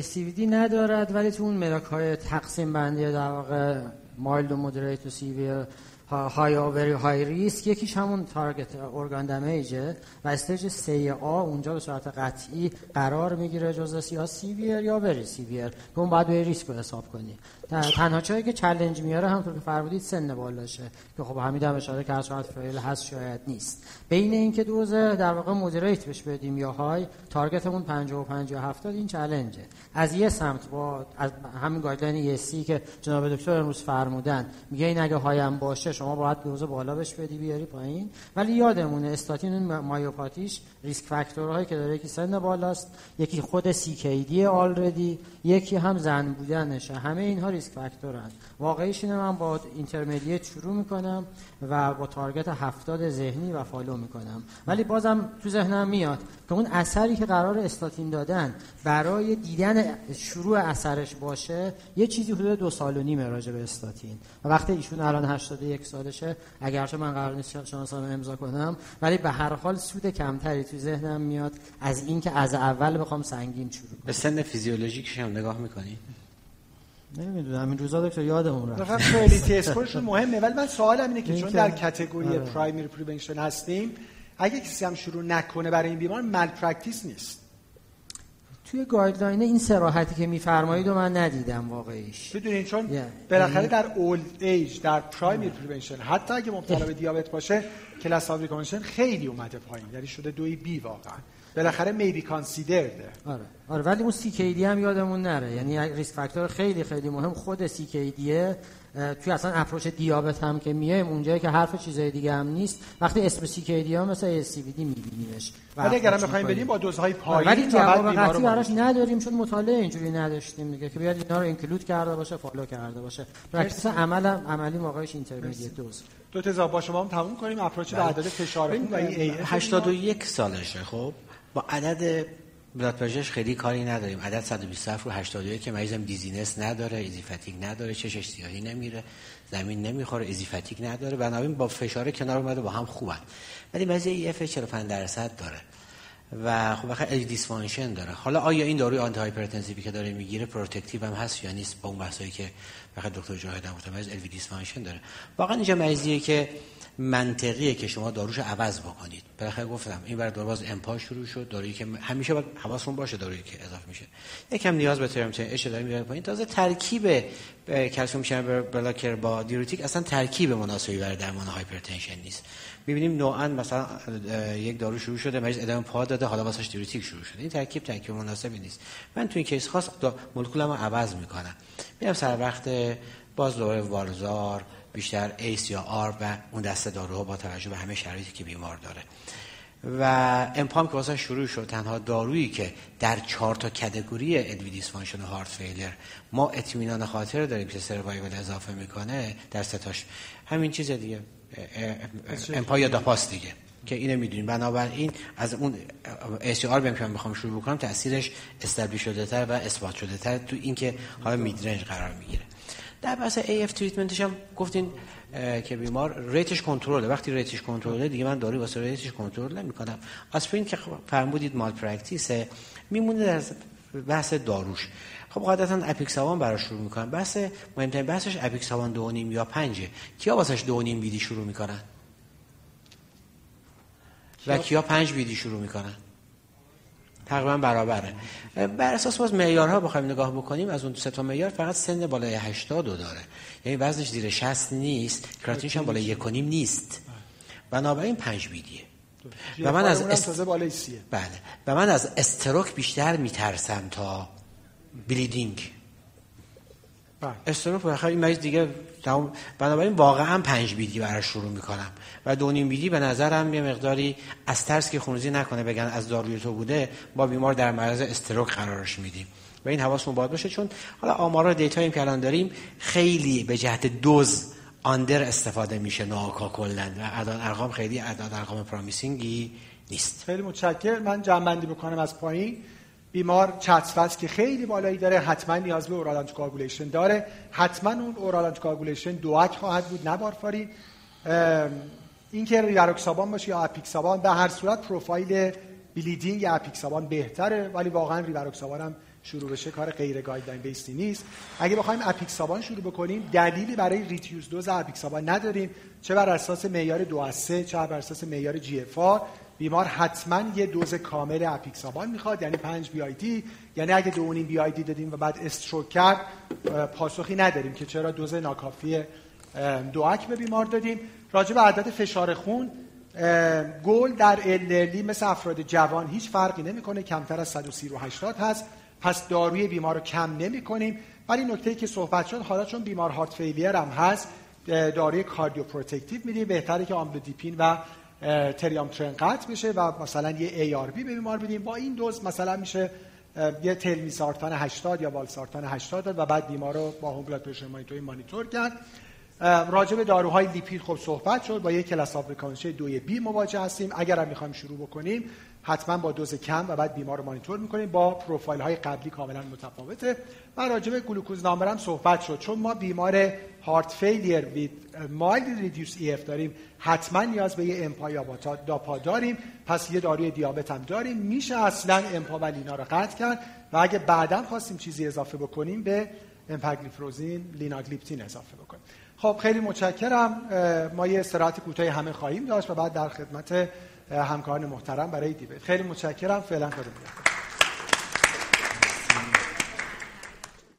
ASCVD ندارد ولی تو اون ملاک های تقسیم بندی در واقع mild و moderate و severe high یا very high risk یکیش همون target organ damage ه و stage 3 A. اونجا به صورت قطعی قرار می‌گیره جزء یا severe یا very severe که اون باید به ریسک رو حساب کنی. تنها جایی که challenge میاره همونطور که فرمودید سن بالاشه که خب همین هم اشاره کرد شاید frail هست شاید نیست. بین اینکه دوز در واقع moderate بهش بدیم یا high target مون 55 یا 70 این challenge ه از یه سمت با از همین guideline ESC که جناب دکتر امروز فرمودن میگه این اگه high م باشه شما باید دوز بالا بهش بدی بیاری پایین. ولی یادمونه استاتین اون myopathy ش risk factor هایی که داره یکی سن بالاست یکی خود CKD already یکی هم زن بودنشه. همه اینها risk factor ن. واقعیش اینه من با intermediate شروع می‌کنم و با target هفتاد ذهنی و follow می‌کنم. ولی بازم تو ذهنم میاد که اون اثری که قرار استاتین دادن برای دیدن شروع اثرش باشه یه چیزی حدود دو سال و نیم راجع به استاتین. و وقتی ایشون الان 81 سالشه اگرچه من قرار نیست شانسان امضا کنم ولی به هر حال سود کمتری تو ذهنم میاد از اینکه از اول بخوام سنگین شروع به سن فیزیولوژیکش هم نگاه می‌کنی؟ نمی‌دونم. این روزا دکتر یادمون رفت. frailty score ش مهمه. ولی من سوالم اینه که چون در category primary prevention هستیم اگه کسی هم شروع نکنه برای این بیمار malpractice نیست. توی guideline این صراحتی که میفرمایید و من ندیدم واقعیش. بدونین چون بالاخره در old age در primary prevention حتی اگه مبتلا به دیابت باشه class of recommendation خیلی اومده پایین. یعنی شده دوی B واقعا. بالاخره may be considered ه آره. آره ولی اون CKD هم یادمون نره. یعنی risk factor خیلی خیلی مهم. خود CKD توی اصلا approach دیابت هم که میایم اونجایی که حرف چیزای دیگه هم نیست. وقتی اسم CKD ها مثل ASCVD میبینیمش. ولی اگرم بخوایم بریم با دوزهای پایین ولی جواب قطعی براش نداریم چون مطالعه اینجوری نداشتیم دیگه که بیاد اینا رو include کرده باشه follow کرده باشه. practice عمل عملی واقعش intermediate dose. دو تا با شما هم تموم کنیم. approach به عدد فشار خون و این 81 سالشه خب؟ با عدد blood pressure ش خیلی کاری نداریم. عدد 127 رو 81 که مریضم dizziness نداره easy fatigue نداره چشش سیاهی نمیره زمین نمی‌خوره easy fatigue نداره. بنابراین با فشار کنار اومده با هم خوبن. ولی مریض EF 45 درصد داره. و خب بخاطر LV dysfunction داره. حالا آیا این داروی antihypertensive ی که داره می‌گیره protective هم هست یا نیست؟ با اون بحثایی که بخاطر دکتر جاهد هم گفتم ال دیسفانکشن داره. واقعا اینجا مریضیه که منطقیه که شما داروش عوض بکنید. بالاخره گفتم این برای داروباز امپا شروع شد دارویی که همیشه باید حواستون باشه دارویی که اضافه میشه. یکم نیاز به ترمتن اچ داره میره پایین. تازه ترکیب کلسیم چنل بلاکر با دیورتیک اصلا ترکیب مناسبی برای درمان هایپرتنشن نیست. می‌بینیم نوعا مثلا یک دارو شروع شده مریض ادامه پا داده حالا واسش دیورتیک شروع شده. این ترکیب ترکیب مناسبی نیست. من تو این case خاص مولکولمو عوض می‌کنم. میرم سر وقت باز دوباره والزار بیشتر ACE یا ARB و اون دسته داروها با توجه به همه شرایطی که بیمار داره. و امپام که واسه شروع شد تنها دارویی که در چهار تا category LV dysfunction و heart failure ما اطمینان خاطر داریم که survival اضافه می‌کنه در ستاش همین چیز دیگه empa یا dapa س دیگه که اینو می‌دونیم. بنابراین از اون اس ARB م که من بخوام شروع بکنم تاثیرش establish شده تر و اثبات شده تر تو اینکه حالا mid range قرار می‌گیره. در بحث AF treatment ش هم گفتین که بیمار rate ش control ه وقتی rate ش control ه دیگه من کاری واسه rate ش control نمی‌کنم. آسپرین که فرمودید malpractice ه میمونه در بحث داروش. خب قاعدتا apixaban براش شروع می‌کنن. بحث مهمترین بحثش apixaban دو نیم یا پنجه کیا واسش دو نیم BID شروع می‌کنن؟ و کیا پنج بیدی شروع می‌کنن؟ تقریبا برابره. بر اساس باز معیارها بخوایم نگاه بکنیم از اون سه تا معیار فقط سن بالای 80 داره. یعنی وزنش زیر 60 نیست کراتینش هم بالای 1 نیست. بنابراین 5 بیدیه. و من از است... بالای سیه. بله. و من از استروک بیشتر میترسم تا بلیدینگ. بله. استروک بخیر این مریض دیگه تمام بنابراین واقعا پنج BID براش شروع می‌کنم. و دو نیم BID به نظرم یه مقداری از ترس که خونریزی نکنه بگن از داروی تو بوده با بیمار در معرض stroke قرارش میدیم. و این حواسمون باید باشه چون حالا آمارا data یی که الان داریم خیلی به جهت دوز under استفاده میشه NOAC ها کلن. و اعداد ارقام خیلی اعداد ارقام promising ی نیست. خیلی متشکرم. من جمع بکنم از پایین. بیمار CHA2DS2-VASc خیلی بالایی داره حتما نیاز به oral anticoagulation داره. حتما اون oral anticoagulation DOAC خواهد بود نه وارفارین این که ریواروکسابان باشه یا apixaban به هر صورت profile bleeding apixaban بهتره ولی واقعا ریواروکسابان هم شروع بشه کار غیر guideline based ی نیست. اگه بخوایم apixaban شروع بکنیم دلیلی برای reduce dose apixaban نداریم. چه بر اساس معیار 2 از 3 چه بر اساس معیار GFR بیمار حتما یه دوز کامل apixaban می‌خواد یعنی 5 BID یعنی اگه دو BID دادیم و بعد stroke کرد پاسخی نداریم که چرا دوز ناکافی DOAC به بیمار دادیم. راجع به عدد فشار خون گل در elderly مثل افراد جوان هیچ فرقی نمی‌کنه کمتر از 130 رو 80 هست. پس داروی بیمار رو کم نمی کنیم ولی نکته که صحبت شد حالا چون بیمار heart failure هم هست داروی cardioprotective میدیم. بهتره که آملودیپین و تریامترن قطع بشه و مثلا یه ARB به بیمار بدیم. با این دوز مثلا میشه یه تلمیسارتان 80 یا والسارتان 80 داد و بعد بیمار رو با هم blood pressure monitoring مانیتور کرد. راجع به داروهای لیپید خب صحبت شد. با یک class of دوی B مواجه هستیم. اگر هم می‌خوایم شروع بکنیم حتما با دوز کم و بعد بیمار رو مانیتور می‌کنیم. با پروفایل های قبلی کاملا متفاوته. و راجع به glucose number صحبت شد. چون ما بیمار heart failure with mildly reduced EF داریم. حتما نیاز به یه امپا یا داپا داریم. پس یه داروی دیابت هم داریم. میشه اصلا امپا و لینا رو قطع کرد و اگه بعدا خواستیم چیزی اضافه بکنیم به امپاگلیفروزین لیناگلیپتین اضافه بکنیم. خب خیلی متشکرم. ما یه استراحت کوتاه همه خواهیم داشت و بعد در خدمت همکاران محترم برای دیبیت. خیلی متشکرم. فعلا خدا